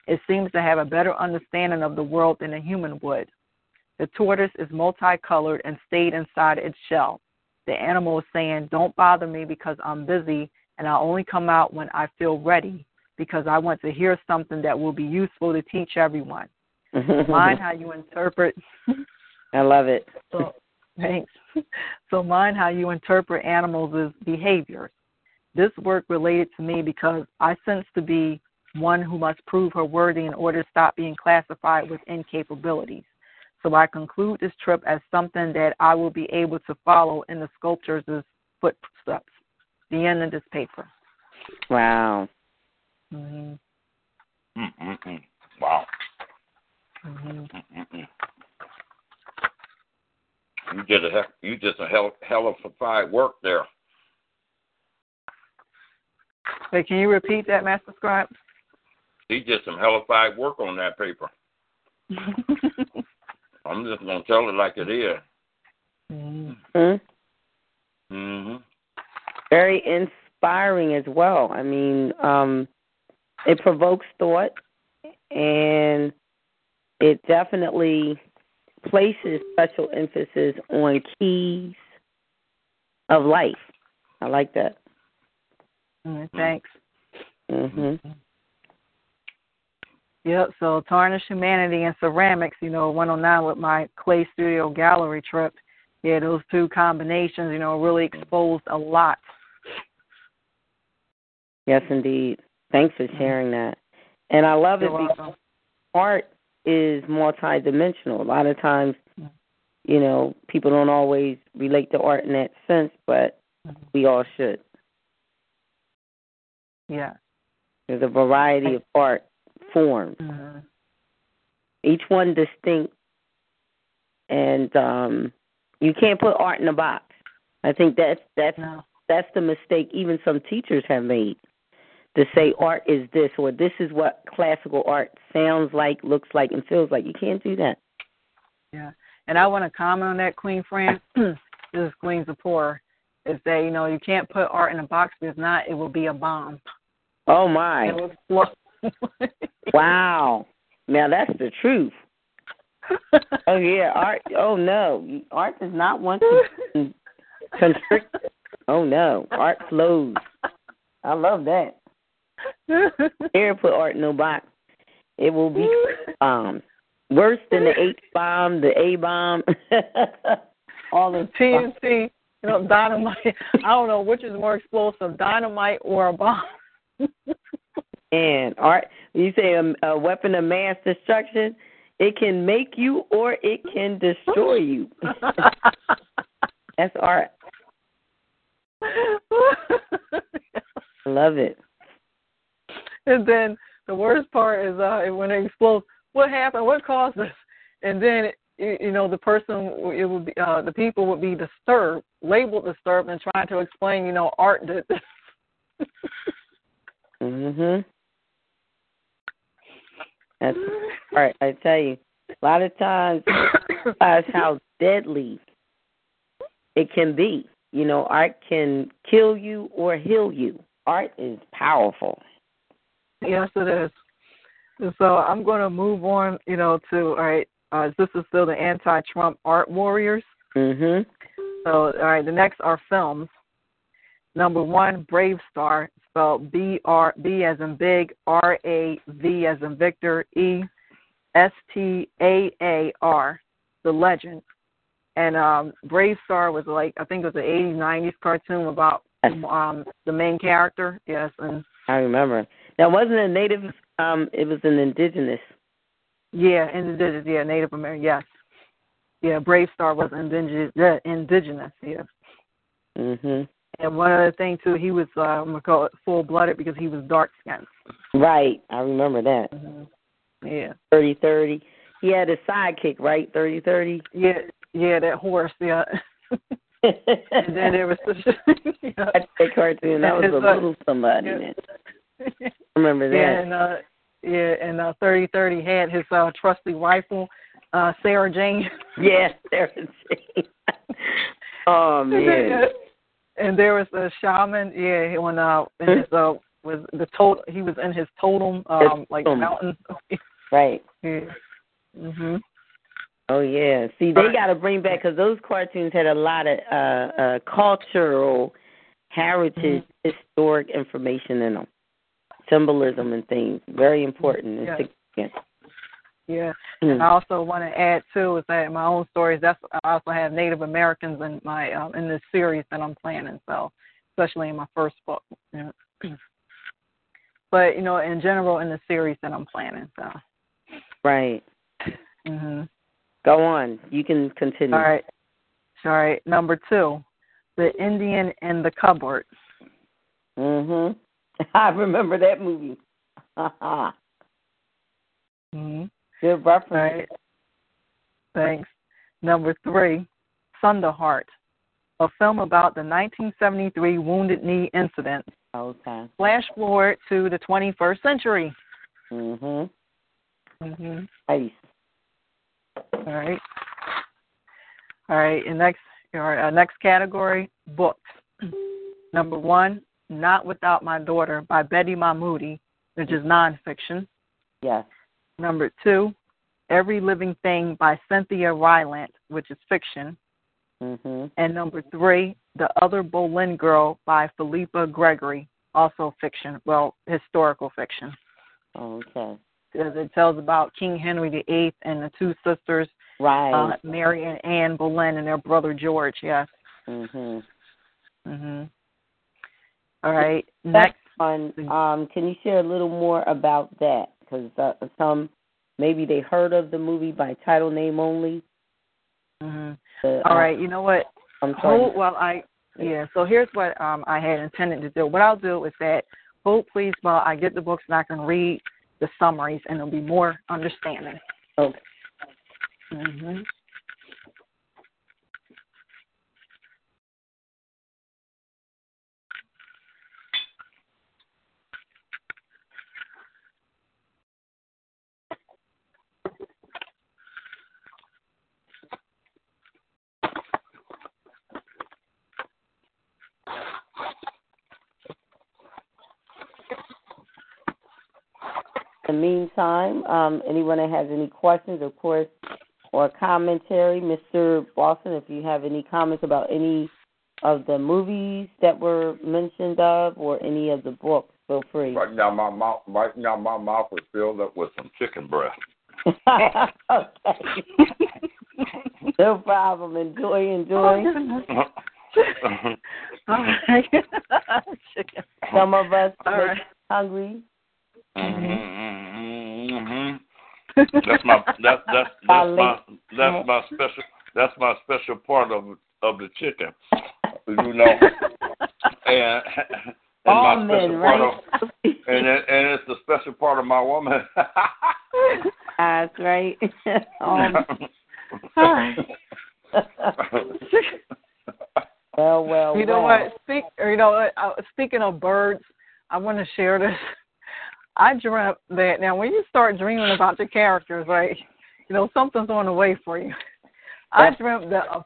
It seems to have a better understanding of the world than a human would. The tortoise is multicolored and stayed inside its shell. The animal is saying, Don't bother me because I'm busy and I'll only come out when I feel ready because I want to hear something that will be useful to teach everyone. <laughs> mind how you interpret. I love it. So, thanks. So, mind how you interpret animals' behaviors. This work related to me because I sense to be one who must prove her worthy in order to stop being classified with incapabilities. So I conclude this trip as something that I will be able to follow in the sculptor's footsteps. The end of this paper. Wow. Mm-hmm. Mm-mm-mm. Wow. Mm-hmm. You did a he- you did a hell hell of a fine work there. Wait, can you repeat that, Master Scribe? He did some hellified work on that paper. <laughs> I'm just gonna tell it like it is. Mm-hmm. Mm-hmm. Very inspiring as well. I mean, um, it provokes thought, and it definitely places special emphasis on keys of life. I like that. Thanks. Mm, thanks. Mhm. Yep. So tarnish humanity and ceramics. You know, 109 with my clay studio gallery trip. Yeah, those two combinations. You know, really exposed a lot. Yes, indeed. Thanks for mm-hmm. sharing that. And I love You're it because welcome. art is multidimensional. A lot of times, you know, people don't always relate to art in that sense, but mm-hmm. we all should. Yeah. There's a variety of art forms, Mm-hmm. each one distinct, and um, you can't put art in a box. I think that's that's that's the mistake even some teachers have made to say art is this or this is what classical art sounds like, looks like, and feels like. You can't do that. Yeah. And I want to comment on that, Queen Fran. <clears throat> this is Queen Zipporah. Is that you know you can't put art in a box because not it will be a bomb. Oh my! It will explode. <laughs> Wow. Now that's the truth. oh yeah, art. Oh no, art does not want to <laughs> constrict. Oh no, art flows. I love that. Here, put art in no box. It will be bombs. Worse than the H bomb, the A bomb. <laughs> All the TNT, you know, dynamite. I don't know which is more explosive, dynamite or a bomb. <laughs> and art, you say a, a weapon of mass destruction. It can make you or it can destroy you. <laughs> That's art. Love it. And then the worst part is uh when it explodes. What happened? What caused this? And then it, you know the person it would be uh the people would be disturbed, labeled disturbed, and trying to explain you know art did this. mhm. That's all right. I tell you, a lot of times, <coughs> realize how deadly it can be. You know, art can kill you or heal you. Art is powerful. Yes, it is. And so I'm going to move on, you know, to all right. Uh, this is still the anti-Trump art warriors. Mhm. So all right, the next are films. Number one, Brave Star, spelled B R B as in big, R A V as in Victor, E S T A A R, The Legend. And um BraveStarr was like I think it was an eighties, nineties cartoon about um the main character. Yes, and I remember. That wasn't a native um it was an indigenous. Yeah, indigenous, yeah, Native American, yes. Yeah, BraveStarr was indigenous yeah, indigenous, yeah. Mhm. And one other thing too, he was uh, I'm gonna call it full blooded because he was dark skinned. Right, I remember that. Mm-hmm. Yeah. Thirty thirty. He had a sidekick, right? Thirty thirty. Yeah, yeah, that horse, yeah. <laughs> and then there was the <laughs> yeah. That's that cartoon. That was a uh, little somebody. yeah. <laughs> remember that. Yeah, and uh yeah, and uh thirty thirty had his uh trusty rifle, uh Sarah Jane. Yes, Jane. oh man. And there was a shaman, yeah, when uh in his uh was the total he was in his totem, um like mountain. <laughs> Right. yeah. Mhm. Oh yeah. See, they got to bring back because those cartoons had a lot of uh, uh cultural heritage, Mm-hmm. historic information in them, symbolism and things. Very important and significant. Yeah. Mm. And I also want to add too is that in my own stories, that's I also have Native Americans in my um, in this series that I'm planning. So especially in my first book. Yeah. <clears throat> But you know, in general, in the series that I'm planning. So. Right. Mhm. Go on. You can continue. All right. All right. Number two, the Indian in the cupboard. Mhm. <laughs> I remember that movie. Haha. <laughs> Good reference. Right. Thanks. Number three, Thunderheart, a film about the 1973 Wounded Knee incident. Okay. Flash forward to the 21st century. Mhm. Mhm. Nice. All right. All right. And next, right, uh, next category, books. <clears throat> Number one, Not Without My Daughter by Betty Mahmoody, which is nonfiction. Yes. Number two, Every Living Thing by Cynthia Rylant, which is fiction. Mhm. And number three, The Other Boleyn Girl by Philippa Gregory, also fiction, well, historical fiction. Okay. Because it tells about King Henry VIII and the two sisters, Right. uh, Mary and Anne Boleyn, and their brother George. Yes. mhm. Mhm. All right. Next Next. one. Um, can you share a little more about that? Because uh, some maybe they heard of the movie by title name only. Mhm. The, All uh, right. You know what? I'm sorry. Hold, well, I yeah. So here's what um I had intended to do. What I'll do is that hold please while I get the books and I can read the summaries and there'll be more understanding. Okay. Mhm. In the meantime, um, anyone that has any questions, of course, or commentary, Mr. Boston, if you have any comments about any of the movies that were mentioned of or any of the books, Feel free. Right now, my mouth. Right now, my mouth is filled up with some chicken breast. okay. <laughs> no problem. Enjoy, enjoy. <laughs> All right. Some of us All make right. hungry. Mm-hmm. That's my that's that's <laughs> that's my that's my special that's my special part of of the chicken. You know, <laughs> and and All my men, special part right? of and it, and it's the special part of my woman. <laughs> That's right. um, well, well, you know well. what? Speak. Or you know what? Uh, speaking of birds, I want to share this. I dreamt that. Now, when you start dreaming about your characters, right? You know something's on the way for you. I dreamt that a,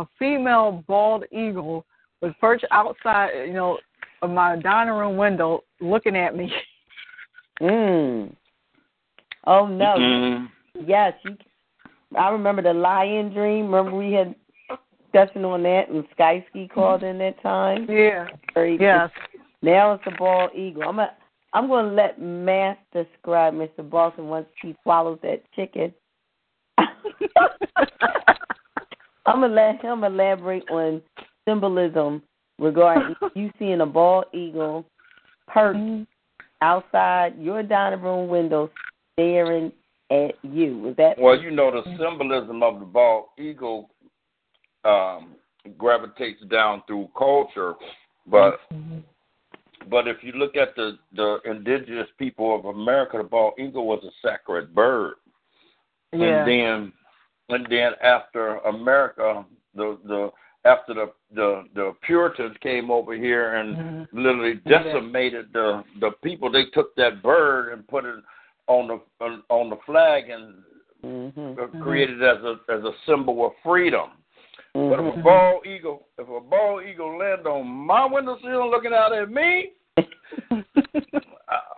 a female bald eagle was perched outside, you know, of my dining room window, looking at me. <laughs> Mm. Oh no. Mhm. Yes, you. I remember the lion dream. Remember we had discussion on that, and Skysky called in that time. Yeah. Very Yes. Now it's the bald eagle. I'm a, I'm going to let Master Scribe Mr. Boston once he swallows that chicken. <laughs> I'm gonna let him elaborate on symbolism regarding <laughs> you seeing a bald eagle perched outside your dining room window staring at you. Was that Well, you know the symbolism of the bald eagle um, gravitates down through culture, but but if you look at the the indigenous people of America, the bald eagle was a sacred bird, Yeah. and then and then after America, the the after the the the Puritans came over here and literally decimated the the people, they took that bird and put it on the on the flag and Mm-hmm. created as a as a symbol of freedom. But Mm-hmm. if a bald eagle, if a bald eagle land on my windowsill looking out at me, <laughs>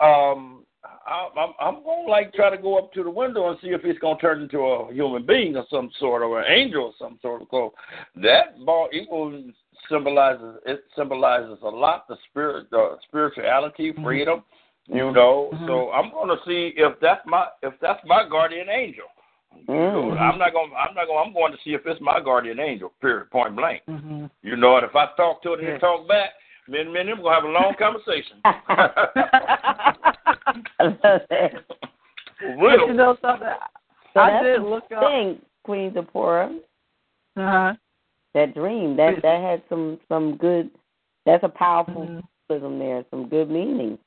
um, I, I'm I'm gonna like try to go up to the window and see if it's gonna turn into a human being of some sort or an angel or some sort of clothes. That bald eagle symbolizes it symbolizes a lot the spirit, the spirituality, freedom. You know, so I'm gonna see if that's my if that's my guardian angel. You know, I'm not gonna I'm not gonna I'm going to see if it's my guardian angel. Period. Point blank. Mm-hmm. You know, and if I talk to it and it talk back, me and me and them gonna have a long conversation. <laughs> For But real. you know something? So I did the look up. thing, Queen Zipporah. Uh huh. That dream that that had some some good. That's a powerful Mm-hmm. symbolism there. Some good meaning.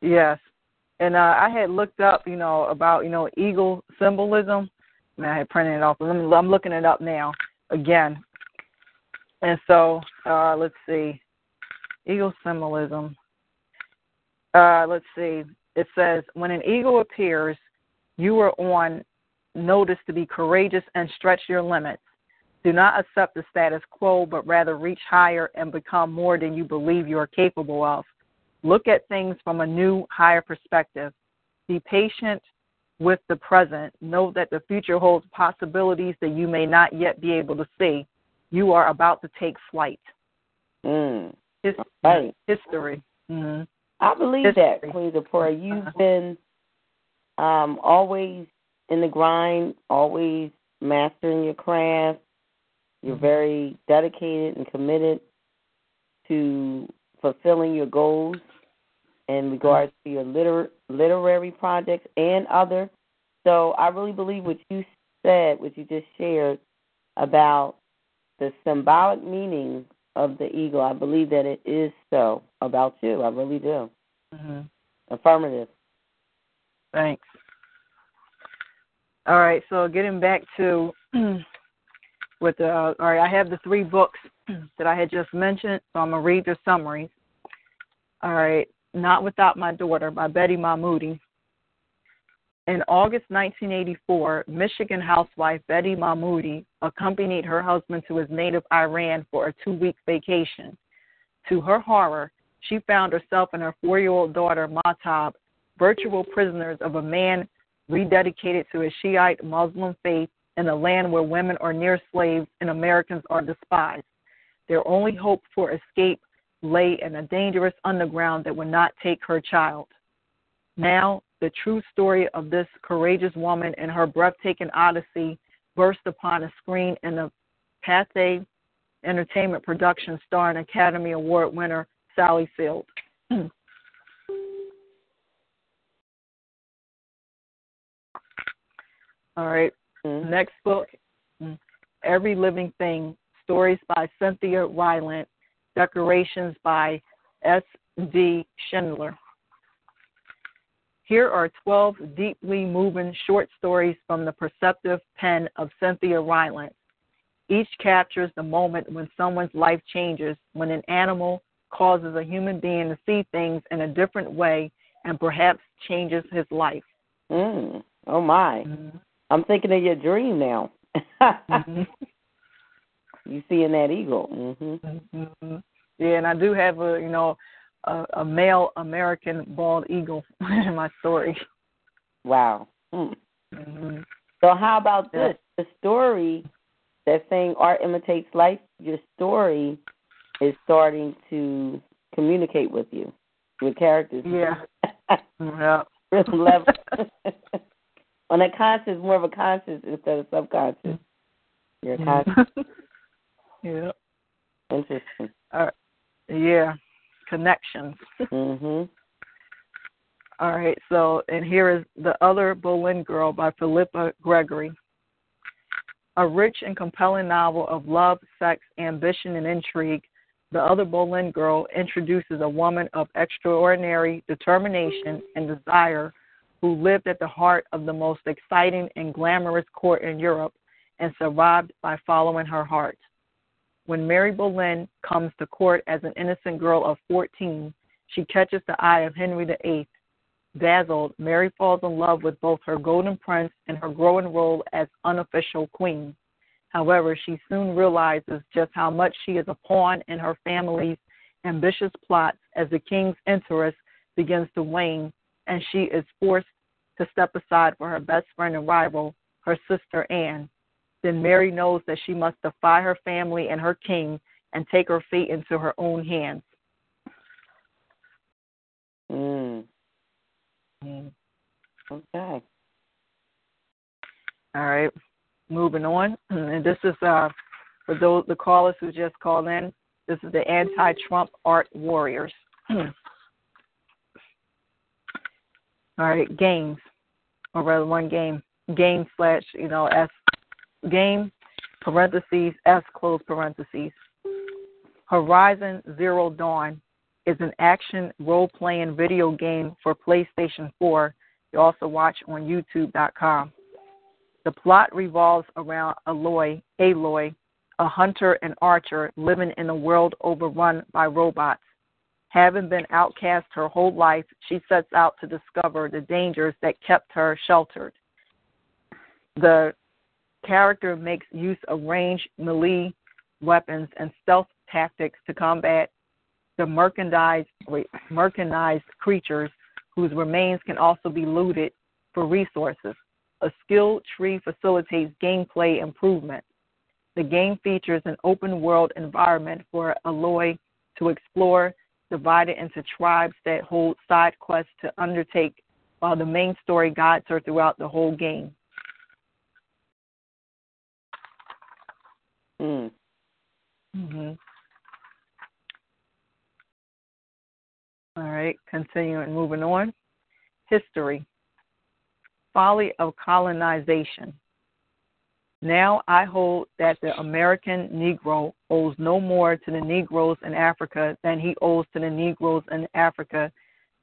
Yes. And uh, I had looked up, you know, about, you know, eagle symbolism. And I had printed it off. I'm looking it up now again. And so, uh, let's see. Eagle symbolism. Uh, let's see. It says, when an eagle appears, you are on notice to be courageous and stretch your limits. Do not accept the status quo, but rather reach higher and become more than you believe you are capable of. Look at things from a new, higher perspective. Be patient with the present. Know that the future holds possibilities that you may not yet be able to see. You are about to take flight. Mm. His, Right. History. hmm I believe History. that, Queen Zipporah. You've been um, always in the grind, always mastering your craft. You're very dedicated and committed to fulfilling your goals in regards to your liter- literary projects and other. So I really believe what you said, what you just shared about the symbolic meaning of the eagle. I believe that it is so about you. I really do. hmm Affirmative. Thanks. All right, so getting back to <clears throat> with the uh, all right, I have the three books <clears throat> that I had just mentioned, so I'm gonna read the summaries. All right, Not Without My Daughter by Betty Mahmoody. In August 1984, Michigan housewife Betty Mahmoody accompanied her husband to his native Iran for a two week vacation. To her horror, she found herself and her four year old daughter, Mahtob, virtual prisoners of a man rededicated to his Shiite Muslim faith in a land where women are near slaves and Americans are despised. Their only hope for escape lay in a dangerous underground that would not take her child. Now, the true story of this courageous woman and her breathtaking odyssey burst upon a screen in a Pathé Entertainment production starring Academy Award winner Sally Field. Hmm. All right. Mm-hmm. Next book, Every Living Thing, stories by Cynthia Rylant, decorations by S. D. Schindler. Here are 12 deeply moving short stories from the perceptive pen of Cynthia Rylant. Each captures the moment when someone's life changes, when an animal causes a human being to see things in a different way and perhaps changes his life. Mm. Oh my. Mm-hmm. I'm thinking of your dream now. mm-hmm. <laughs> You seeing that eagle? Mhm. Mm-hmm. Yeah, and I do have a you know a, a male American bald eagle <laughs> in my story. Wow. Mm. Mm-hmm. So how about this? The story that saying art imitates life. Your story is starting to communicate with you, with characters. Yeah. <laughs> yeah. level. On a conscious, more of a conscious instead of subconscious. You're conscious. <laughs> yeah. Interesting. Uh, yeah. Connections. mhm. <laughs> All right. So, and here is the other Boleyn Girl by Philippa Gregory. A rich and compelling novel of love, sex, ambition, and intrigue, The Other Boleyn Girl introduces a woman of extraordinary determination and desire who lived at the heart of the most exciting and glamorous court in Europe and survived by following her heart. When Mary Boleyn comes to court as an innocent girl of 14, she catches the eye of Henry VIII. Dazzled, Mary falls in love with both her golden prince and her growing role as unofficial queen. However, she soon realizes just how much she is a pawn in her family's ambitious plots as the king's interest begins to wane and she is forced to step aside for her best friend and rival, her sister Anne. Then Mary knows that she must defy her family and her king and take her fate into her own hands. Mm. Mm. Okay. All right. Moving on. <clears throat> And this is uh for those the callers who just called in. This is the anti Trump art warriors. <clears throat> All right, games, or rather one game, game slash, you know, S game, parentheses, S close parentheses. Horizon Zero Dawn is an action role playing video game for PlayStation 4. You also watch on YouTube.com. The plot revolves around Aloy, Aloy, a hunter and archer living in a world overrun by robots. Having been outcast her whole life, she sets out to discover the dangers that kept her sheltered. The character makes use of ranged melee weapons and stealth tactics to combat the mechanised creatures whose remains can also be looted for resources. A skill tree facilitates gameplay improvement. The game features an open world environment for Aloy to explore divided into tribes that hold side quests to undertake, while the main story guides her throughout the whole game. Mm. Mm-hmm. All right, continuing, moving on. History. Folly of colonization. Now I hold that the American Negro owes no more to the Negroes in Africa than he owes to the Negroes in Africa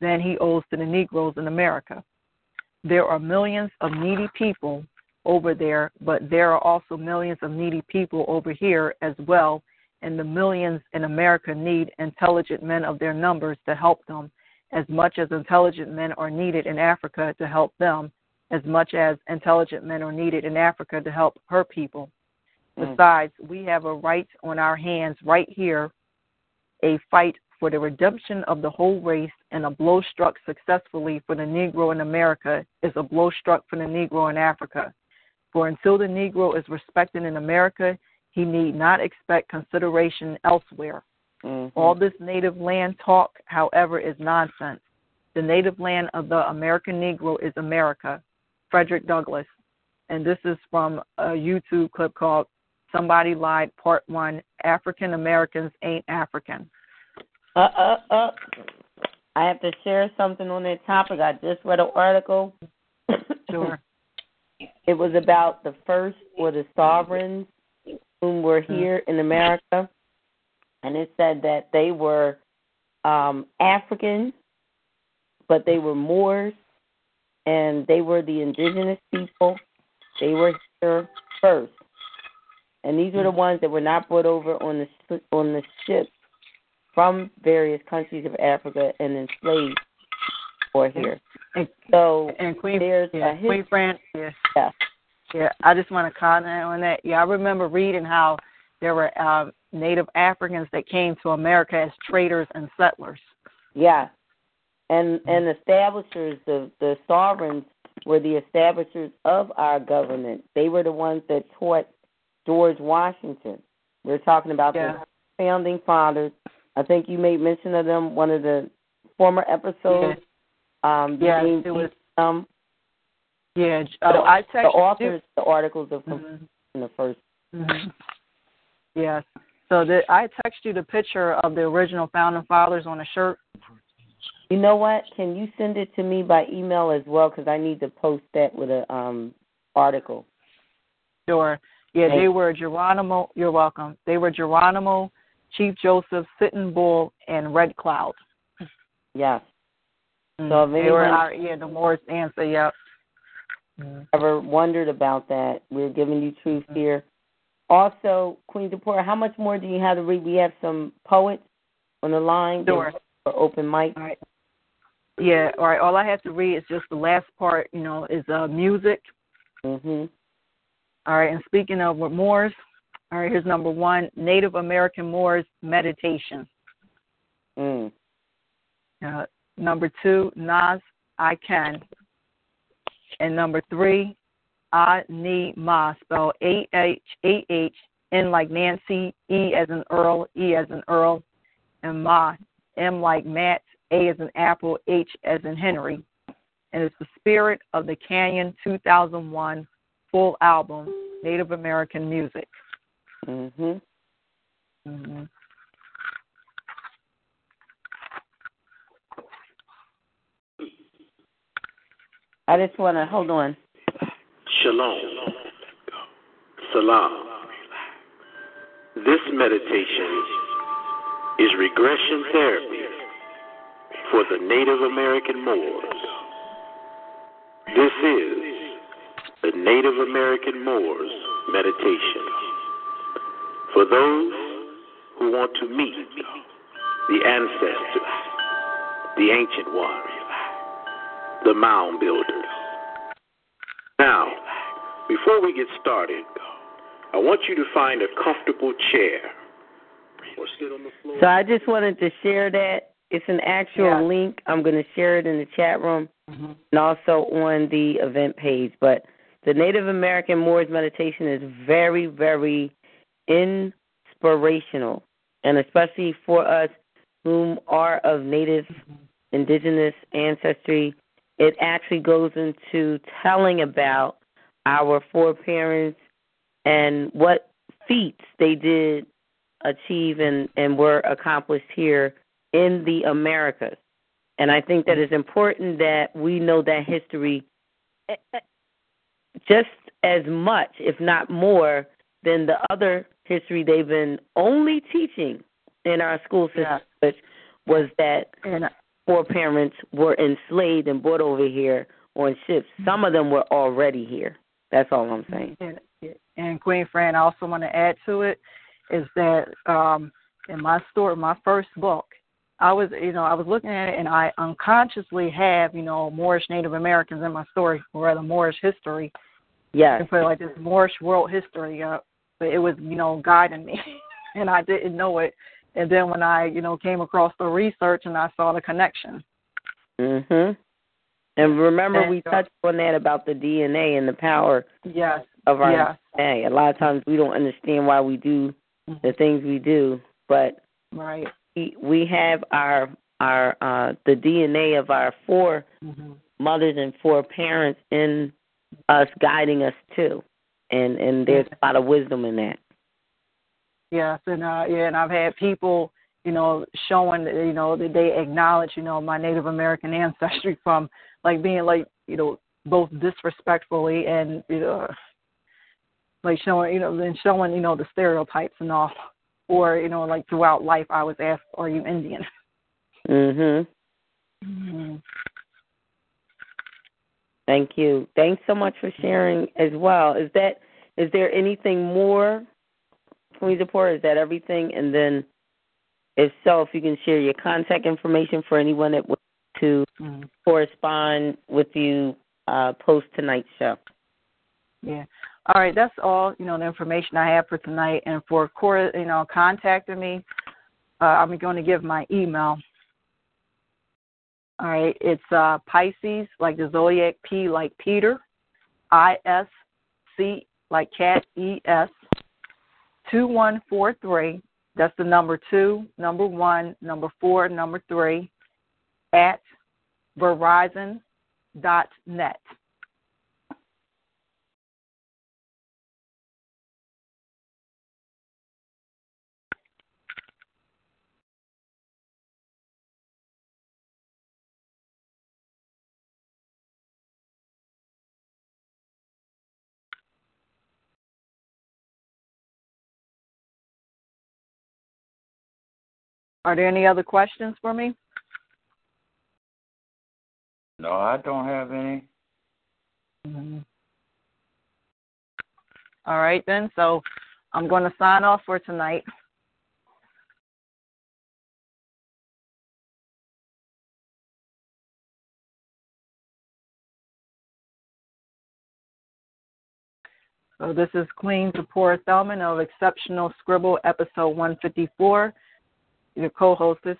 than he owes to the Negroes in America. There are millions of needy people over there, but there are also millions of needy people over here as well, and the millions in America need intelligent men of their numbers to help them, as much as intelligent men are needed in Africa to help them as much as intelligent men are needed in Africa to help her people. Mm. Besides, we have a right on our hands right here, a fight for the redemption of the whole race, and a blow struck successfully for the Negro in America is a blow struck for the Negro in Africa. For until the Negro is respected in America, he need not expect consideration elsewhere. Mm-hmm. All this native land talk, however, is nonsense. The native land of the American Negro is America. Frederick Douglass. And this is from a YouTube clip called Somebody Lied Part 1 African Americans Ain't African. Uh, uh, uh. I have to share something on that topic. I just read an article. <laughs> Sure. it was about the first or the sovereigns whom were Mm-hmm. here in America, and it said that they were um, African, but they were Moors, and they were the indigenous people. They were here first, and these were the ones that were not brought over on the on the ships from various countries of Africa and enslaved or here. And, So and Queen, there's yeah, a history. Queen Fran, yeah. Yeah. Yeah, I just want to comment on that. Yeah, I remember reading how there were um, Native Africans that came to America as traders and settlers. Yeah. And and establishers, the the sovereigns were the establishers of our government. They were the ones that taught George Washington. We're talking about Yeah. the founding fathers. I think you made mention of them one of the former episodes. Um Yeah, James it was- um Yeah, j- the, oh, I the texted authors the articles of Mhm. in the first hmm Yes. So the, I text you the picture of the original founding fathers on a shirt. You know what? Can you send it to me by email as well? Because I need to post that with a um article. Sure. Yeah, Thank they were Geronimo. You're welcome. They were Geronimo, Chief Joseph, Sitting Bull, and Red Cloud. Yes. Mm, So they were our yeah the Morris answer. Yep. Mm. ever wondered about that, we're giving you truth here. Also, Queen Zipporah, how much more do you have to read? We have some poets on the line Sure. for open mic. All right. Yeah. All right. All I have to read is just the last part. You know, is uh music. Mhm. All right. And speaking of Moors, all right. Here's number one: Native American Moors meditation. Mm. Uh, number two, Nas, I can. And number three, I need ma, spelled A H A H N like Nancy, E as in Earl, E as in Earl, and ma, M like Matt, A as in Apple, H as in Henry. And it's the spirit of the Canyon 2001 full album, Native American Music. Mhm. hmm I just want to hold on. Shalom. Salam. This meditation is regression therapy for the Native American Moors. This is the Native American Moors meditation for those who want to meet the ancestors, the ancient ones, the mound builders. Now, before we get started, I want you to find a comfortable chair or sit on the floor. So I just wanted to share that. It's an actual Yeah. link. I'm going to share it in the chat room hmm and also on the event page. But the Native American Moors meditation is very, very inspirational, and especially for us whom are of Native indigenous ancestry, it actually goes into telling about our foreparents and what feats they did achieve and, and were accomplished here in the Americas. And I think that it's important that we know that history eh, eh, just as much, if not more, than the other history they've been only teaching in our school system, Yeah. which was that And parents were enslaved and brought over here on ships. Some of them were already here. That's all I'm saying. And, and Queen Fran, I also want to add to it is that um, in my story, my first book, I was, you know, I was looking at it and I unconsciously have, you know, Moorish Native Americans in my story, or rather Moorish history. Yes. And put like this Moorish world history up, but it was, you know, guiding me, <laughs> and I didn't know it. And then when I, you know, came across the research and I saw the connection. Mhm. And remember, And, we uh, touched on that about the DNA and the power Yes. of our Yes. DNA. A lot of times we don't understand why we do the things we do, but Right. We, have our our uh the DNA of our 4 mm-hmm. mothers and four parents in us guiding us too. And and there's a lot of wisdom in that. Yes, and uh yeah, and I've had people, you know, showing that you know that they acknowledge, you know, my Native American <laughs> ancestry from like being like, you know, both disrespectfully and you know like showing you know then showing, you know, the stereotypes and all. Or, you know, like throughout life I was asked, Are you Indian? <laughs> Mhm. Mm-hmm. Thank you. Thanks so much for sharing as well. Is that is there anything more, Queen Zipporah? Is that everything? And then, if so, if you can share your contact information for anyone that wants to mm-hmm. correspond with you uh, post tonight's show. Yeah. All right. That's all. You know the information I have for tonight, and for Cora, you know, contacting me, uh, I'm going to give my email. All right, it's uh, Pisces, like the zodiac, P like Peter, I S C like cat, E S, 2143. That's the number two, number one, number four, number three, at Verizon dot net. Are there any other questions for me? No, I don't have any. Mm-hmm. All right, then. So I'm going to sign off for tonight. So this is Queen Zipporah Thelman of Exceptional Scribble, episode 154 your co-hostess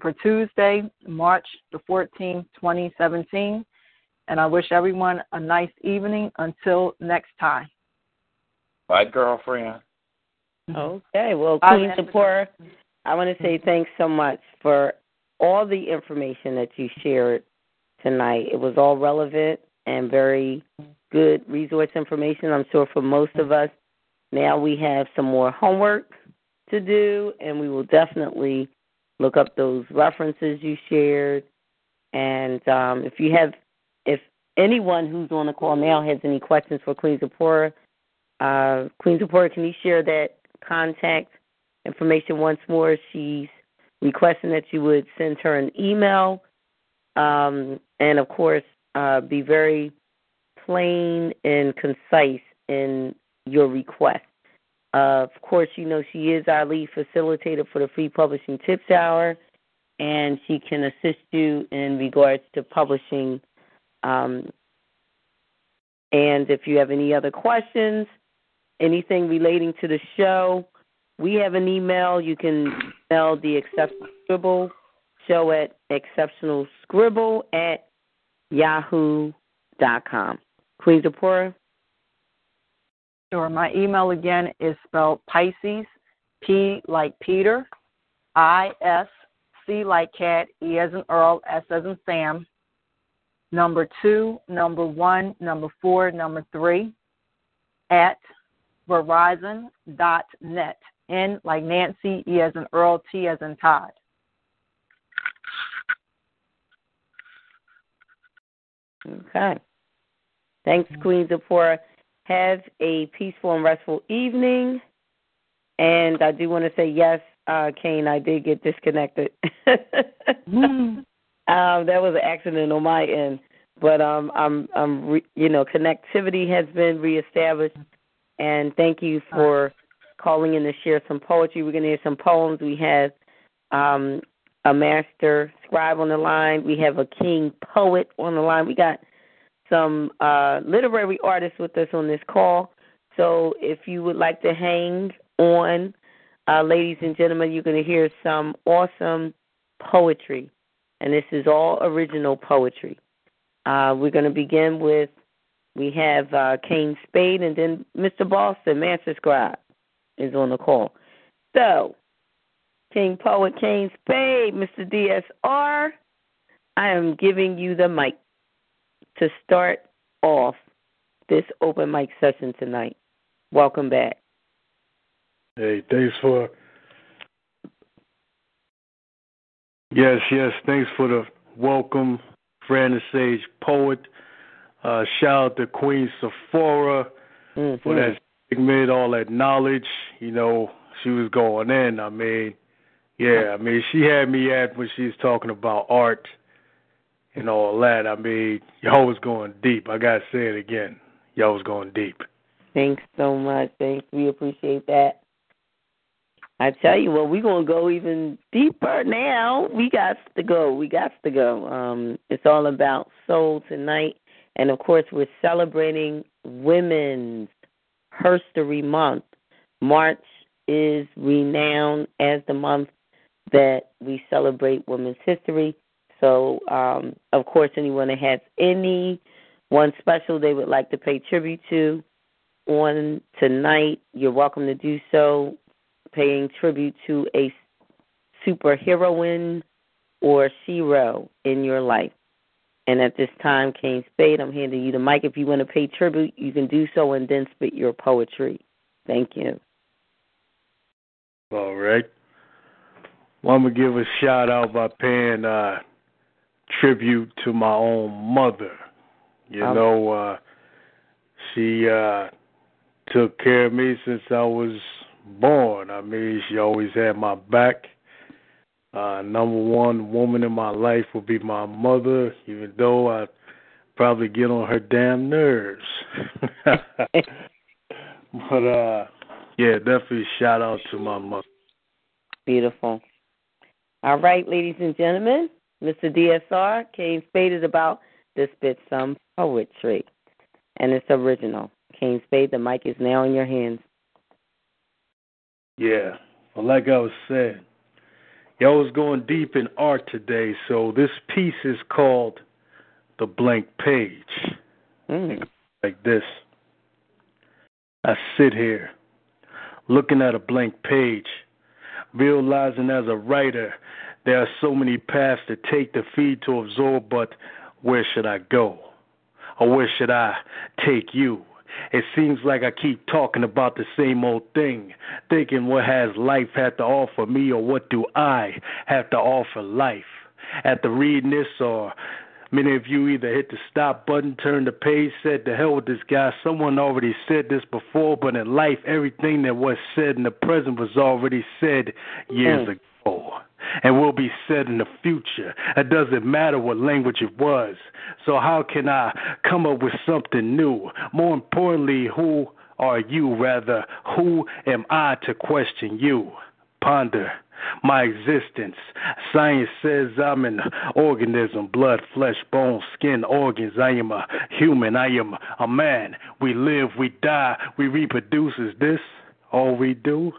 for Tuesday, March the 14th, 2017. And I wish everyone a nice evening until next time. Bye, girlfriend. Okay. Well, Queen Zipporah, I want to say thanks so much for all the information that you shared tonight. It was all relevant and very good resource information. I'm sure for most of us, now we have some more homework to do, and we will definitely look up those references you shared. And um, if you have, if anyone who's on the call now has any questions for Queen Zipporah, uh, Queen Zipporah, can you share that contact information once more? She's requesting that you would send her an email, um, and of course, uh, be very plain and concise in your request. Uh, of course, you know she is our lead facilitator for the Free Publishing Tips Hour, and she can assist you in regards to publishing. Um, and if you have any other questions, anything relating to the show, we have an email. You can email the Exceptional Scribble show at exceptionalscribble at yahoo.com. Queen Zipporah? Sure. My email again is spelled Pisces, P like Peter, I S C like cat, E as in Earl, S as in Sam, number two, number one, number four, number three, at Verizon dot net. N like Nancy, E as in Earl, T as in Todd. Okay. Thanks, Queen Zipporah. Have a peaceful and restful evening. And I do want to say yes, uh, Kane, I did get disconnected. <laughs> um, that was an accident on my end, but um, I'm, I'm, re- you know, connectivity has been reestablished. And thank you for calling in to share some poetry. We're going to hear some poems. We have um, a master scribe on the line. We have a king poet on the line. We got some uh, literary artists with us on this call. So if you would like to hang on, uh, ladies and gentlemen, you're going to hear some awesome poetry. And this is all original poetry. Uh, we're going to begin with we have uh, Kane Spade, and then Mr. Boston, Master Scribe, is on the call. So, King Poet Kane Spade, Mr. DSR. I am giving you the mic to start off this open mic session tonight. Welcome back. Hey, thanks for. Yes, yes, thanks for the welcome, Fran the Sage Poet. Uh, shout out to Queen Zipporah mm-hmm. for that segment, all that knowledge. You know, she was going in. I mean, yeah, I mean, she had me at when she was talking about art and all that. I mean, y'all was going deep. I gotta say it again. Y'all was going deep. Thanks so much. Thanks. We appreciate that. I tell you what, we're gonna go even deeper now. We got to go. We got to go. Um, it's all about soul tonight, and of course, we're celebrating Women's Herstory Month. March is renowned as the month that we celebrate women's history. So, um, of course, anyone that has any one special they would like to pay tribute to on tonight, you're welcome to do so, paying tribute to a superheroine or hero in your life. And at this time, Kane Spade, I'm handing you the mic. If you want to pay tribute, you can do so and then spit your poetry. Thank you. All right. Well, I'm gonna give a shout out by paying uh, tribute to my own mother. You um, know, uh, she uh, took care of me since I was born. I mean, she always had my back. Uh, number one woman in my life will be my mother, even though I probably get on her damn nerves. <laughs> but uh yeah, definitely shout out to my mother. Beautiful. All right, ladies and gentlemen, Mr. DSR, Kane Spade is about to spit some poetry. And it's original. Kane Spade, the mic is now in your hands. Yeah. Well, like I was saying, y'all was going deep in art today, so this piece is called The Blank Page. Mm. Like this. I sit here looking at a blank page realizing as a writer there are so many paths to take to feed to absorb, but where should I go? Or where should I take you? It seems like I keep talking about the same old thing, thinking what has life had to offer me, or what do I have to offer life? After reading this or Many of you either hit the stop button, turned the page, said the hell with this guy. Someone already said this before, but in life, everything that was said in the present was already said years mm. ago and will be said in the future. It doesn't matter what language it was. So, how can I come up with something new? More importantly, who are you? Rather, who am I to question you? Ponder my existence. Science says I'm an organism, blood, flesh, bone, skin, organs. I am a human. I am a man. We live, we die, we reproduce. Is this all we do?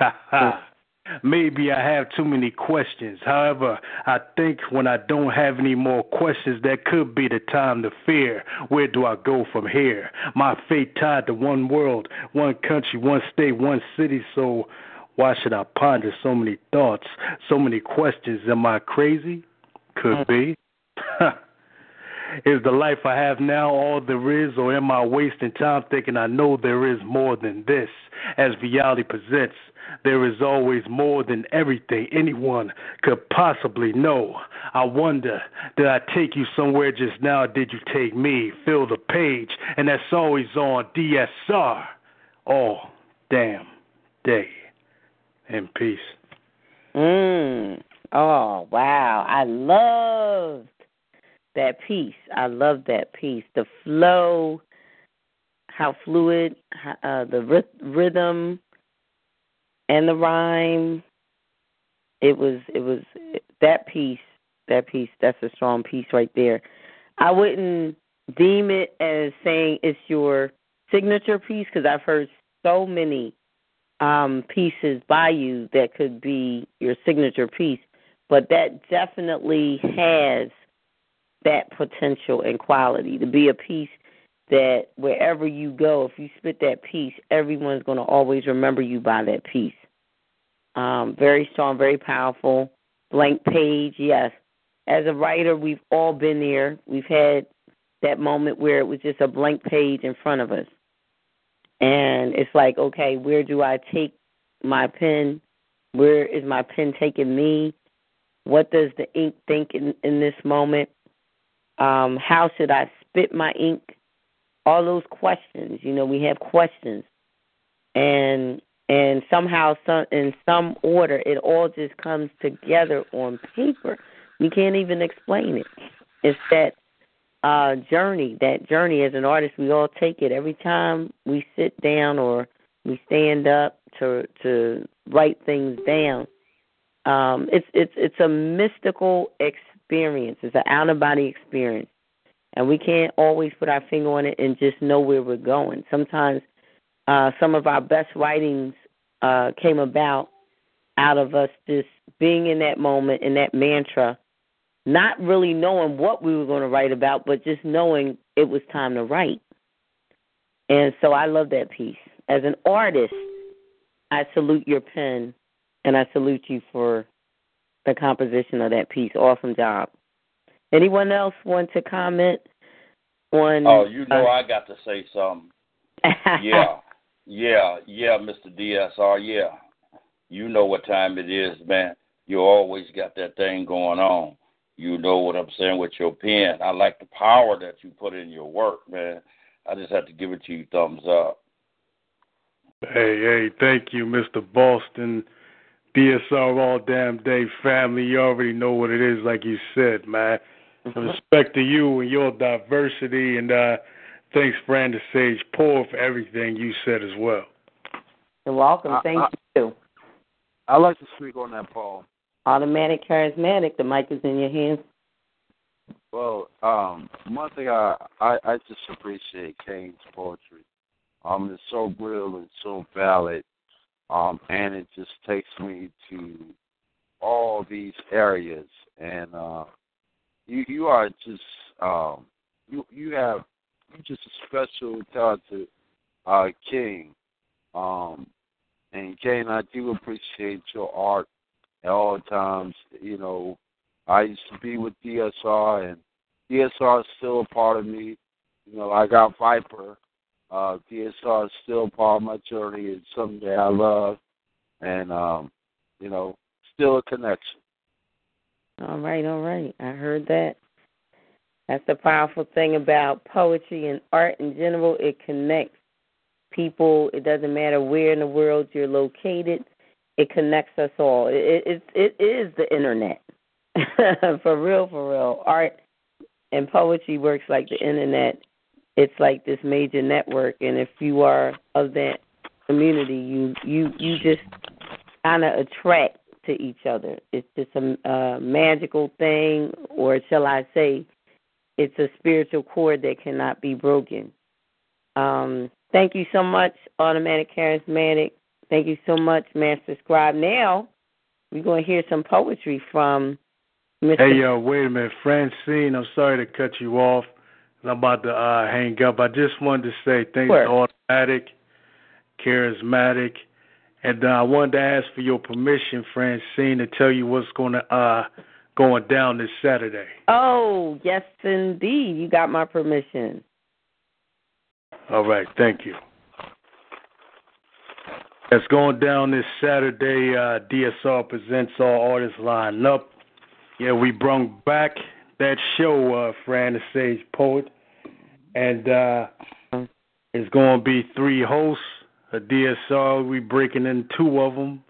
<laughs> Maybe I have too many questions. However, I think when I don't have any more questions, that could be the time to fear. Where do I go from here? My fate tied to one world, one country, one state, one city. So why should I ponder so many thoughts, so many questions? Am I crazy? Could mm. be. <laughs> is the life I have now all there is, or am I wasting time thinking I know there is more than this? As reality presents, there is always more than everything anyone could possibly know. I wonder, did I take you somewhere just now? did you take me? Fill the page, and that's always on DSR all damn day In peace. Mm. Oh wow! I loved that piece. I love that piece. The flow, how fluid, uh, the rhythm, and the rhyme. It was. It was that piece. That piece. That's a strong piece right there. I wouldn't deem it as saying it's your signature piece because I've heard so many um, pieces by you that could be your signature piece, but that definitely has that potential and quality to be a piece that wherever you go, if you spit that piece, everyone's going to always remember you by that piece. Um, very strong, very powerful. Blank page, yes. As a writer, we've all been there. We've had that moment where it was just a blank page in front of us. And it's like, okay, where do I take my pen? Where is my pen taking me? What does the ink think in, in this moment? Um, how should I spit my ink? All those questions. You know, we have questions. And and somehow some in some order it all just comes together on paper. We can't even explain it. It's that uh journey, that journey as an artist we all take it every time we sit down or we stand up to to write things down. Um it's it's it's a mystical experience. It's an out of body experience. And we can't always put our finger on it and just know where we're going. Sometimes uh, some of our best writings uh, came about out of us just being in that moment, in that mantra, not really knowing what we were going to write about, but just knowing it was time to write. And so I love that piece. As an artist, I salute your pen and I salute you for the composition of that piece. Awesome job. Anyone else want to comment on? Oh, you know uh, I got to say something. <laughs> yeah, yeah, yeah, Mr. DSR. Yeah, you know what time it is, man. You always got that thing going on. You know what I'm saying with your pen. I like the power that you put in your work, man. I just have to give it to you thumbs up. Hey, hey, thank you, Mr. Boston. DSR all damn day family. You already know what it is, like you said, man. Respect to you and your diversity, and uh, thanks, Brandon Sage Paul, for everything you said as well. You're welcome. I- Thank I- you. I'd like to speak on that, Paul. Automatic, charismatic. The mic is in your hands. Well, um, one thing I, I I just appreciate Kane's poetry. Um, it's so real and so valid. Um, and it just takes me to all these areas. And uh, you you are just um, you you have you just a special talented uh, king. Um, and Kane, I do appreciate your art at all times. You know, I used to be with DSR, and DSR is still a part of me. You know, I got Viper. Uh, DSR is still part of my journey. It's something that I love, and um, you know, still a connection. All right, all right. I heard that. That's the powerful thing about poetry and art in general. It connects people. It doesn't matter where in the world you're located. It connects us all. It it, it is the internet. <laughs> for real, for real. Art and poetry works like the internet. It's like this major network, and if you are of that community, you you you just kind of attract to each other. It's just a, a magical thing, or shall I say, it's a spiritual cord that cannot be broken. Um, thank you so much, Automatic Charismatic. Thank you so much, Master Scribe. Now we're going to hear some poetry from Mr. Hey, yo, wait a minute. Francine, I'm sorry to cut you off. I'm about to uh, hang up. I just wanted to say thanks Sure. to Automatic, Charismatic, and uh, I wanted to ask for your permission, Francine, to tell you what's going to uh, going down this Saturday. Oh, yes, indeed. You got my permission. All right, thank you. It's going down this Saturday. Uh, DSR presents all artists lined up. Yeah, we brung back that show, uh, Fran the Sage Poet, and uh, it's going to be three hosts. A DSR, we breaking in two of them.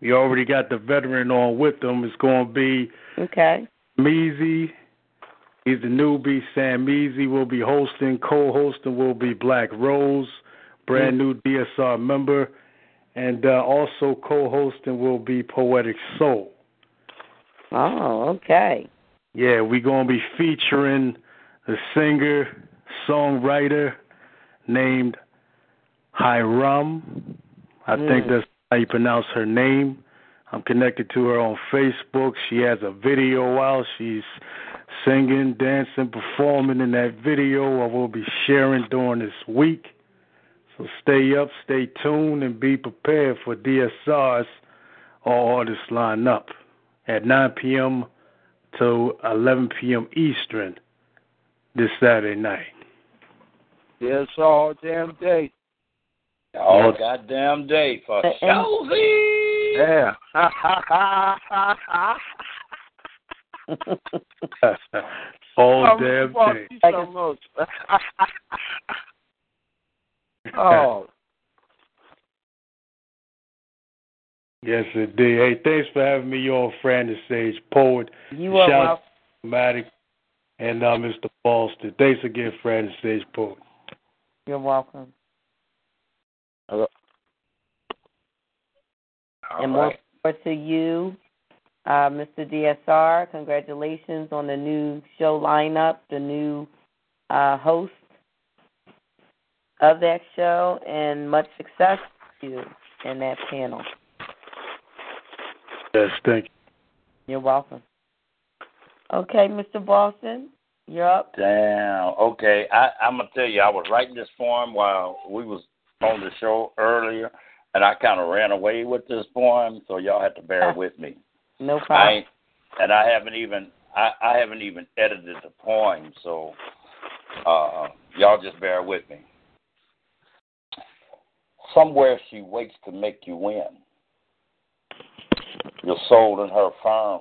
We already got the veteran on with them. It's going to be Okay. Measy. He's the newbie. Sam Measy will be hosting. Co-hosting will be Black Rose, brand new DSR member, and uh, also co-hosting will be Poetic Soul. Oh, okay. Yeah, we're gonna be featuring a singer, songwriter named Hiram. I think Mm. that's how you pronounce her name. I'm connected to her on Facebook. She has a video out. She's singing, dancing, performing in that video. I will be sharing during this week. So stay up, stay tuned, and be prepared for DSR's all artists line up at 9 p.m. to 11 p.m. Eastern this Saturday night. Yes, all damn day. All goddamn day for Chelsea. Yeah. <laughs> all <laughs> Oh, damn day. so much. oh, Yes, indeed. Hey, thanks for having me on, Fran the Sage Poet. You are Shout welcome. to and uh, Mr. Boston. Thanks again, Fran the Sage Poet. You're welcome. All and more right. power to you, uh, Mr. DSR. Congratulations on the new show lineup, the new uh, host of that show, and much success to you in that panel. Yes, thank you. You're welcome. Okay, Mr. Boston, you're up. Damn. Okay, I, I'm gonna tell you, I was writing this poem while we was on the show earlier, and I kind of ran away with this poem, so y'all have to bear <laughs> with me. No problem. ain't, and I haven't even I, I haven't even edited the poem, so uh, y'all just bear with me. Somewhere she waits to make you win. Your soul in her firm.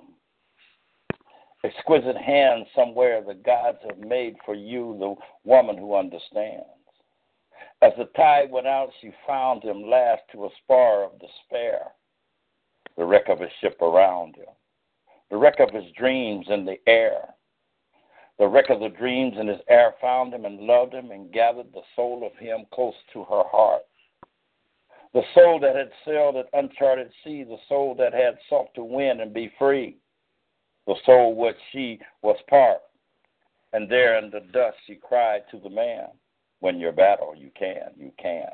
Exquisite hands somewhere the gods have made for you, the woman who understands. As the tide went out, she found him last to a spar of despair, the wreck of his ship around him, the wreck of his dreams in the air. The wreck of the dreams in his air found him and loved him and gathered the soul of him close to her heart. The soul that had sailed at uncharted sea, the soul that had sought to win and be free, the soul which she was part. And there in the dust she cried to the man, When your battle you can, you can.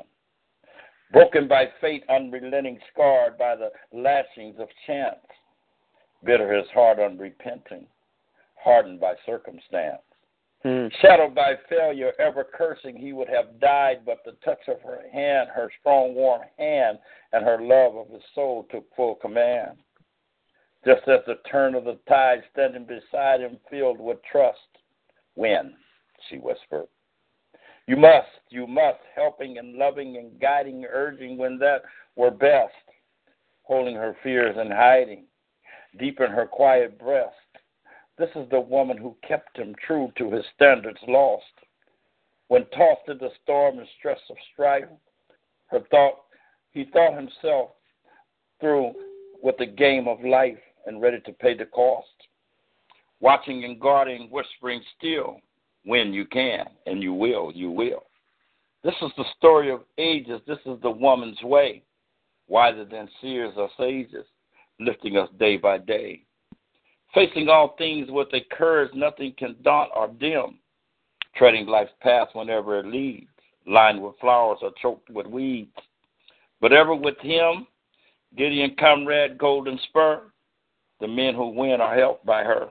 Broken by fate, unrelenting, scarred by the lashings of chance, bitter his heart unrepenting, hardened by circumstance. Hmm. Shadowed by failure, ever cursing, he would have died, but the touch of her hand, her strong, warm hand, and her love of his soul took full command. Just as the turn of the tide, standing beside him, filled with trust. When, she whispered. You must, you must, helping and loving and guiding, urging when that were best, holding her fears and hiding, deep in her quiet breast. This is the woman who kept him true to his standards lost. When tossed in the storm and stress of strife, her thought he thought himself through with the game of life and ready to pay the cost. Watching and guarding, whispering still, when you can and you will, you will. This is the story of ages. This is the woman's way, wiser than seers or sages, lifting us day by day. Facing all things with a courage nothing can daunt or dim, treading life's path whenever it leads, lined with flowers or choked with weeds. But ever with him, Gideon comrade, golden spur, the men who win are helped by her.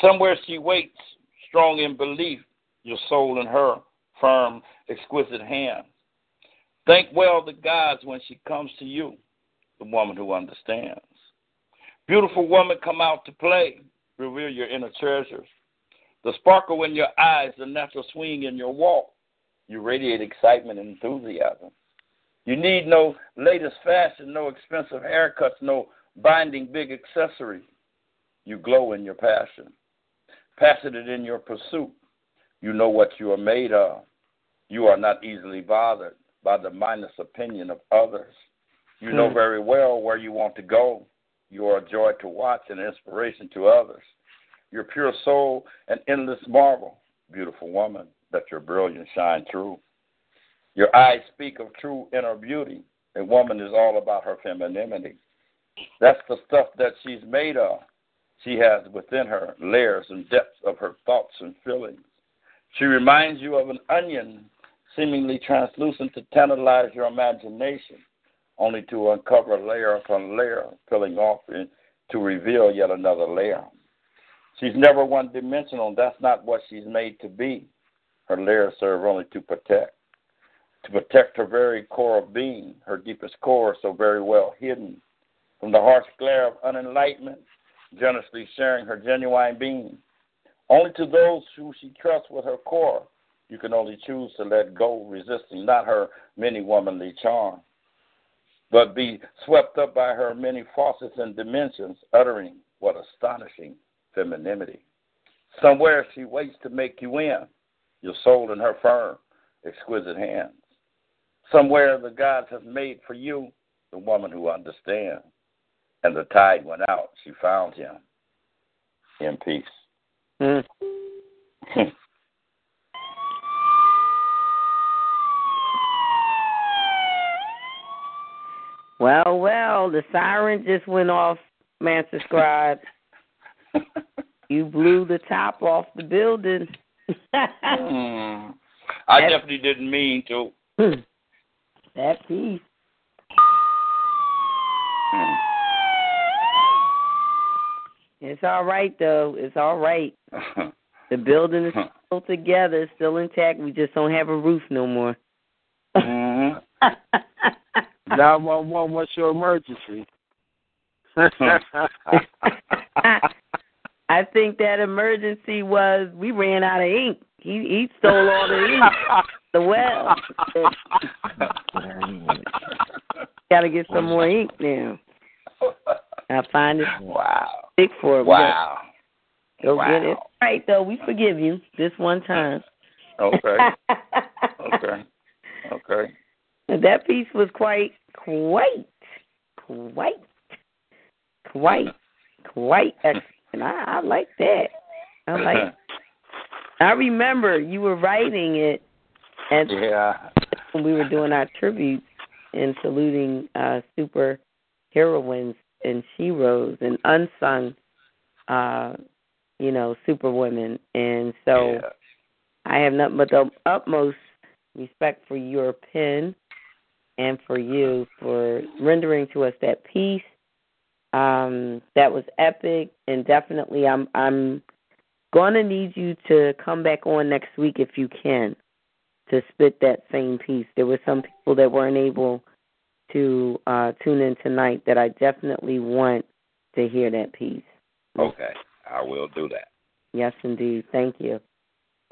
Somewhere she waits, strong in belief, your soul in her firm, exquisite hand. Thank well the gods when she comes to you, the woman who understands. Beautiful woman, come out to play, reveal your inner treasures. The sparkle in your eyes, the natural swing in your walk. You radiate excitement and enthusiasm. You need no latest fashion, no expensive haircuts, no binding big accessories. You glow in your passion, passionate in your pursuit. You know what you are made of. You are not easily bothered by the minus opinion of others. You know Hmm. very well where you want to go. You are a joy to watch and an inspiration to others. Your pure soul, an endless marvel. Beautiful woman, let your brilliance shine through. Your eyes speak of true inner beauty. A woman is all about her femininity. That's the stuff that she's made of. She has within her layers and depths of her thoughts and feelings. She reminds you of an onion, seemingly translucent to tantalize your imagination, only to uncover layer upon layer, peeling off and to reveal yet another layer. She's never one dimensional. That's not what she's made to be. Her layers serve only to protect, to protect her very core of being, her deepest core, so very well hidden. from the harsh glare of unenlightenment, generously sharing her genuine being. Only to those who she trusts with her core, you can only choose to let go, resisting not her many womanly charm, but be swept up by her many facets and dimensions, uttering what astonishing femininity. Somewhere she waits to make you in, your soul in her firm, exquisite hands. Somewhere the gods have made for you the woman who understands. And the tide went out. She found him in peace. Mm. <laughs> well, well, the siren just went off, Master Scribe. <laughs> you blew the top off the building. mm. I definitely didn't mean to. <laughs> that piece. Mm. It's all right though. It's all right. <laughs> the building is still together, still intact. We just don't have a roof no more. mm-hmm. Nine one one. What's your emergency? <laughs> I think that emergency was we ran out of ink. He he stole all the ink. the well. Got to get some more ink now. I find it. Wow. Big for it. Wow. Go wow. get it. All right, though. We forgive you this one time. Okay. <laughs> okay. Okay. That piece was quite, quite, quite, quite, quite excellent. I, I like that. I like. <laughs> I remember you were writing it, and yeah, when we were doing our tribute and saluting uh, super heroines and sheroes and unsung, uh, you know, superwomen. And so yeah. I have nothing but the utmost respect for your pen and for you for rendering to us that piece. Um, that was epic, and definitely, I'm I'm gonna need you to come back on next week if you can to spit that same piece. There were some people that weren't able to uh, tune in tonight that I definitely want to hear that piece. Okay, I will do that. Yes, indeed. Thank you.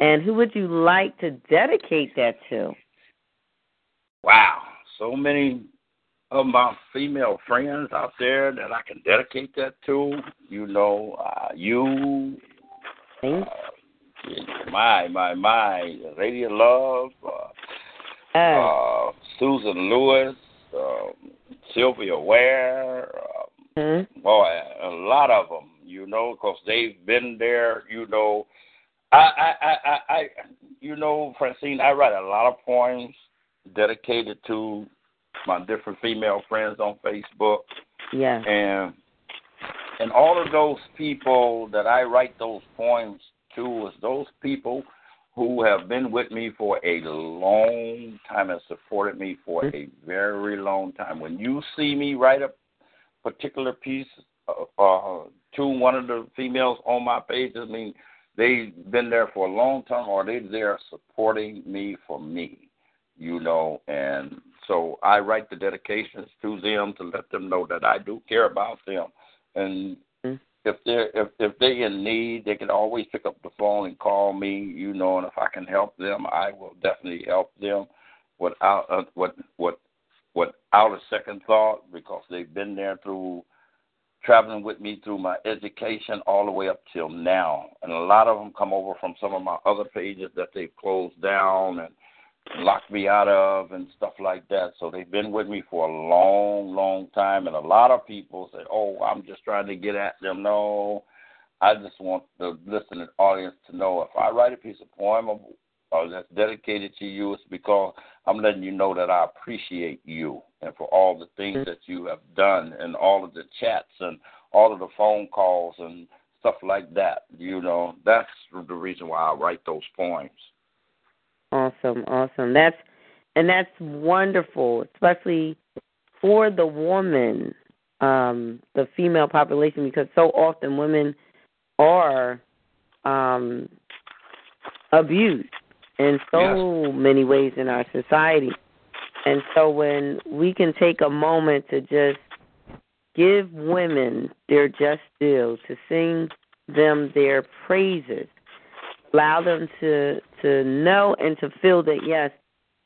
And who would you like to dedicate that to? Wow, so many of my female friends out there that I can dedicate that to. You know, uh, you, uh, my my my Lady of Love, uh, uh, Susan Lewis, um, Sylvia Ware, mm-hmm. boy, a lot of them. You know, because they've been there. You know, I, I, I, I, you know, Francine, I write a lot of poems dedicated to my different female friends on Facebook. Yeah. And and all of those people that I write those poems to is those people who have been with me for a long time and supported me for a very long time. When you see me write a particular piece uh, uh, to one of the females on my page, I mean, they've been there for a long time or they're there supporting me for me, you know, and so I write the dedications to them to let them know that I do care about them. And mm-hmm. if they're if if they're in need, they can always pick up the phone and call me, you know, and if I can help them, I will definitely help them without uh, what what without a second thought because they've been there through traveling with me through my education all the way up till now. And a lot of them come over from some of my other pages that they've closed down and locked me out of and stuff like that. So they've been with me for a long, long time. And a lot of people say, oh, I'm just trying to get at them. No, I just want the listening audience to know if I write a piece of poem that's dedicated to you, it's because I'm letting you know that I appreciate you and for all the things that you have done and all of the chats and all of the phone calls and stuff like that. You know, that's the reason why I write those poems. Awesome, awesome. That's and that's wonderful, especially for the woman, um, the female population, because so often women are um, abused in so yes. many ways in our society. And so when we can take a moment to just give women their just due, to sing them their praises, allow them to to know and to feel that yes,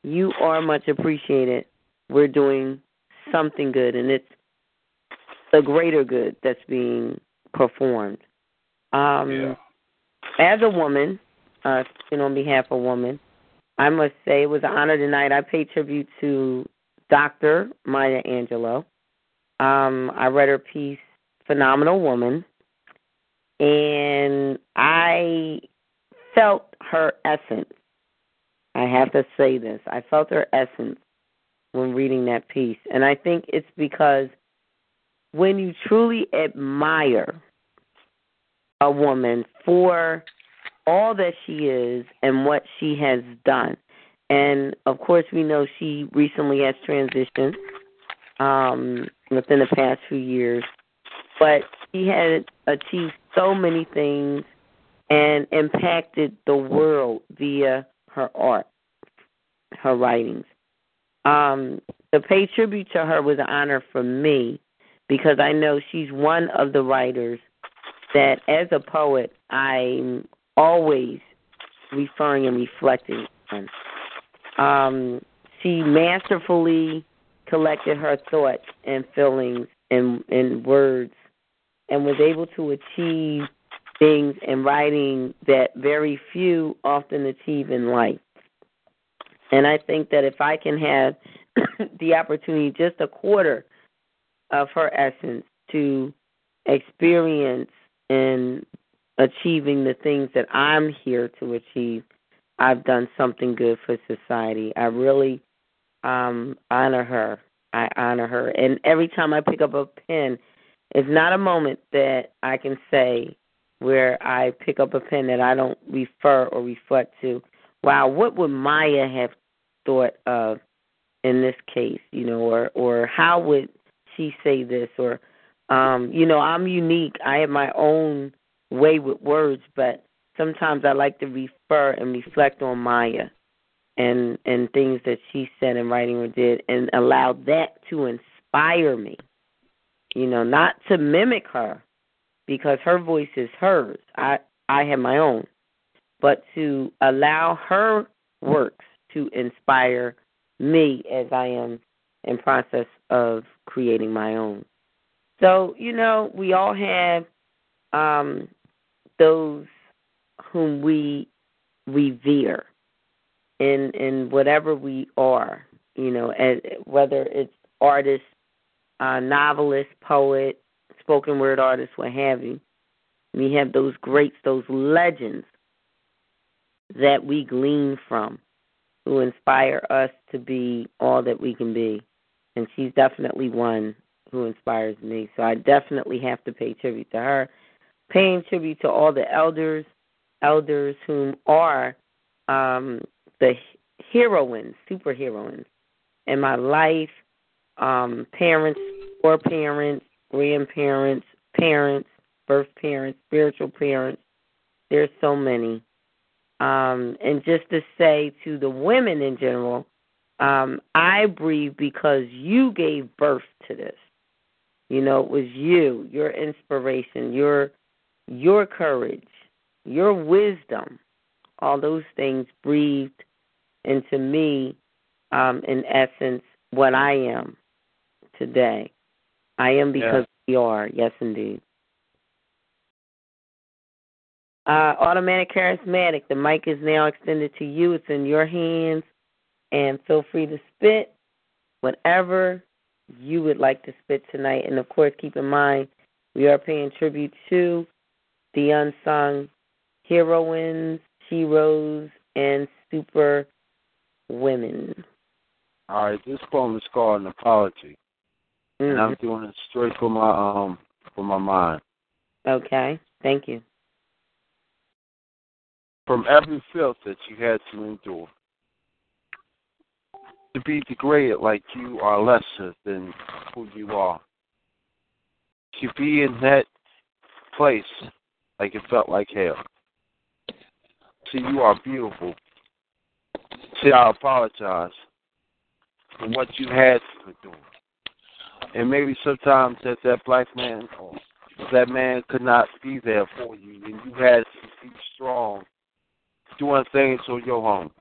you are much appreciated. We're doing something good, and it's the greater good that's being performed. Um, Yeah. As a woman, uh, speaking on behalf of women, I must say it was an honor tonight. I paid tribute to Dr. Maya Angelou. Um, I read her piece, Phenomenal Woman, and I felt her essence. I have to say this. I felt her essence when reading that piece. And I think it's because when you truly admire a woman for all that she is and what she has done, and of course, we know she recently has transitioned um, within the past few years, but she had achieved so many things and impacted the world via her art, her writings. Um, to pay tribute to her was an honor for me because I know she's one of the writers that, as a poet, I'm always referring and reflecting on. Um, she masterfully collected her thoughts and feelings in in words and was able to achieve things in writing that very few often achieve in life. And I think that if I can have <coughs> the opportunity, just a quarter of her essence, to experience in achieving the things that I'm here to achieve, I've done something good for society. I really um honor her. I honor her. And every time I pick up a pen, it's not a moment that I can say where I pick up a pen that I don't refer or reflect to, wow, what would Maya have thought of in this case, you know, or or how would she say this or um, you know, I'm unique. I have my own way with words, but sometimes I like to refer and reflect on Maya and and things that she said in writing or did and allow that to inspire me. You know, not to mimic her because her voice is hers. I I have my own. But to allow her works to inspire me as I am in process of creating my own. So, you know, we all have um those whom we revere in in whatever we are, you know, as, whether it's artist, uh, novelist, poet, spoken word artists, what have you. We have those greats, those legends that we glean from, who inspire us to be all that we can be. And she's definitely one who inspires me. So I definitely have to pay tribute to her. Paying tribute to all the elders, elders whom are um, the heroines, superheroines in my life, um, parents or parents, grandparents, parents, birth parents, spiritual parents. There's so many. Um, and just to say to the women in general, um, I breathe because you gave birth to this. You know, it was you, your inspiration, your your courage, your wisdom, all those things breathed into me, um, in essence, what I am today. I am because we are. Yes, indeed. Uh, automatic charismatic. The mic is now extended to you. It's in your hands, and feel free to spit whatever you would like to spit tonight. And of course, keep in mind we are paying tribute to the unsung heroines, heroes, and super women. All right, this poem is called an apology, Mm-hmm. and I'm doing it straight for my um for my mind. Okay, thank you. From every filth that you had to endure, to be degraded like you are lesser than who you are, to be in that place like it felt like hell. See, you are beautiful. See, I apologize for what you had to endure. And maybe sometimes that that black man or that man could not be there for you, and you had to be strong, doing things on your own.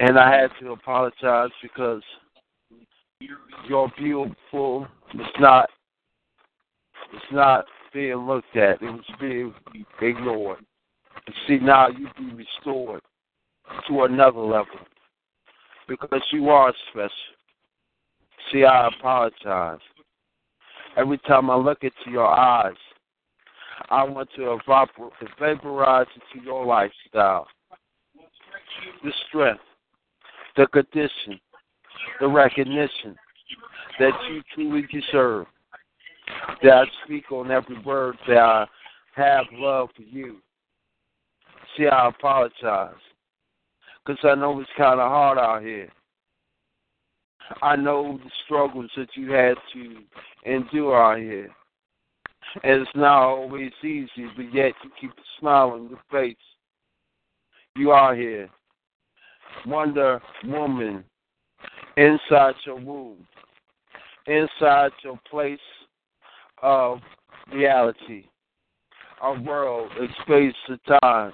And I had to apologize because you're beautiful. It's not. It's not being looked at. It was being ignored. And see, now you be restored to another level because you are special. See, I apologize. Every time I look into your eyes, I want to evaporate, vaporize into your lifestyle. The strength, the condition, the recognition that you truly deserve. That I speak on every word that I have love for you. See, I apologize. Because I know it's kind of hard out here. I know the struggles that you had to endure out here. And it's not always easy, but yet you keep a smile on your face. You are here. Wonder Woman inside your womb, inside your place of reality, a world, a space, a time,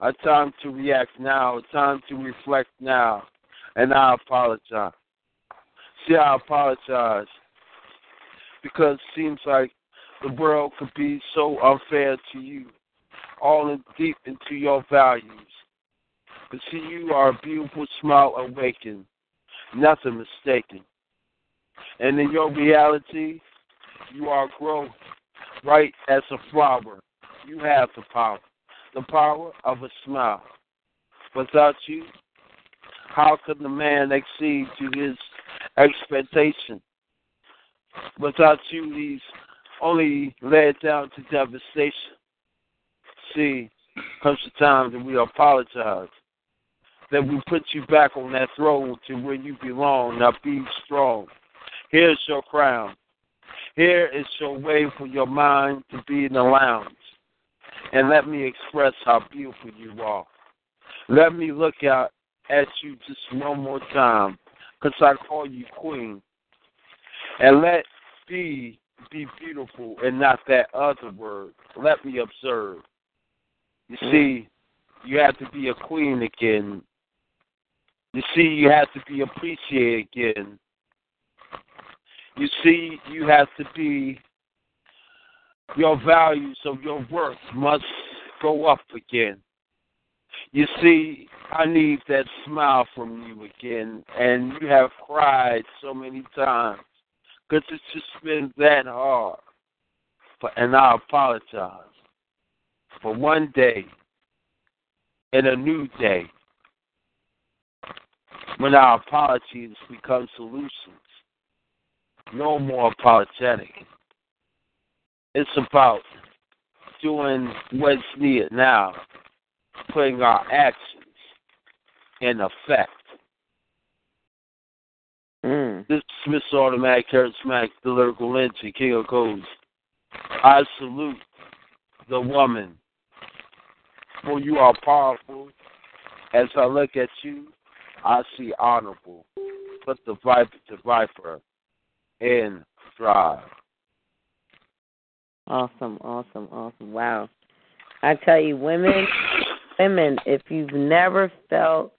a time to react now, a time to reflect now, and I apologize. See, I apologize because it seems like the world could be so unfair to you, all in deep into your values. But see, you are a beautiful smile awakened, nothing mistaken. And in your reality, you are growth right as a flower. You have the power, the power of a smile. Without you, how could the man exceed to his expectation? Without you, these only led down to devastation. See, comes the time that we apologize, that we put you back on that throne to where you belong. Now be strong. Here's your crown. Here is your way for your mind to be in the lounge. And let me express how beautiful you are. Let me look out at you just one more time, because I call you queen. And let be be beautiful and not that other word. Let me observe. You mm. see, you have to be a queen again. You see, you have to be appreciated again. You see, you have to be, your values of your worth must go up again. You see, I need that smile from you again, and you have cried so many times because it's just been that hard. But, and I apologize for one day and a new day when our apologies become solutions. No more apologetic. It's about doing what's needed now, putting our actions in effect. Mm. This Smith's Automatic Charismatic the Lyrical Lynching, King of Codes. I salute the woman, for you are powerful. As I look at you, I see honorable. Put the viper to viper and thrive. Awesome, awesome, awesome. Wow. I tell you, women, women, if you've never felt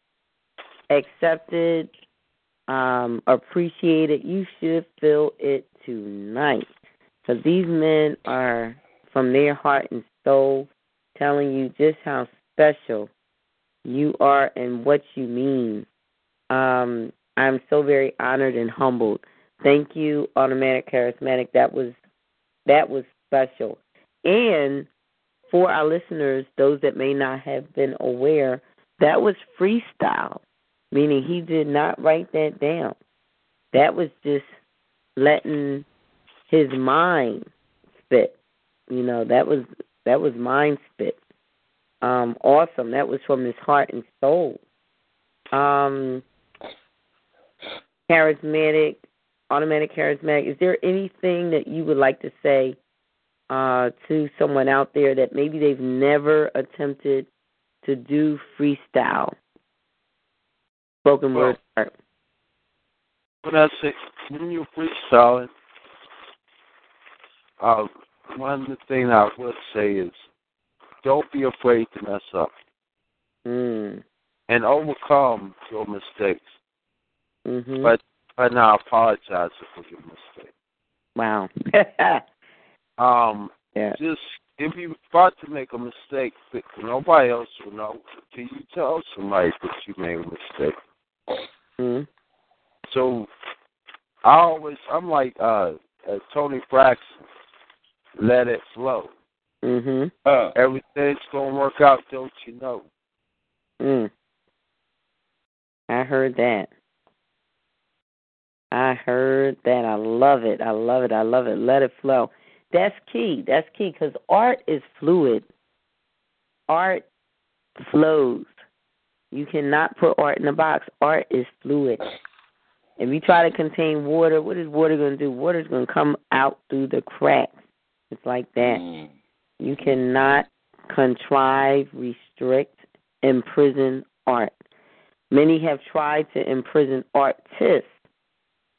accepted, um, appreciated, you should feel it tonight. Because these men are, from their heart and soul, telling you just how special you are and what you mean. Um, I'm so very honored and humbled. Thank you, Automatic Charismatic. That was that was special. And for our listeners, those that may not have been aware, that was freestyle, meaning he did not write that down. That was just letting his mind spit. You know, that was that was mind spit. Um, awesome. That was from his heart and soul. Um, charismatic, automatic charismatic. Is there anything that you would like to say uh, to someone out there that maybe they've never attempted to do freestyle, spoken well, word art? Vanessa, when you're freestyling, uh, one thing I would say is don't be afraid to mess up Mm. and overcome your mistakes. Mhm. But but now apologize for your mistake. wow. <laughs> Um, yeah. just if you about to make a mistake, that nobody else will know until you tell somebody that you made a mistake. Mhm. So I always I'm like uh, uh Toni Braxton, let it flow. Mhm. Everything's gonna work out, don't you know? Mm. I heard that. I heard that. I love it. I love it. I love it. Let it flow. That's key. That's key because art is fluid. Art flows. You cannot put art in a box. Art is fluid. If you try to contain water, what is water going to do? Water is going to come out through the cracks. It's like that. Mm. You cannot contrive, restrict, imprison art. Many have tried to imprison artists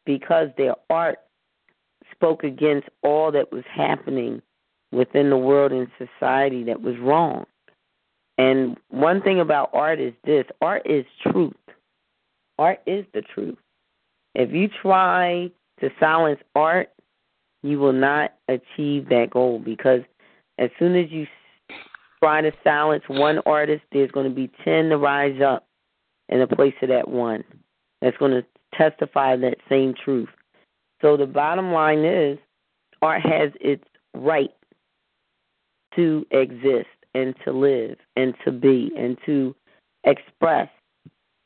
because their art spoke against all that was happening within the world and society that was wrong. And one thing about art is this art is truth. Art is the truth. If you try to silence art, you will not achieve that goal because as soon as you try to silence one artist, there's going to be 10 to rise up in the place of that one that's going to testify that same truth. So the bottom line is art has its right to exist and to live and to be and to express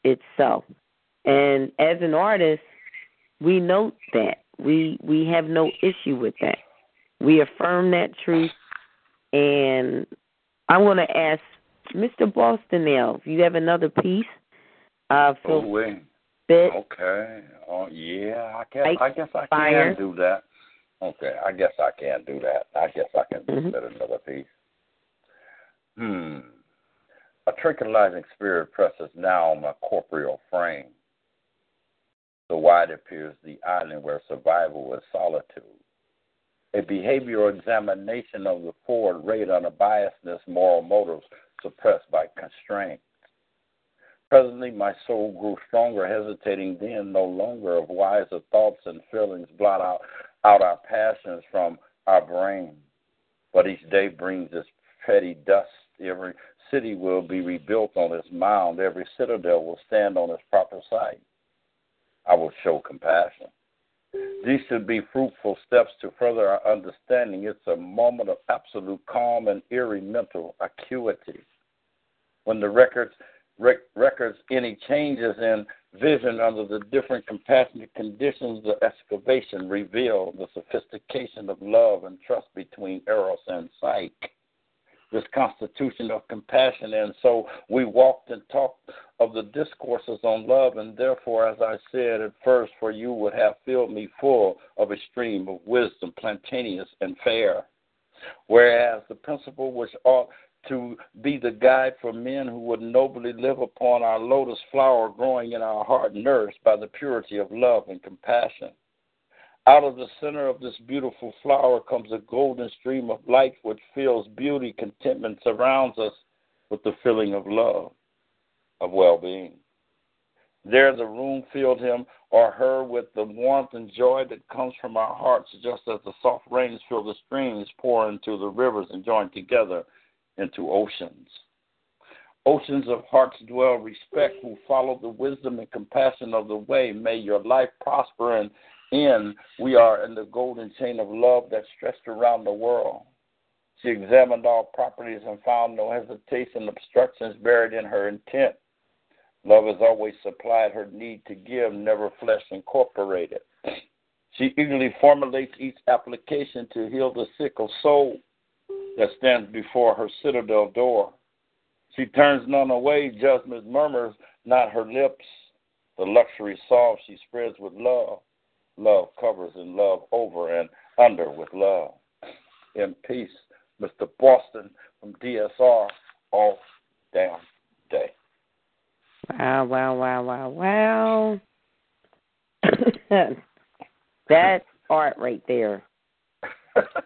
itself. And as an artist, we note that. We we have no issue with that. We affirm that truth and I'm going to ask Mr. Boston now if you have another piece. Uh, Oh. Fit. Okay. Oh, yeah. I guess. Like I guess I fire. can do that. Okay. I guess I can do that. I guess I can Mhm. submit another piece. Hmm. A tranquilizing spirit presses now on my corporeal frame. The wide appears the island where survival is solitude. A behavioral examination of the forward rate on a biasness, moral motives suppressed by constraint. Presently, my soul grew stronger, hesitating then no longer of wiser thoughts and feelings blot out, out our passions from our brain. But each day brings its petty dust. Every city will be rebuilt on its mound. Every citadel will stand on its proper site. I will show compassion. These should be fruitful steps to further our understanding. It's a moment of absolute calm and eerie mental acuity. When the records rec- records any changes in vision under the different compassionate conditions of excavation reveal the sophistication of love and trust between eros and psyche this constitution of compassion. And so we walked and talked of the discourses on love, and therefore, as I said at first, for you would have filled me full of a stream of wisdom, plantaneous and fair. Whereas the principle which ought to be the guide for men who would nobly live upon our lotus flower growing in our heart, nourished by the purity of love and compassion. Out of the center of this beautiful flower comes a golden stream of light which fills beauty, contentment, surrounds us with the feeling of love, of well being. There, the room filled him or her with the warmth and joy that comes from our hearts, just as the soft rains fill the streams, pour into the rivers, and join together into oceans. Oceans of hearts dwell respect who follow the wisdom and compassion of the way. May your life prosper and in we are in the golden chain of love that stretched around the world. She examined all properties and found no hesitation, obstructions buried in her intent. Love has always supplied her need to give, never flesh incorporated. She eagerly formulates each application to heal the sick of soul that stands before her citadel door. She turns none away, judgment murmurs not her lips. The luxury solve she spreads with love. Love covers and love over and under with love. In peace, Mr. Boston from DSR, all damn day. Wow, wow, wow, wow, wow. <coughs> that art right there. <laughs>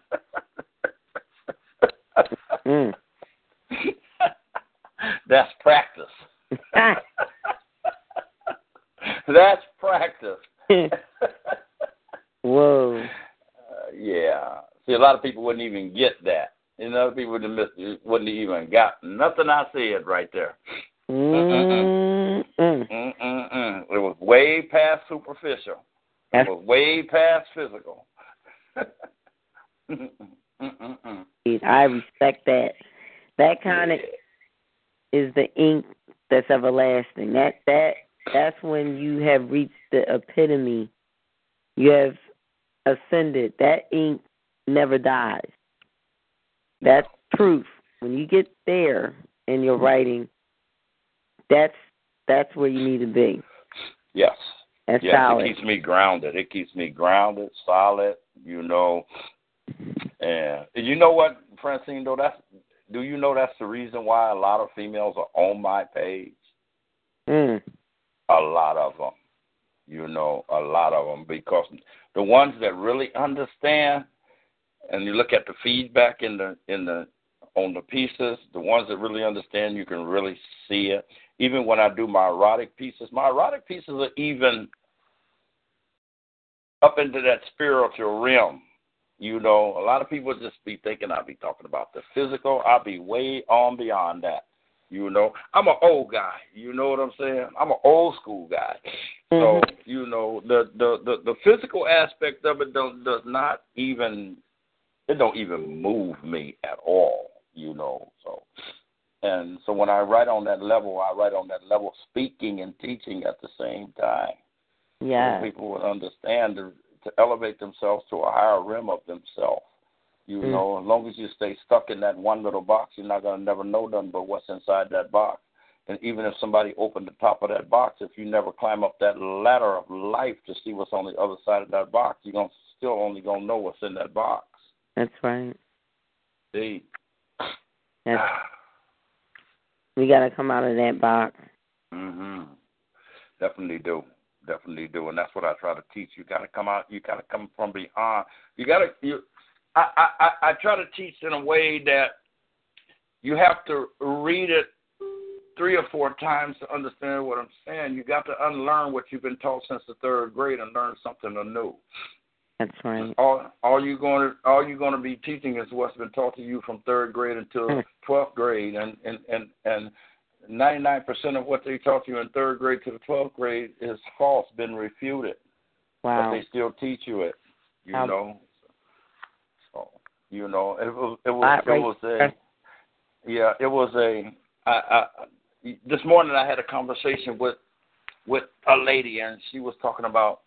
mm. <laughs> That's practice. <laughs> That's practice. <laughs> Whoa. Uh, yeah. See, a lot of people wouldn't even get that. You know, people wouldn't, miss, wouldn't even got nothing I said right there. Mm-mm. It was way past superficial. It was way past physical. I respect that. That kind of is the ink that's everlasting. That that that's when you have reached the epitome. You have ascended. That ink never dies. That's proof. When you get there in your mm-hmm. writing, that's that's where you need to be. Yes. That's yes, solid. it keeps me grounded. It keeps me grounded, solid, you know. And you know what, Francine, though that's do you know that's the reason why a lot of females are on my page? Mm. A lot of them. You know, a lot of them because the ones that really understand and you look at the feedback in the in the on the pieces, the ones that really understand, you can really see it. Even when I do my erotic pieces, my erotic pieces are even up into that spiritual realm. You know, a lot of people just be thinking I'll be talking about the physical. I'll be way on beyond that. You know, I'm an old guy. You know what I'm saying? I'm an old school guy. Mm-hmm. So you know, the the the, the physical aspect of it don't, does not even it don't even move me at all. You know, so and so when I write on that level, I write on that level, speaking and teaching at the same time. Yeah. So people would understand to, to elevate themselves to a higher realm of themselves. You Mm. know, as long as you stay stuck in that one little box, you're not gonna never know nothing but what's inside that box. And even if somebody opened the top of that box, if you never climb up that ladder of life to see what's on the other side of that box, you're gonna still only gonna know what's in that box. That's right. See. That's, we got to come out of that box. Mhm. Definitely do. Definitely do, and that's what I try to teach. You got to come out. You got to come from beyond. You got to. You. I, I I I try to teach in a way that you have to read it three or four times to understand what I'm saying. You got to unlearn what you've been taught since the third grade and learn something anew. That's right. All all you going to all you're going to be teaching is what's been taught to you from third grade until twelfth grade, and and and and 99% of what they taught you in third grade to the 12th grade is false, been refuted. Wow. But they still teach you it, you Um, know. So, you know, it was it was it was a yeah, it was a I, I this morning I had a conversation with with a lady and she was talking about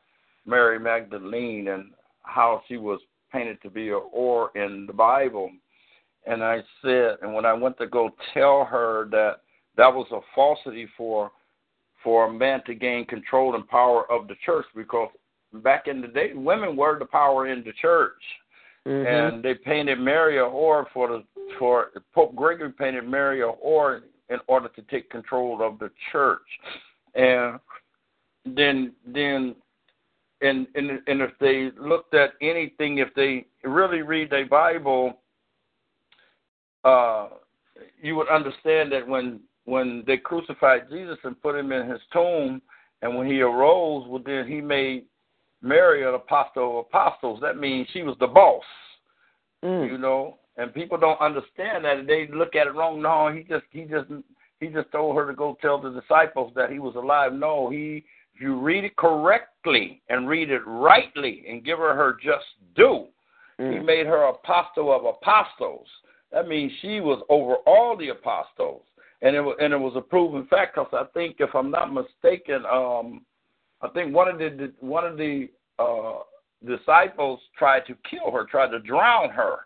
Mary Magdalene and how she was painted to be a whore in the Bible. And I said, and when I went to go tell her that that was a falsity for for a man to gain control and power of the church, because back in the day, women were the power in the church, Mhm. and they painted Mary a whore for the for Pope Gregory painted Mary a whore in order to take control of the church, and then then and and and if they looked at anything, if they really read their Bible, uh, you would understand that when when they crucified Jesus and put him in his tomb, and when he arose, well, then he made Mary an apostle of apostles. That means she was the boss, Mm. you know. And people don't understand that. They look at it wrong. No, he just he just he just told her to go tell the disciples that he was alive. No, he if you read it correctly and read it rightly and give her her just due, he Mm. made her apostle of apostles. That means she was over all the apostles, and it was and it was a proven fact. Because I think, if I'm not mistaken, um, I think one of the one of the uh, disciples tried to kill her, tried to drown her.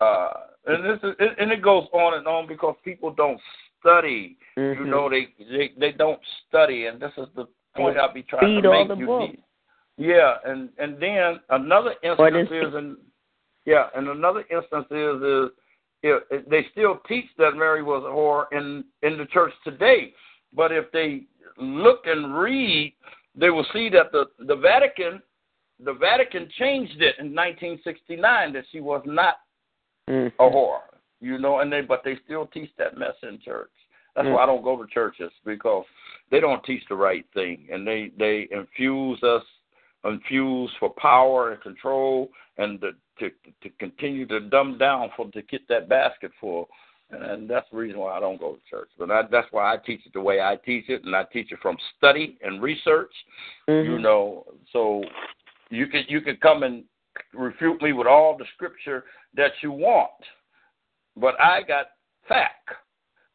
Uh, and this is and it goes on and on because people don't study. You Mhm. know, they, they they don't study, and this is the point I'll be trying read to all make the you. books. Yeah, and and then another instance is, and yeah, and another instance is is if they still teach that Mary was a whore in in the church today, but if they look and read they will see that the the Vatican, the Vatican changed it in 1969 that she was not mm. a whore. You know, and they but they still teach that mess in church. That's Mm. why I don't go to churches because they don't teach the right thing, and they they infuse us, infuse for power and control, and to to, to continue to dumb down for to get that basket full. And that's the reason why I don't go to church. But I, that's why I teach it the way I teach it, and I teach it from study and research. Mm-hmm. You know, so you can you can come and refute me with all the scripture that you want, but I got fact.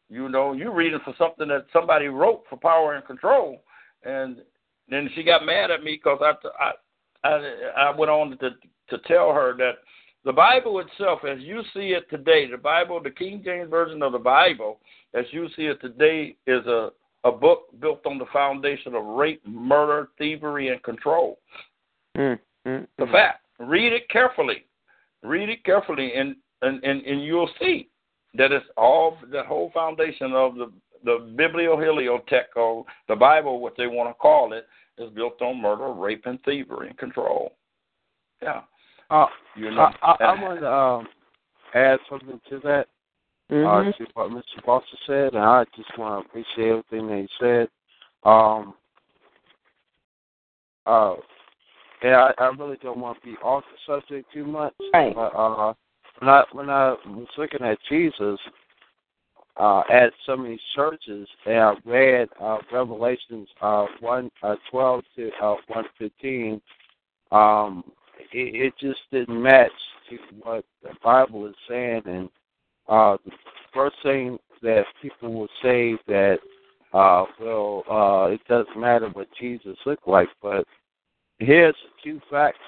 You know, you're reading for something that somebody wrote for power and control, and then she got mad at me because I, I I I went on to to tell her that the Bible itself, as you see it today, the Bible, the King James version of the Bible, as you see it today, is a a book built on the foundation of rape, murder, thievery, and control. Mm, mm, The fact. Read it carefully. Read it carefully, and and and, and you'll see that it's all the whole foundation of the the biblioheliothek or the Bible, what they want to call it, is built on murder, rape, and thievery and control. Yeah. Uh, You know. I, I, I want to um, add something to that. Mhm. Uh, to what Mr. Foster said, and I just want to appreciate everything that he said. Um, uh, yeah, I, I really don't want to be off the subject too much. Right. But uh, when I when I was looking at Jesus uh, at some of these churches, and I read uh, Revelations uh, one uh, twelve to uh, one fifteen, um, it, it just didn't match to what the Bible is saying. And uh, the first thing that people will say that, uh, well, uh, it doesn't matter what Jesus looked like, but here's two facts: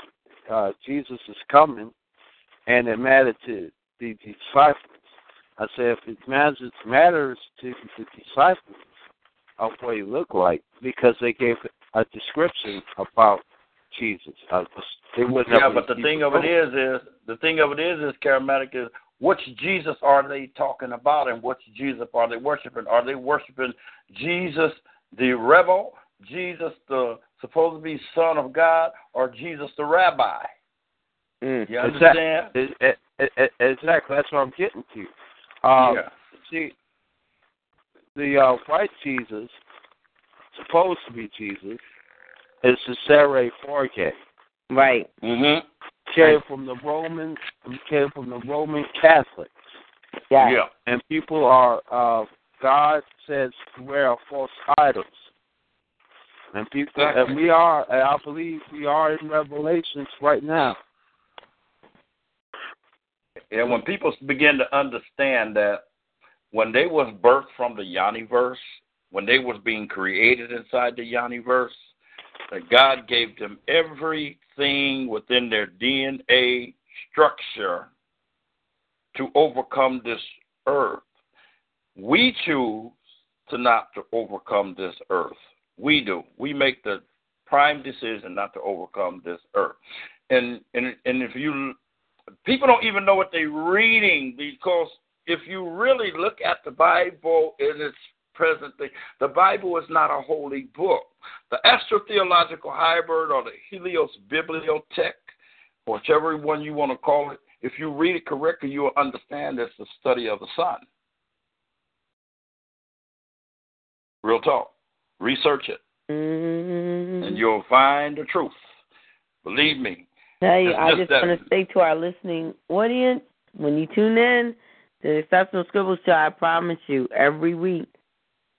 uh, Jesus is coming, and it mattered to the disciples. I said, if it matters, matters to the disciples of what he looked like because they gave a description about Jesus. Wouldn't Yeah, but the thing of it is, is the thing of it is, is charismatic is which Jesus are they talking about, and which Jesus are they worshiping? Are they worshiping Jesus the rebel, Jesus the supposed to be Son of God, or Jesus the Rabbi? Mm. You understand? Exactly. Exactly. That's what I'm getting to. Um, Yeah. See, the uh, white Jesus, supposed to be Jesus, is Cesare Forte. Right. Mm-hmm. Came from the Roman. Came from the Roman Catholics. Yeah. Yeah. And people are. Uh, God says beware of false idols. And people, and we are. And I believe we are in Revelations right now. And when people begin to understand that when they was birthed from the Yoniverse, when they was being created inside the Yoniverse, that God gave them everything within their DNA structure to overcome this earth. We choose to not to overcome this earth. We do. We make the prime decision not to overcome this earth. And and and if you people don't even know what they're reading because if you really look at the Bible in its present thing, the Bible is not a holy book. The astrotheological hybrid or the Helios Bibliothek, whichever one you want to call it, if you read it correctly, you will understand it's the study of the sun. Real talk. Research it, Mm-hmm. and you'll find the truth. Believe me. You, I just just want to say to our listening audience, when you tune in the Exceptional Scribbles Show, I promise you, every week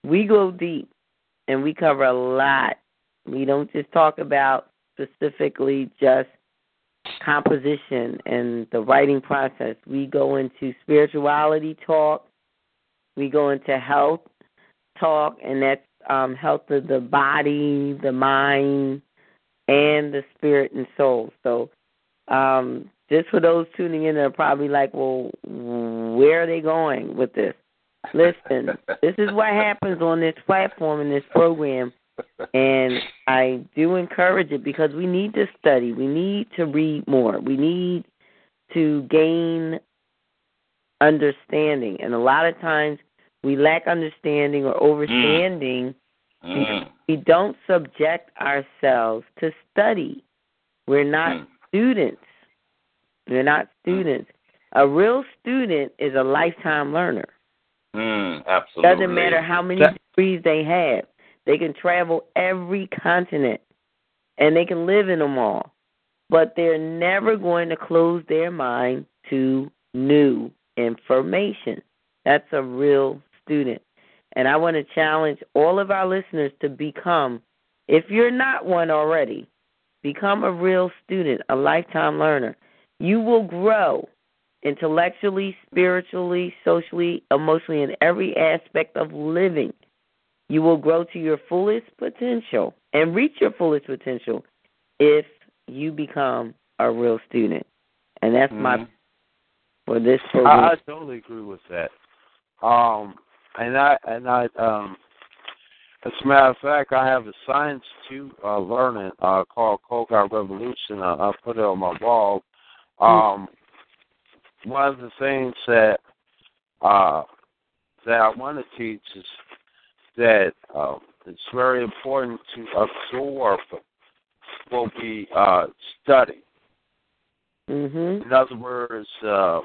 we go deep and we cover a lot. We don't just talk about specifically just composition and the writing process. We go into spirituality talk. We go into health talk, and that's um, health of the body, the mind, and the spirit and soul. So, um, just for those tuning in, they're probably like, well, where are they going with this? Listen, this is what happens on this platform in this program, and I do encourage it because we need to study. We need to read more. We need to gain understanding, and a lot of times we lack understanding or overstanding Mm. We don't subject ourselves to study. We're not Mm. students. We're not students. A real student is a lifetime learner. Mm, absolutely. Doesn't matter how many That- degrees they have. They can travel every continent and they can live in them all. But they're never going to close their mind to new information. That's a real student. And I want to challenge all of our listeners to become, if you're not one already, become a real student, a lifetime learner. You will grow intellectually, spiritually, socially, emotionally, in every aspect of living. You will grow to your fullest potential and reach your fullest potential if you become a real student. And that's my Mhm. for this I, program. I totally agree with that. Um, and I and I um, as a matter of fact, I have a science to uh, learning uh, called Kogar Revolution. I, I put it on my blog. Um, one of the things that uh, that I want to teach is that uh, it's very important to absorb what we uh, study. Mhm. In other words, uh,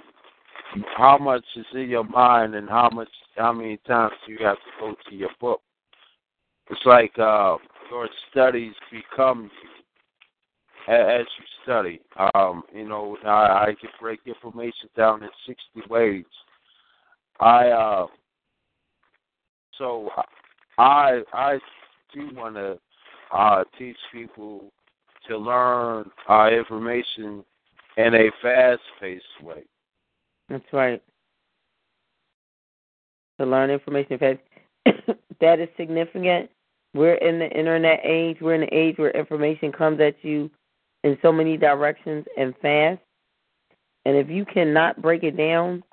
how much is in your mind and how much, how many times do you have to go to your book? It's like uh, your studies become you as you study. Um, you know, I, I can break information down in 60 ways. I uh, so I I do want to uh, teach people to learn uh, information in a fast-paced way. That's right. To learn information fast. <coughs> that is significant. We're in the internet age. We're in the age where information comes at you in so many directions and fast. And if you cannot break it down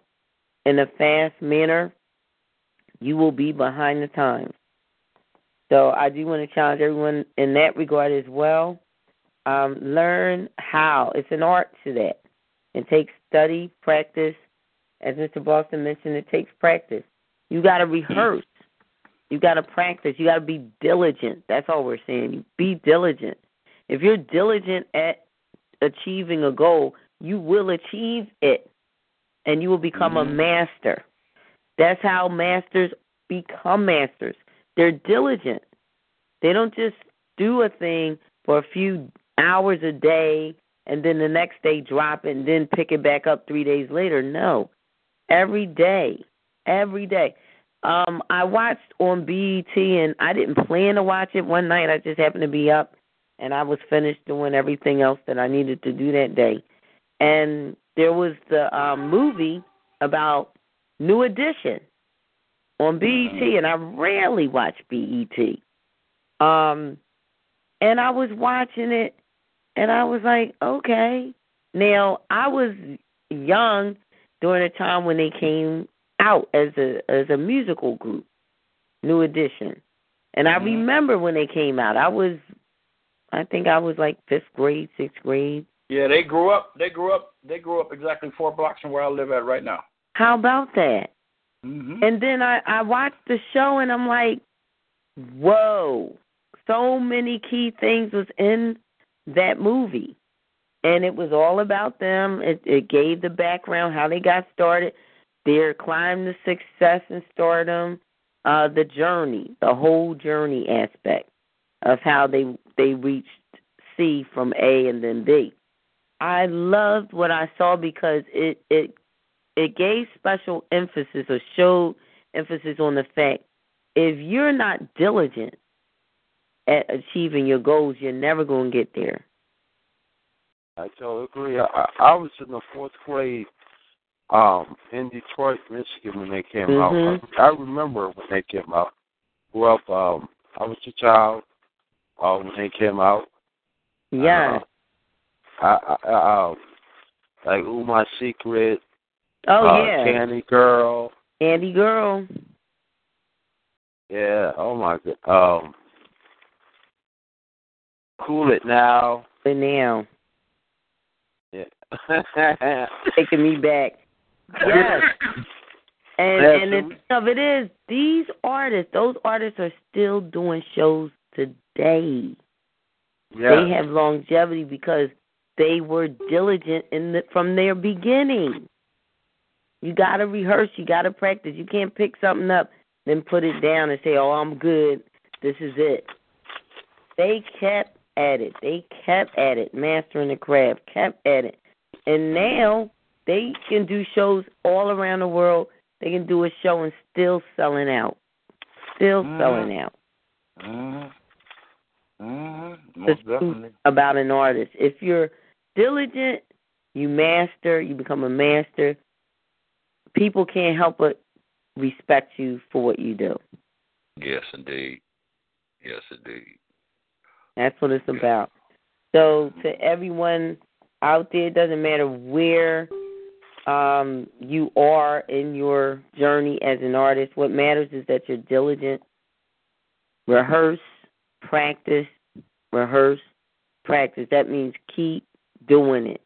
in a fast manner, you will be behind the times. So I do want to challenge everyone in that regard as well. Um, learn how. It's an art to that. It takes study, practice. As Mr. Boston mentioned, it takes practice. You got to rehearse. You got to practice. You got to be diligent. That's all we're saying. Be diligent. If you're diligent at achieving a goal, you will achieve it, and you will become a master. That's how masters become masters. They're diligent. They don't just do a thing for a few hours a day and then the next day drop it and then pick it back up three days later. No. Every day. Every day. Um, I watched on BET and I didn't plan to watch it one night. I just happened to be up and I was finished doing everything else that I needed to do that day. And there was the um movie about New Edition on BET and I rarely watch BET. Um and I was watching it and I was like, okay. Now I was young during the time when they came out as a as a musical group, New Edition. And I remember when they came out. I was I think I was like fifth grade, sixth grade. Yeah, they grew up. They grew up. They grew up exactly four blocks from where I live at right now. How about that? Mm-hmm. And then I I watched the show and I'm like, whoa! So many key things was in that movie, and it was all about them. It, it gave the background how they got started, their climb to success and stardom, uh, the journey, the whole journey aspect of how they they reached C from A and then B. I loved what I saw because it it it gave special emphasis or showed emphasis on the fact if you're not diligent at achieving your goals, you're never going to get there. I totally agree. I, I was in the fourth grade um, in Detroit, Michigan when they came Mhm. out. I, I remember when they came out. Grew up. Um, I was a child uh, when they came out. Yeah. Uh, I, I, I, um, like Ooh My Secret. oh uh, yeah. Candy Girl. Candy Girl. Yeah. Oh my god. Um, Cool It Now. But now, Yeah. <laughs> taking me back. Yes. <laughs> And and the thing of it is, these artists, those artists are still doing shows today. Yeah. They have longevity because they were diligent in the, from their beginning. You got to rehearse. You got to practice. You can't pick something up, then put it down and say, "Oh, I'm good. This is it." They kept at it. They kept at it, mastering the craft. Kept at it, and now they can do shows all around the world. They can do a show and still selling out. Still Mhm. selling out. Mhm. Mhm. Most definitely. about an artist. If you're diligent, you master, you become a master. People can't help but respect you for what you do. Yes, indeed. Yes, indeed. That's what it's about. So to everyone out there, it doesn't matter where um, you are in your journey as an artist. What matters is that you're diligent. Rehearse, practice, rehearse, practice. That means keep doing it.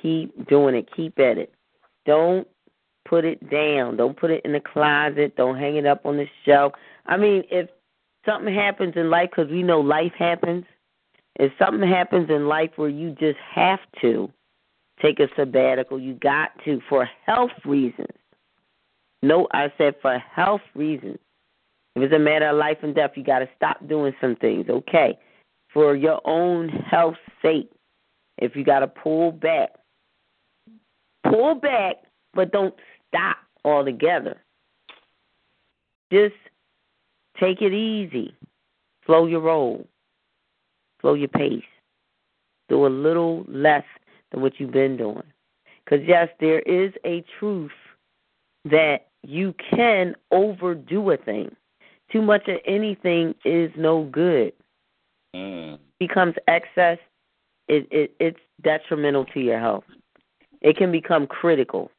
Keep doing it. Keep at it. Don't put it down. Don't put it in the closet. Don't hang it up on the shelf. I mean, if something happens in life, because we know life happens, if something happens in life where you just have to take a sabbatical, you got to for health reasons. No, I said for health reasons. If it's a matter of life and death, you got to stop doing some things. Okay, for your own health's sake, if you got to pull back, pull back, but don't stop altogether. Just take it easy. Slow your roll. Slow your pace. Do a little less than what you've been doing. Because, yes, there is a truth that you can overdo a thing. Too much of anything is no good. Mm. Becomes excess, it, it it's detrimental to your health. It can become critical.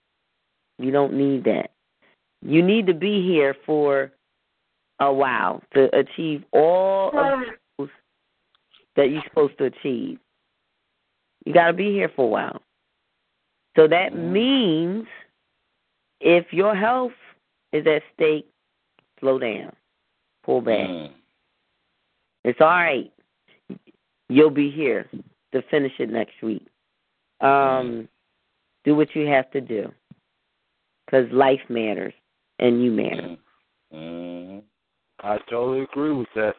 You don't need that. You need to be here for a while to achieve all of those that you're supposed to achieve. You got to be here for a while. So that means if your health is at stake, slow down, pull back. Mm. It's all right. You'll be here to finish it next week. Um, do what you have to do because life matters and you matter. Mhm. I totally agree with that.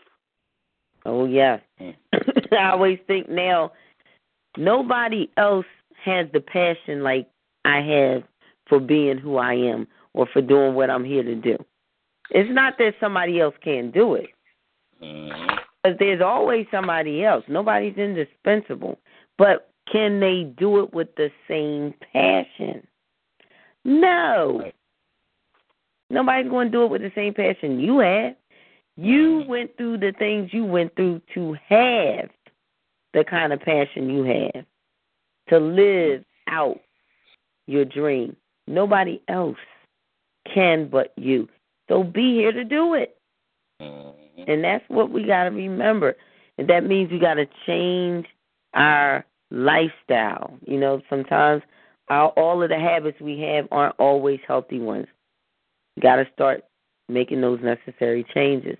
Oh yeah. Mm. <coughs> I always think now nobody else has the passion like I have for being who I am or for doing what I'm here to do. It's not that somebody else can't do it. Mhm. Because there's always somebody else. Nobody's indispensable. But can they do it with the same passion? No. Nobody's going to do it with the same passion you have. You went through the things you went through to have the kind of passion you have, to live out your dream. Nobody else can but you. So be here to do it. Mm-hmm. And that's what we got to remember. And that means we got to change our lifestyle. You know, sometimes our, all of the habits we have aren't always healthy ones. You got to start making those necessary changes.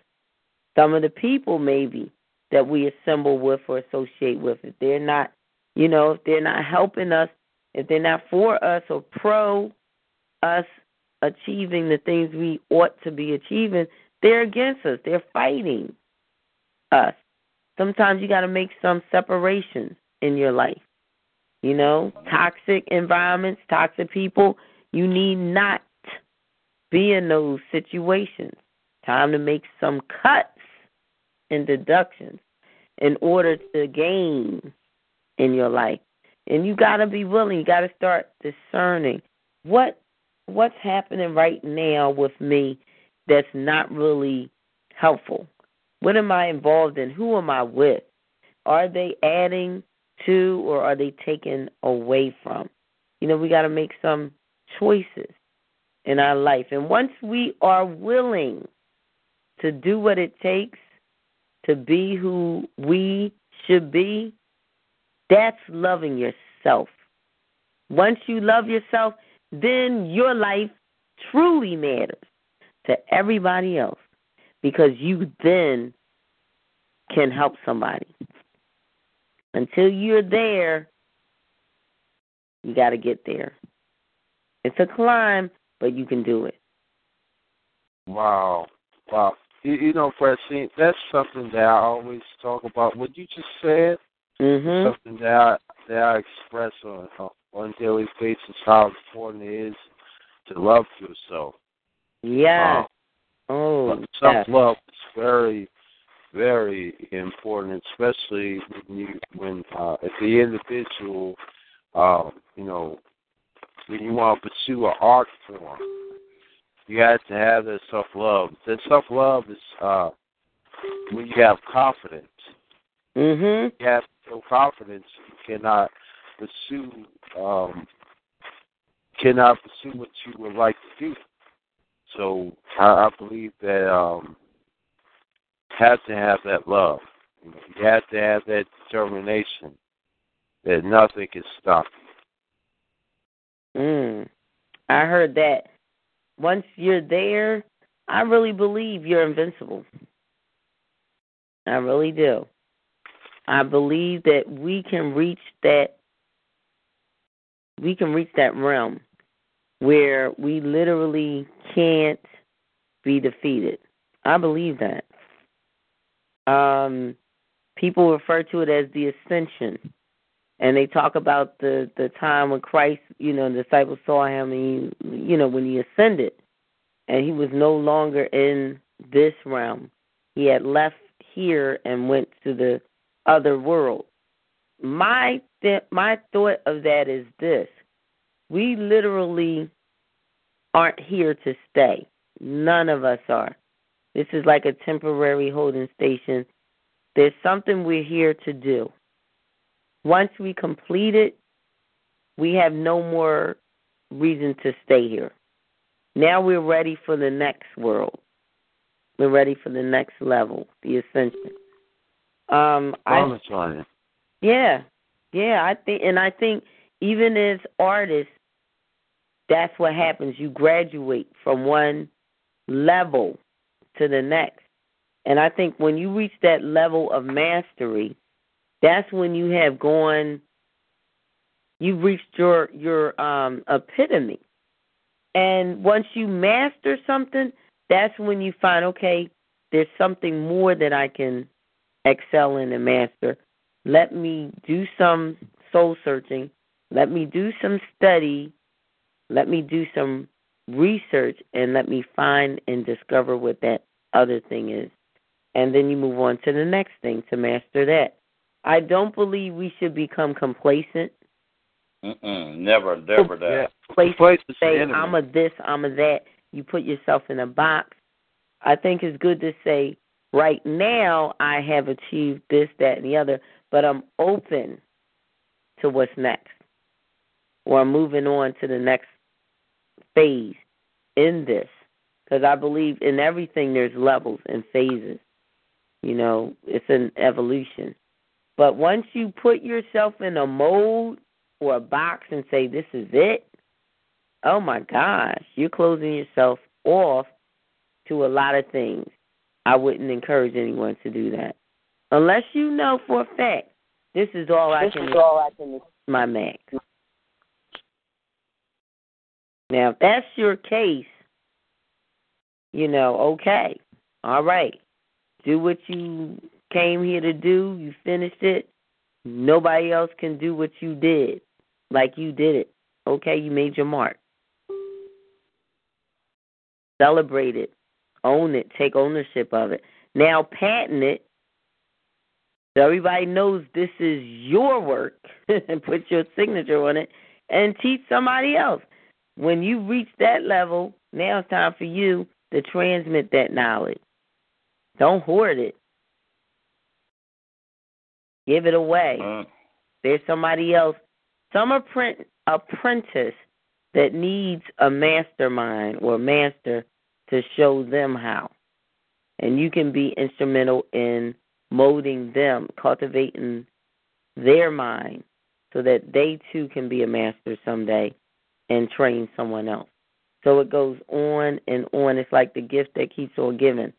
Some of the people, maybe, that we assemble with or associate with, if they're not, you know, if they're not helping us, if they're not for us or pro us achieving the things we ought to be achieving, they're against us. They're fighting us. Sometimes you got to make some separations in your life. You know, toxic environments, toxic people, you need not be in those situations. Time to make some cuts and deductions in order to gain in your life. And you got to be willing. You got to start discerning what what's happening right now with me that's not really helpful. What am I involved in? Who am I with? Are they adding to or are they taking away from? You know, we got to make some choices in our life. And once we are willing to do what it takes to be who we should be, that's loving yourself. Once you love yourself, then your life truly matters to everybody else because you then can help somebody. Until you're there, you got to get there. It's a climb, but you can do it. Wow. Wow. You, you know, Francine, that's something that I always talk about. What you just said, mm-hmm. something that I, that I express on on a daily basis, how important it is to love yourself. Yeah. Um, oh, self love is very, very important, especially when you when uh, if the individual, um, you know, when you want to pursue an art form, you have to have that self love. That self love is uh, when you have confidence. Mhm. You have no confidence. You cannot pursue um, cannot pursue what you would like to do. So I, I believe that um, have to have that love. You have to have that determination that nothing can stop you. Mm. I heard that. Once you're there, I really believe you're invincible. I really do. I believe that we can reach that we can reach that realm where we literally can't be defeated. I believe that. Um, people refer to it as the ascension, and they talk about the the time when Christ, you know, the disciples saw him, and he, you know, when he ascended, and he was no longer in this realm. He had left here and went to the other world. My th- my thought of that is this: we literally aren't here to stay. None of us are. This is like a temporary holding station. There's something we're here to do. Once we complete it, we have no more reason to stay here. Now we're ready for the next world. We're ready for the next level, the ascension. Um, I, yeah, yeah. I think, and I think even as artists, that's what happens. You graduate from one level to the next. And I think when you reach that level of mastery, that's when you have gone you've reached your your um epitome. And once you master something, that's when you find okay, there's something more that I can excel in and master. Let me do some soul searching. Let me do some study. Let me do some research and let me find and discover what that other thing is. And then you move on to the next thing to master that. I don't believe we should become complacent. Mm-mm, never, never that. Complacent, say I'm a this, I'm a that. You put yourself in a box. I think it's good to say, right now I have achieved this, that, and the other, but I'm open to what's next. Or I'm moving on to the next phase in this. Because I believe in everything there's levels and phases. You know, it's an evolution. But once you put yourself in a mold or a box and say, this is it, oh my gosh, you're closing yourself off to a lot of things. I wouldn't encourage anyone to do that. Unless you know for a fact, this is all I this can is all I can my max. Now, if that's your case, you know, okay, all right, do what you came here to do. You finished it. Nobody else can do what you did, like you did it. Okay, you made your mark. Celebrate it, own it, take ownership of it. Now, patent it so everybody knows this is your work <laughs> and put your signature on it and teach somebody else. When you reach that level, now it's time for you to transmit that knowledge. Don't hoard it. Give it away. Uh, There's somebody else, some apprentice that needs a mastermind or master to show them how. And you can be instrumental in molding them, cultivating their mind so that they too can be a master someday and train someone else. So it goes on and on. It's like the gift that keeps on giving.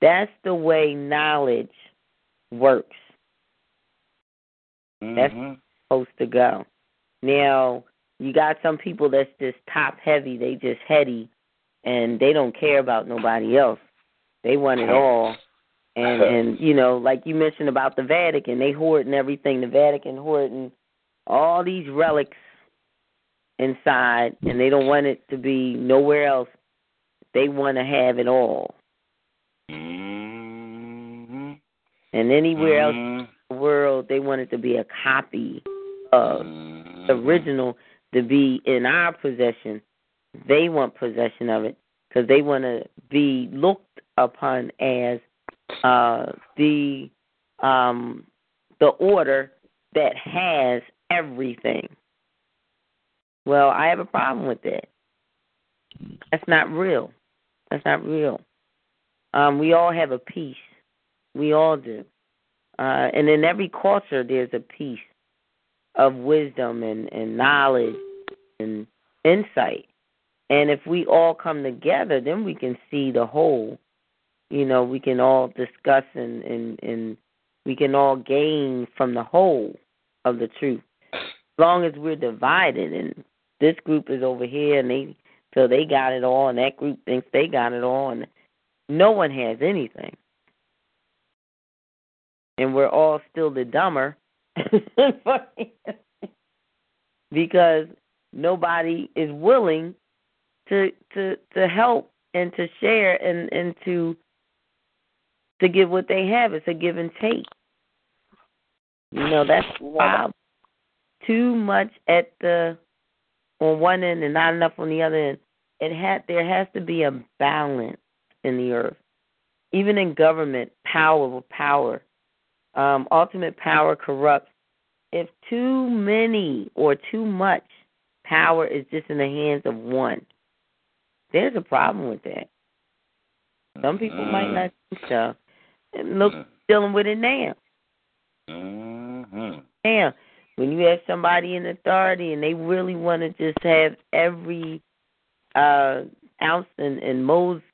That's the way knowledge works. Mm-hmm. That's supposed to go. Now, you got some people that's just top heavy, they just heady and they don't care about nobody else. They want it all. And and you know, like you mentioned about the Vatican, they hoarding everything. The Vatican hoarding all these relics inside and they don't want it to be nowhere else. They want to have it all. Mm-hmm. And anywhere else Mhm. in the world, they want it to be a copy of Mm-hmm. the original to be in our possession. They want possession of it because they want to be looked upon as uh, the um, the order that has everything. Well, I have a problem with that. That's not real. That's not real. Um, we all have a piece. We all do. Uh, and in every culture, there's a piece of wisdom and, and knowledge and insight. And if we all come together, then we can see the whole. You know, we can all discuss and, and, and we can all gain from the whole of the truth. As long as we're divided and this group is over here and they feel they got it all and that group thinks they got it all and no one has anything. And we're all still the dumber <laughs> because nobody is willing to to to help and to share and and to to give what they have. It's a give and take. You know that's wow. Too much at the on one end and not enough on the other end. It had there has to be a balance in the earth. Even in government, power with power. Um, ultimate power corrupts. If too many or too much power is just in the hands of one, there's a problem with that. Some people might not so. And look, dealing with it now. Mm-hmm. Now, when you have somebody in authority and they really want to just have every uh, ounce and, and modes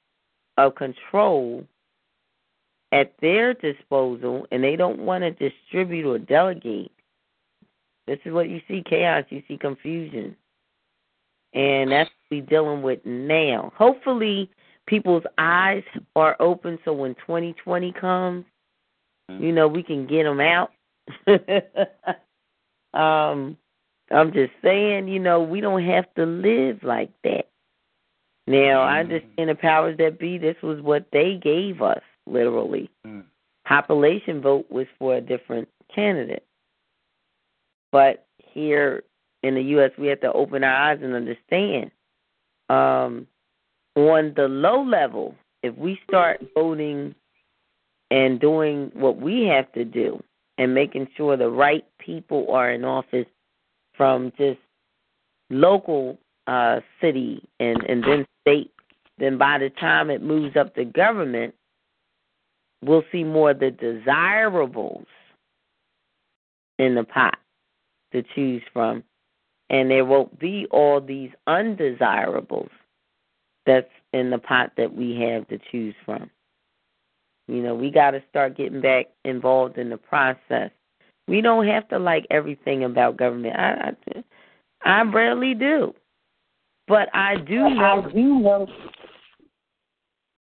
of control at their disposal, and they don't want to distribute or delegate, this is what you see chaos, you see confusion. And that's what we're dealing with now. Hopefully, people's eyes are open so when 2020 comes, mm-hmm. you know, we can get them out. <laughs> um, I'm just saying, you know, we don't have to live like that. Now, I mm-hmm. understand the powers that be, this was what they gave us, literally. Mm. Population vote was for a different candidate. But here in the U.S., we have to open our eyes and understand. Um, on the low level, if we start voting and doing what we have to do and making sure the right people are in office from just local uh, city and, and then state, then by the time it moves up to government, we'll see more of the desirables in the pot to choose from. And there won't be all these undesirables that's in the pot that we have to choose from. You know, we got to start getting back involved in the process. We don't have to like everything about government. I I, I rarely do, but I do know. I do know.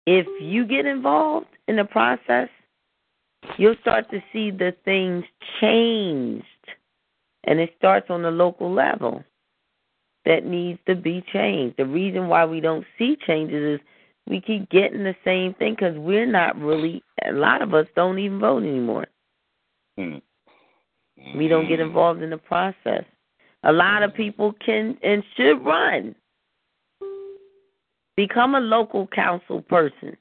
If you get involved in the process, you'll start to see the things changed, and it starts on the local level. That needs to be changed. The reason why we don't see changes is we keep getting the same thing because we're not really. A lot of us don't even vote anymore. Hmm. We don't get involved in the process. A lot of people can and should run. Become a local council person.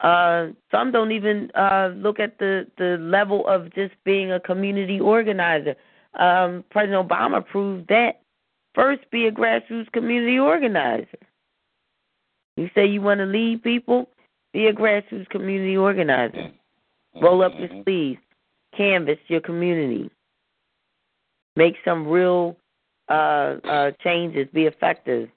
Uh, some don't even uh, look at the, the level of just being a community organizer. Um, President Obama proved that. First, be a grassroots community organizer. You say you want to lead people, be a grassroots community organizer. Roll up your sleeves, canvas your community, make some real uh, uh, changes, be effective.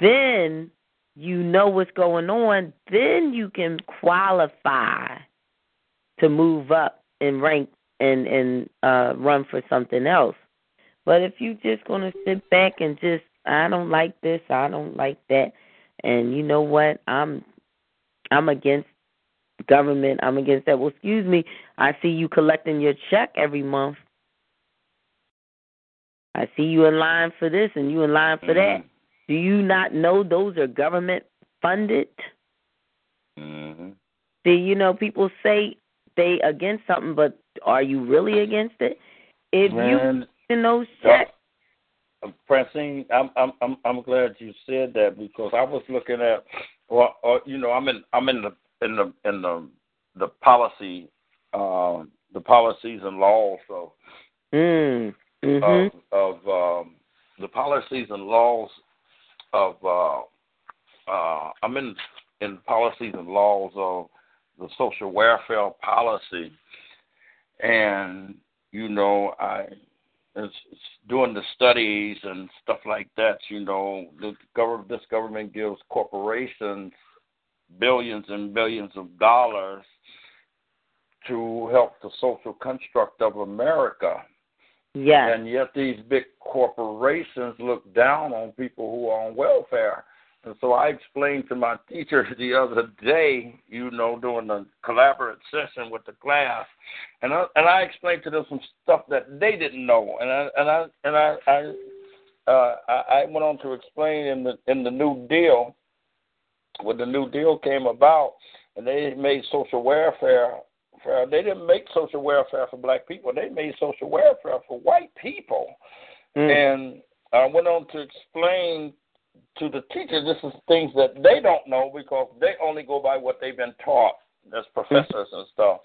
then you know what's going on, then you can qualify to move up and rank and and uh run for something else. But if you just gonna sit back and just I don't like this, I don't like that, and you know what, I'm I'm against government, I'm against that. Well, excuse me, I see you collecting your check every month. I see you in line for this and you in line for that. Do you not know those are government funded? Mm-hmm. See, you know, people say they against something, but are you really against it? If Man, you in those checks, Uh, Francine, I'm I'm I'm I'm glad you said that because I was looking at, well, uh, you know, I'm in I'm in the in the in the the policy, um, the policies and laws of mm, mm-hmm. of, of um, the policies and laws of uh, uh, I'm in in policies and laws of the social welfare policy, and you know I it's, it's doing the studies and stuff like that. You know, the government this government gives corporations billions and billions of dollars to help the social construct of America. Yeah. And yet these big corporations look down on people who are on welfare. And so I explained to my teacher <laughs> the other day, you know, doing a collaborative session with the class, and I and I explained to them some stuff that they didn't know, and I and I and I I, uh, I, I went on to explain in the in the New Deal, when the New Deal came about, and they made social welfare. For, they didn't make social welfare for black people. They made social welfare for white people. Mm. And I went on to explain to the teachers this is things that they don't know because they only go by what they've been taught as professors and stuff.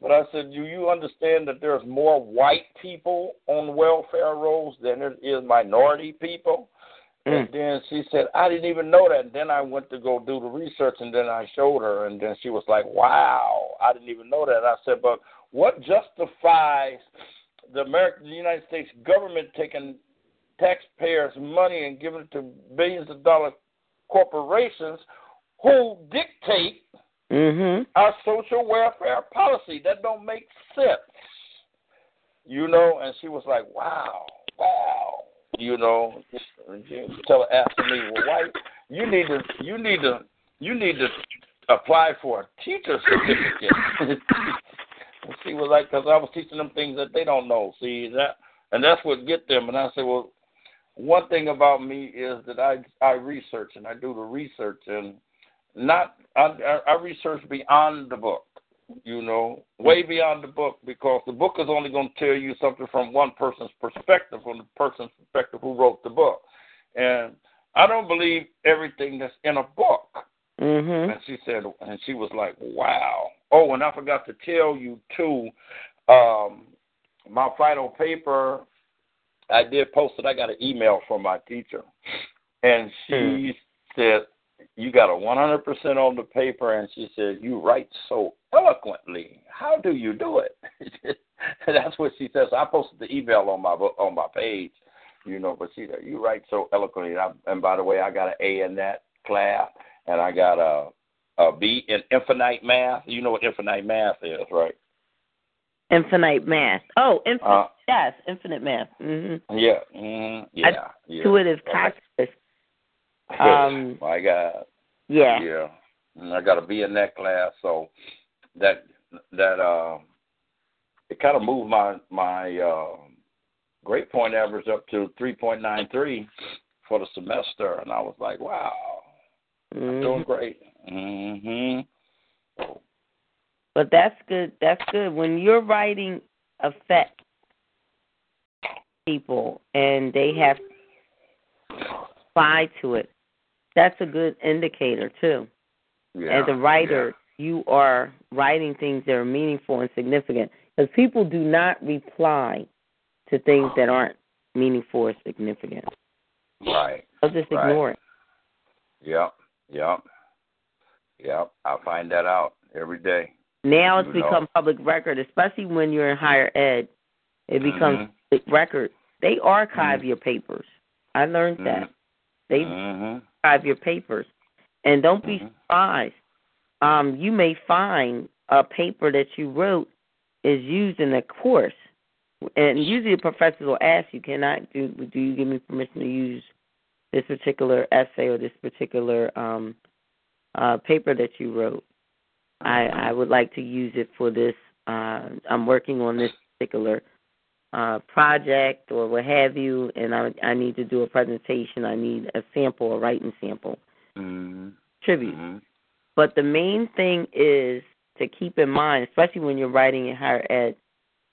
But I said, do you understand that there's more white people on welfare rolls than there is minority people? And mm. then she said, I didn't even know that. And then I went to go do the research, and then I showed her, and then she was like, Wow, I didn't even know that. I said, But what justifies the American, the United States government taking taxpayers' money and giving it to billions of dollar corporations who dictate mm-hmm. our social welfare policy? That don't make sense. You know, and she was like, Wow, wow you know, tell her asking me, well, why you need to you need to you need to apply for a teacher certificate. <laughs> and she was like, because I was teaching them things that they don't know. See that, and that's what get them. And I said, well, one thing about me is that I I research and I do the research and not I, I research beyond the book you know, way beyond the book because the book is only going to tell you something from one person's perspective, from the person's perspective who wrote the book. And I don't believe everything that's in a book. Mm-hmm. And she said, and she was like, wow. Oh, and I forgot to tell you too, um, my final paper, I did post it. I got an email from my teacher, and she Hmm. said, you got a 100% on the paper, and she said, you write so eloquently. How do you do it? <laughs> That's what she says. I posted the email on my on my page, you know. But she said, you write so eloquently. And, I, and by the way, I got an A in that class, and I got a a B in infinite math. You know what infinite math is, right? Infinite math. Oh, infinite. Uh, yes, infinite math. Mm-hmm. Yeah, mm, yeah, yeah. Intuitive calculus. Um, my God. Yeah. Yeah. And I got to be in that class, so that that uh, it kind of moved my my uh, grade point average up to three point nine three for the semester, and I was like, wow, I'm doing great. Mhm. But that's good. That's good. When your writing affects people and they have apply to it, that's a good indicator too. Yeah, As a writer, you are writing things that are meaningful and significant. Because people do not reply to things that aren't meaningful or significant. Right. They'll just Right. ignore it. Yep. Yep. Yep. I find that out every day. Now it's You know. become public record, especially when you're in higher ed. It becomes Mhm. public record. They archive your papers. I learned that. They Mhm. archive your papers, and don't be surprised. Um, you may find a paper that you wrote is used in a course, and usually the professors will ask you, "Can I do? Do you give me permission to use this particular essay or this particular um, uh, paper that you wrote? I, I would like to use it for this. Uh, I'm working on this particular uh, project or what have you, and I, I need to do a presentation. I need a sample, a writing sample, Mm-hmm. tribute. But the main thing is to keep in mind, especially when you're writing in higher ed,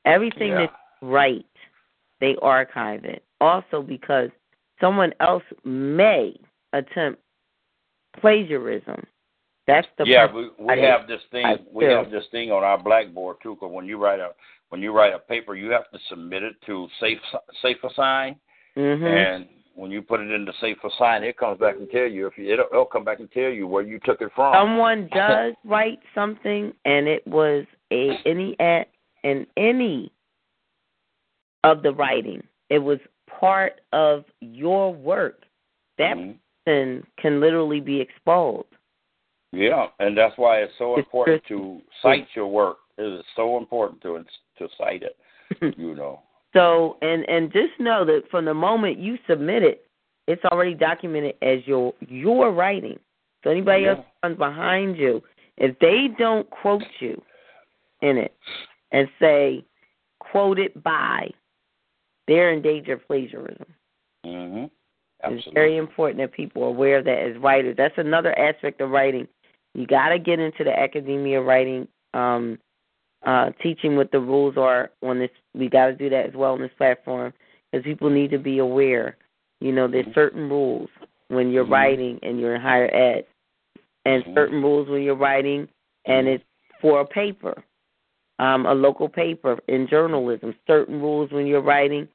everything Yeah. that's right, they archive it. Also because someone else may attempt plagiarism. That's the yeah, we we I- have this thing. I We feel. have this thing on our blackboard too. Because when you write a when you write a paper, you have to submit it to Safe SafeAssign, Mhm. and when you put it into SafeAssign, it comes back and tell you if you, it'll, it'll come back and tell you where you took it from. Someone does <laughs> write something, and it was a any at in any of the writing. It was part of your work. That person can literally be exposed. Yeah, and that's why it's so important to cite your work. It is so important to to cite it. <laughs> You know. So, and and just know that from the moment you submit it, it's already documented as your your writing. So anybody else comes behind you, if they don't quote you in it and say quoted by, they're in danger of plagiarism. hmm It's very important that people are aware of that as writers. That's another aspect of writing. You got to get into the academia writing, um, uh, teaching what the rules are on this. We got to do that as well on this platform because people need to be aware. You know, there's certain rules when you're writing and you're in higher ed, and certain rules when you're writing and it's for a paper, um, a local paper in journalism. Certain rules when you're writing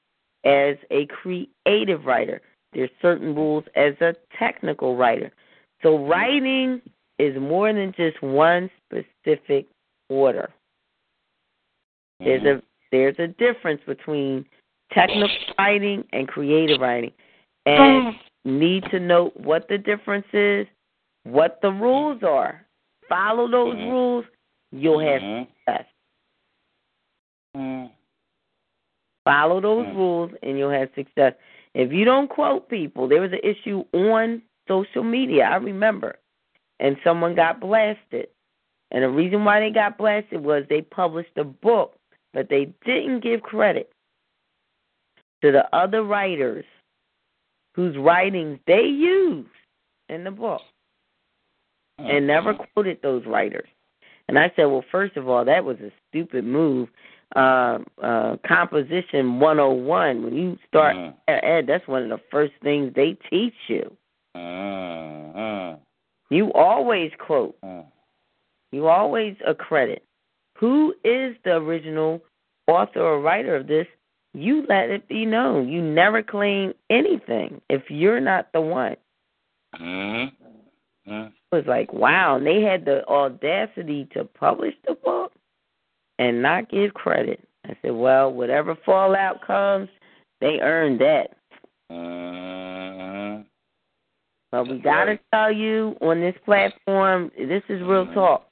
as a creative writer. There's certain rules as a technical writer. So writing is more than just one specific order. There's a mm-hmm. there's a difference between technical mm-hmm. writing and creative writing. And mm-hmm. need to know what the difference is, what the rules are. Follow those rules, you'll have success. Follow those rules and you'll have success. If you don't quote people, there was an issue on social media, I remember, and someone got blasted. And the reason why they got blasted was they published a book, but they didn't give credit to the other writers whose writings they used in the book and never quoted those writers. And I said, well, first of all, that was a stupid move. Uh, uh, composition 101, when you start ed, that's one of the first things they teach you. You always quote. You always accredit. Who is the original author or writer of this? You let it be known. You never claim anything if you're not the one. Mm-hmm. It was like, wow, and they had the audacity to publish the book and not give credit. I said, well, whatever fallout comes, they earned that. Mm-hmm. But we got to tell you on this platform, this is real talk.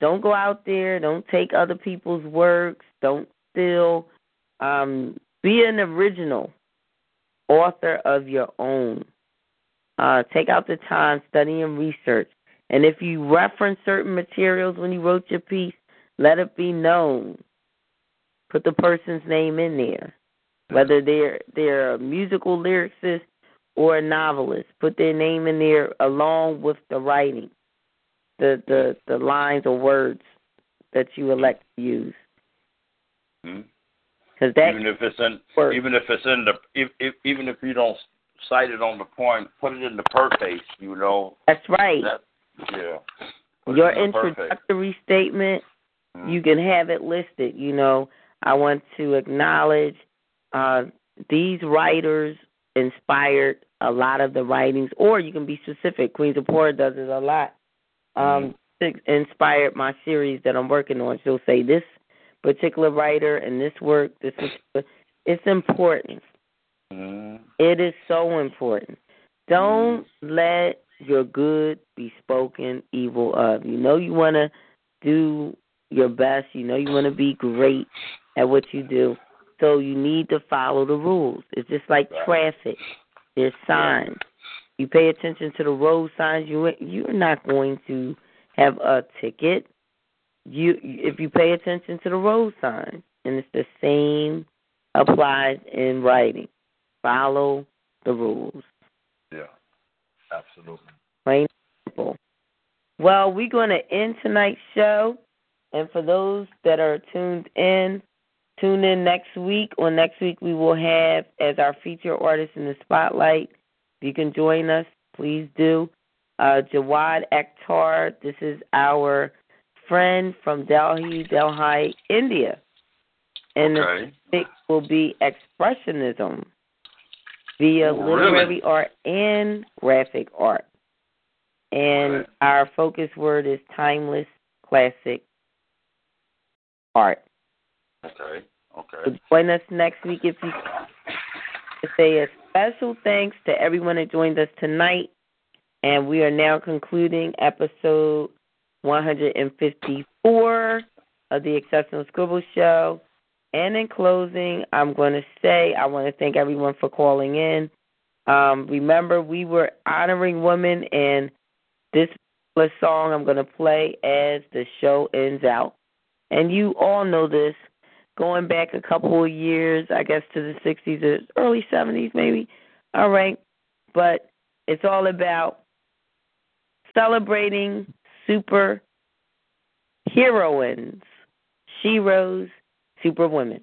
Don't go out there. Don't take other people's works. Don't steal. Um, be an original author of your own. Uh, take out the time, study and research. And if you reference certain materials when you wrote your piece, let it be known. Put the person's name in there, whether they're they're a musical lyricist or a novelist. Put their name in there along with the writing, the the the lines or words that you elect to use. Because that even if it's in even if it's in the if, if even if you don't cite it on the point, put it in the purpose. You know. That's right. That, yeah. Put your in introductory statement, you can have it listed. You know, I want to acknowledge uh, these writers inspired a lot of the writings, or you can be specific. Queens of Poor does it a lot. Um, Inspired my series that I'm working on. She'll say this particular writer and this work. This is <laughs> it's important. Mm-hmm. It is so important. Don't let your good be spoken evil of. You know you want to do your best. You know you want to be great at what you do. So you need to follow the rules. It's just like traffic. There's signs. You pay attention to the road signs. You you're not going to have a ticket. You if you pay attention to the road signs, and it's the same applies in writing. Follow the rules. Yeah, absolutely. Plain simple. Well, we're going to end tonight's show. And for those that are tuned in, tune in next week. On next week, we will have as our feature artist in the spotlight. If you can join us, please do. Uh, Jawad Akhtar, this is our friend from Delhi, Delhi, India. And Okay. the topic will be expressionism via Oh, literary really? art and graphic art. And our focus word is timeless classic art. Okay. Okay. Join us next week if you to say a special thanks to everyone that joined us tonight. And we are now concluding episode 154 of the Exceptional Scribble Show. And in closing, I'm going to say I want to thank everyone for calling in. Um, remember, we were honoring women, and this song I'm going to play as the show ends out. And you all know this, going back a couple of years, I guess to the 60s or early 70s, maybe. All right. But it's all about celebrating super heroines, sheroes, superwomen. All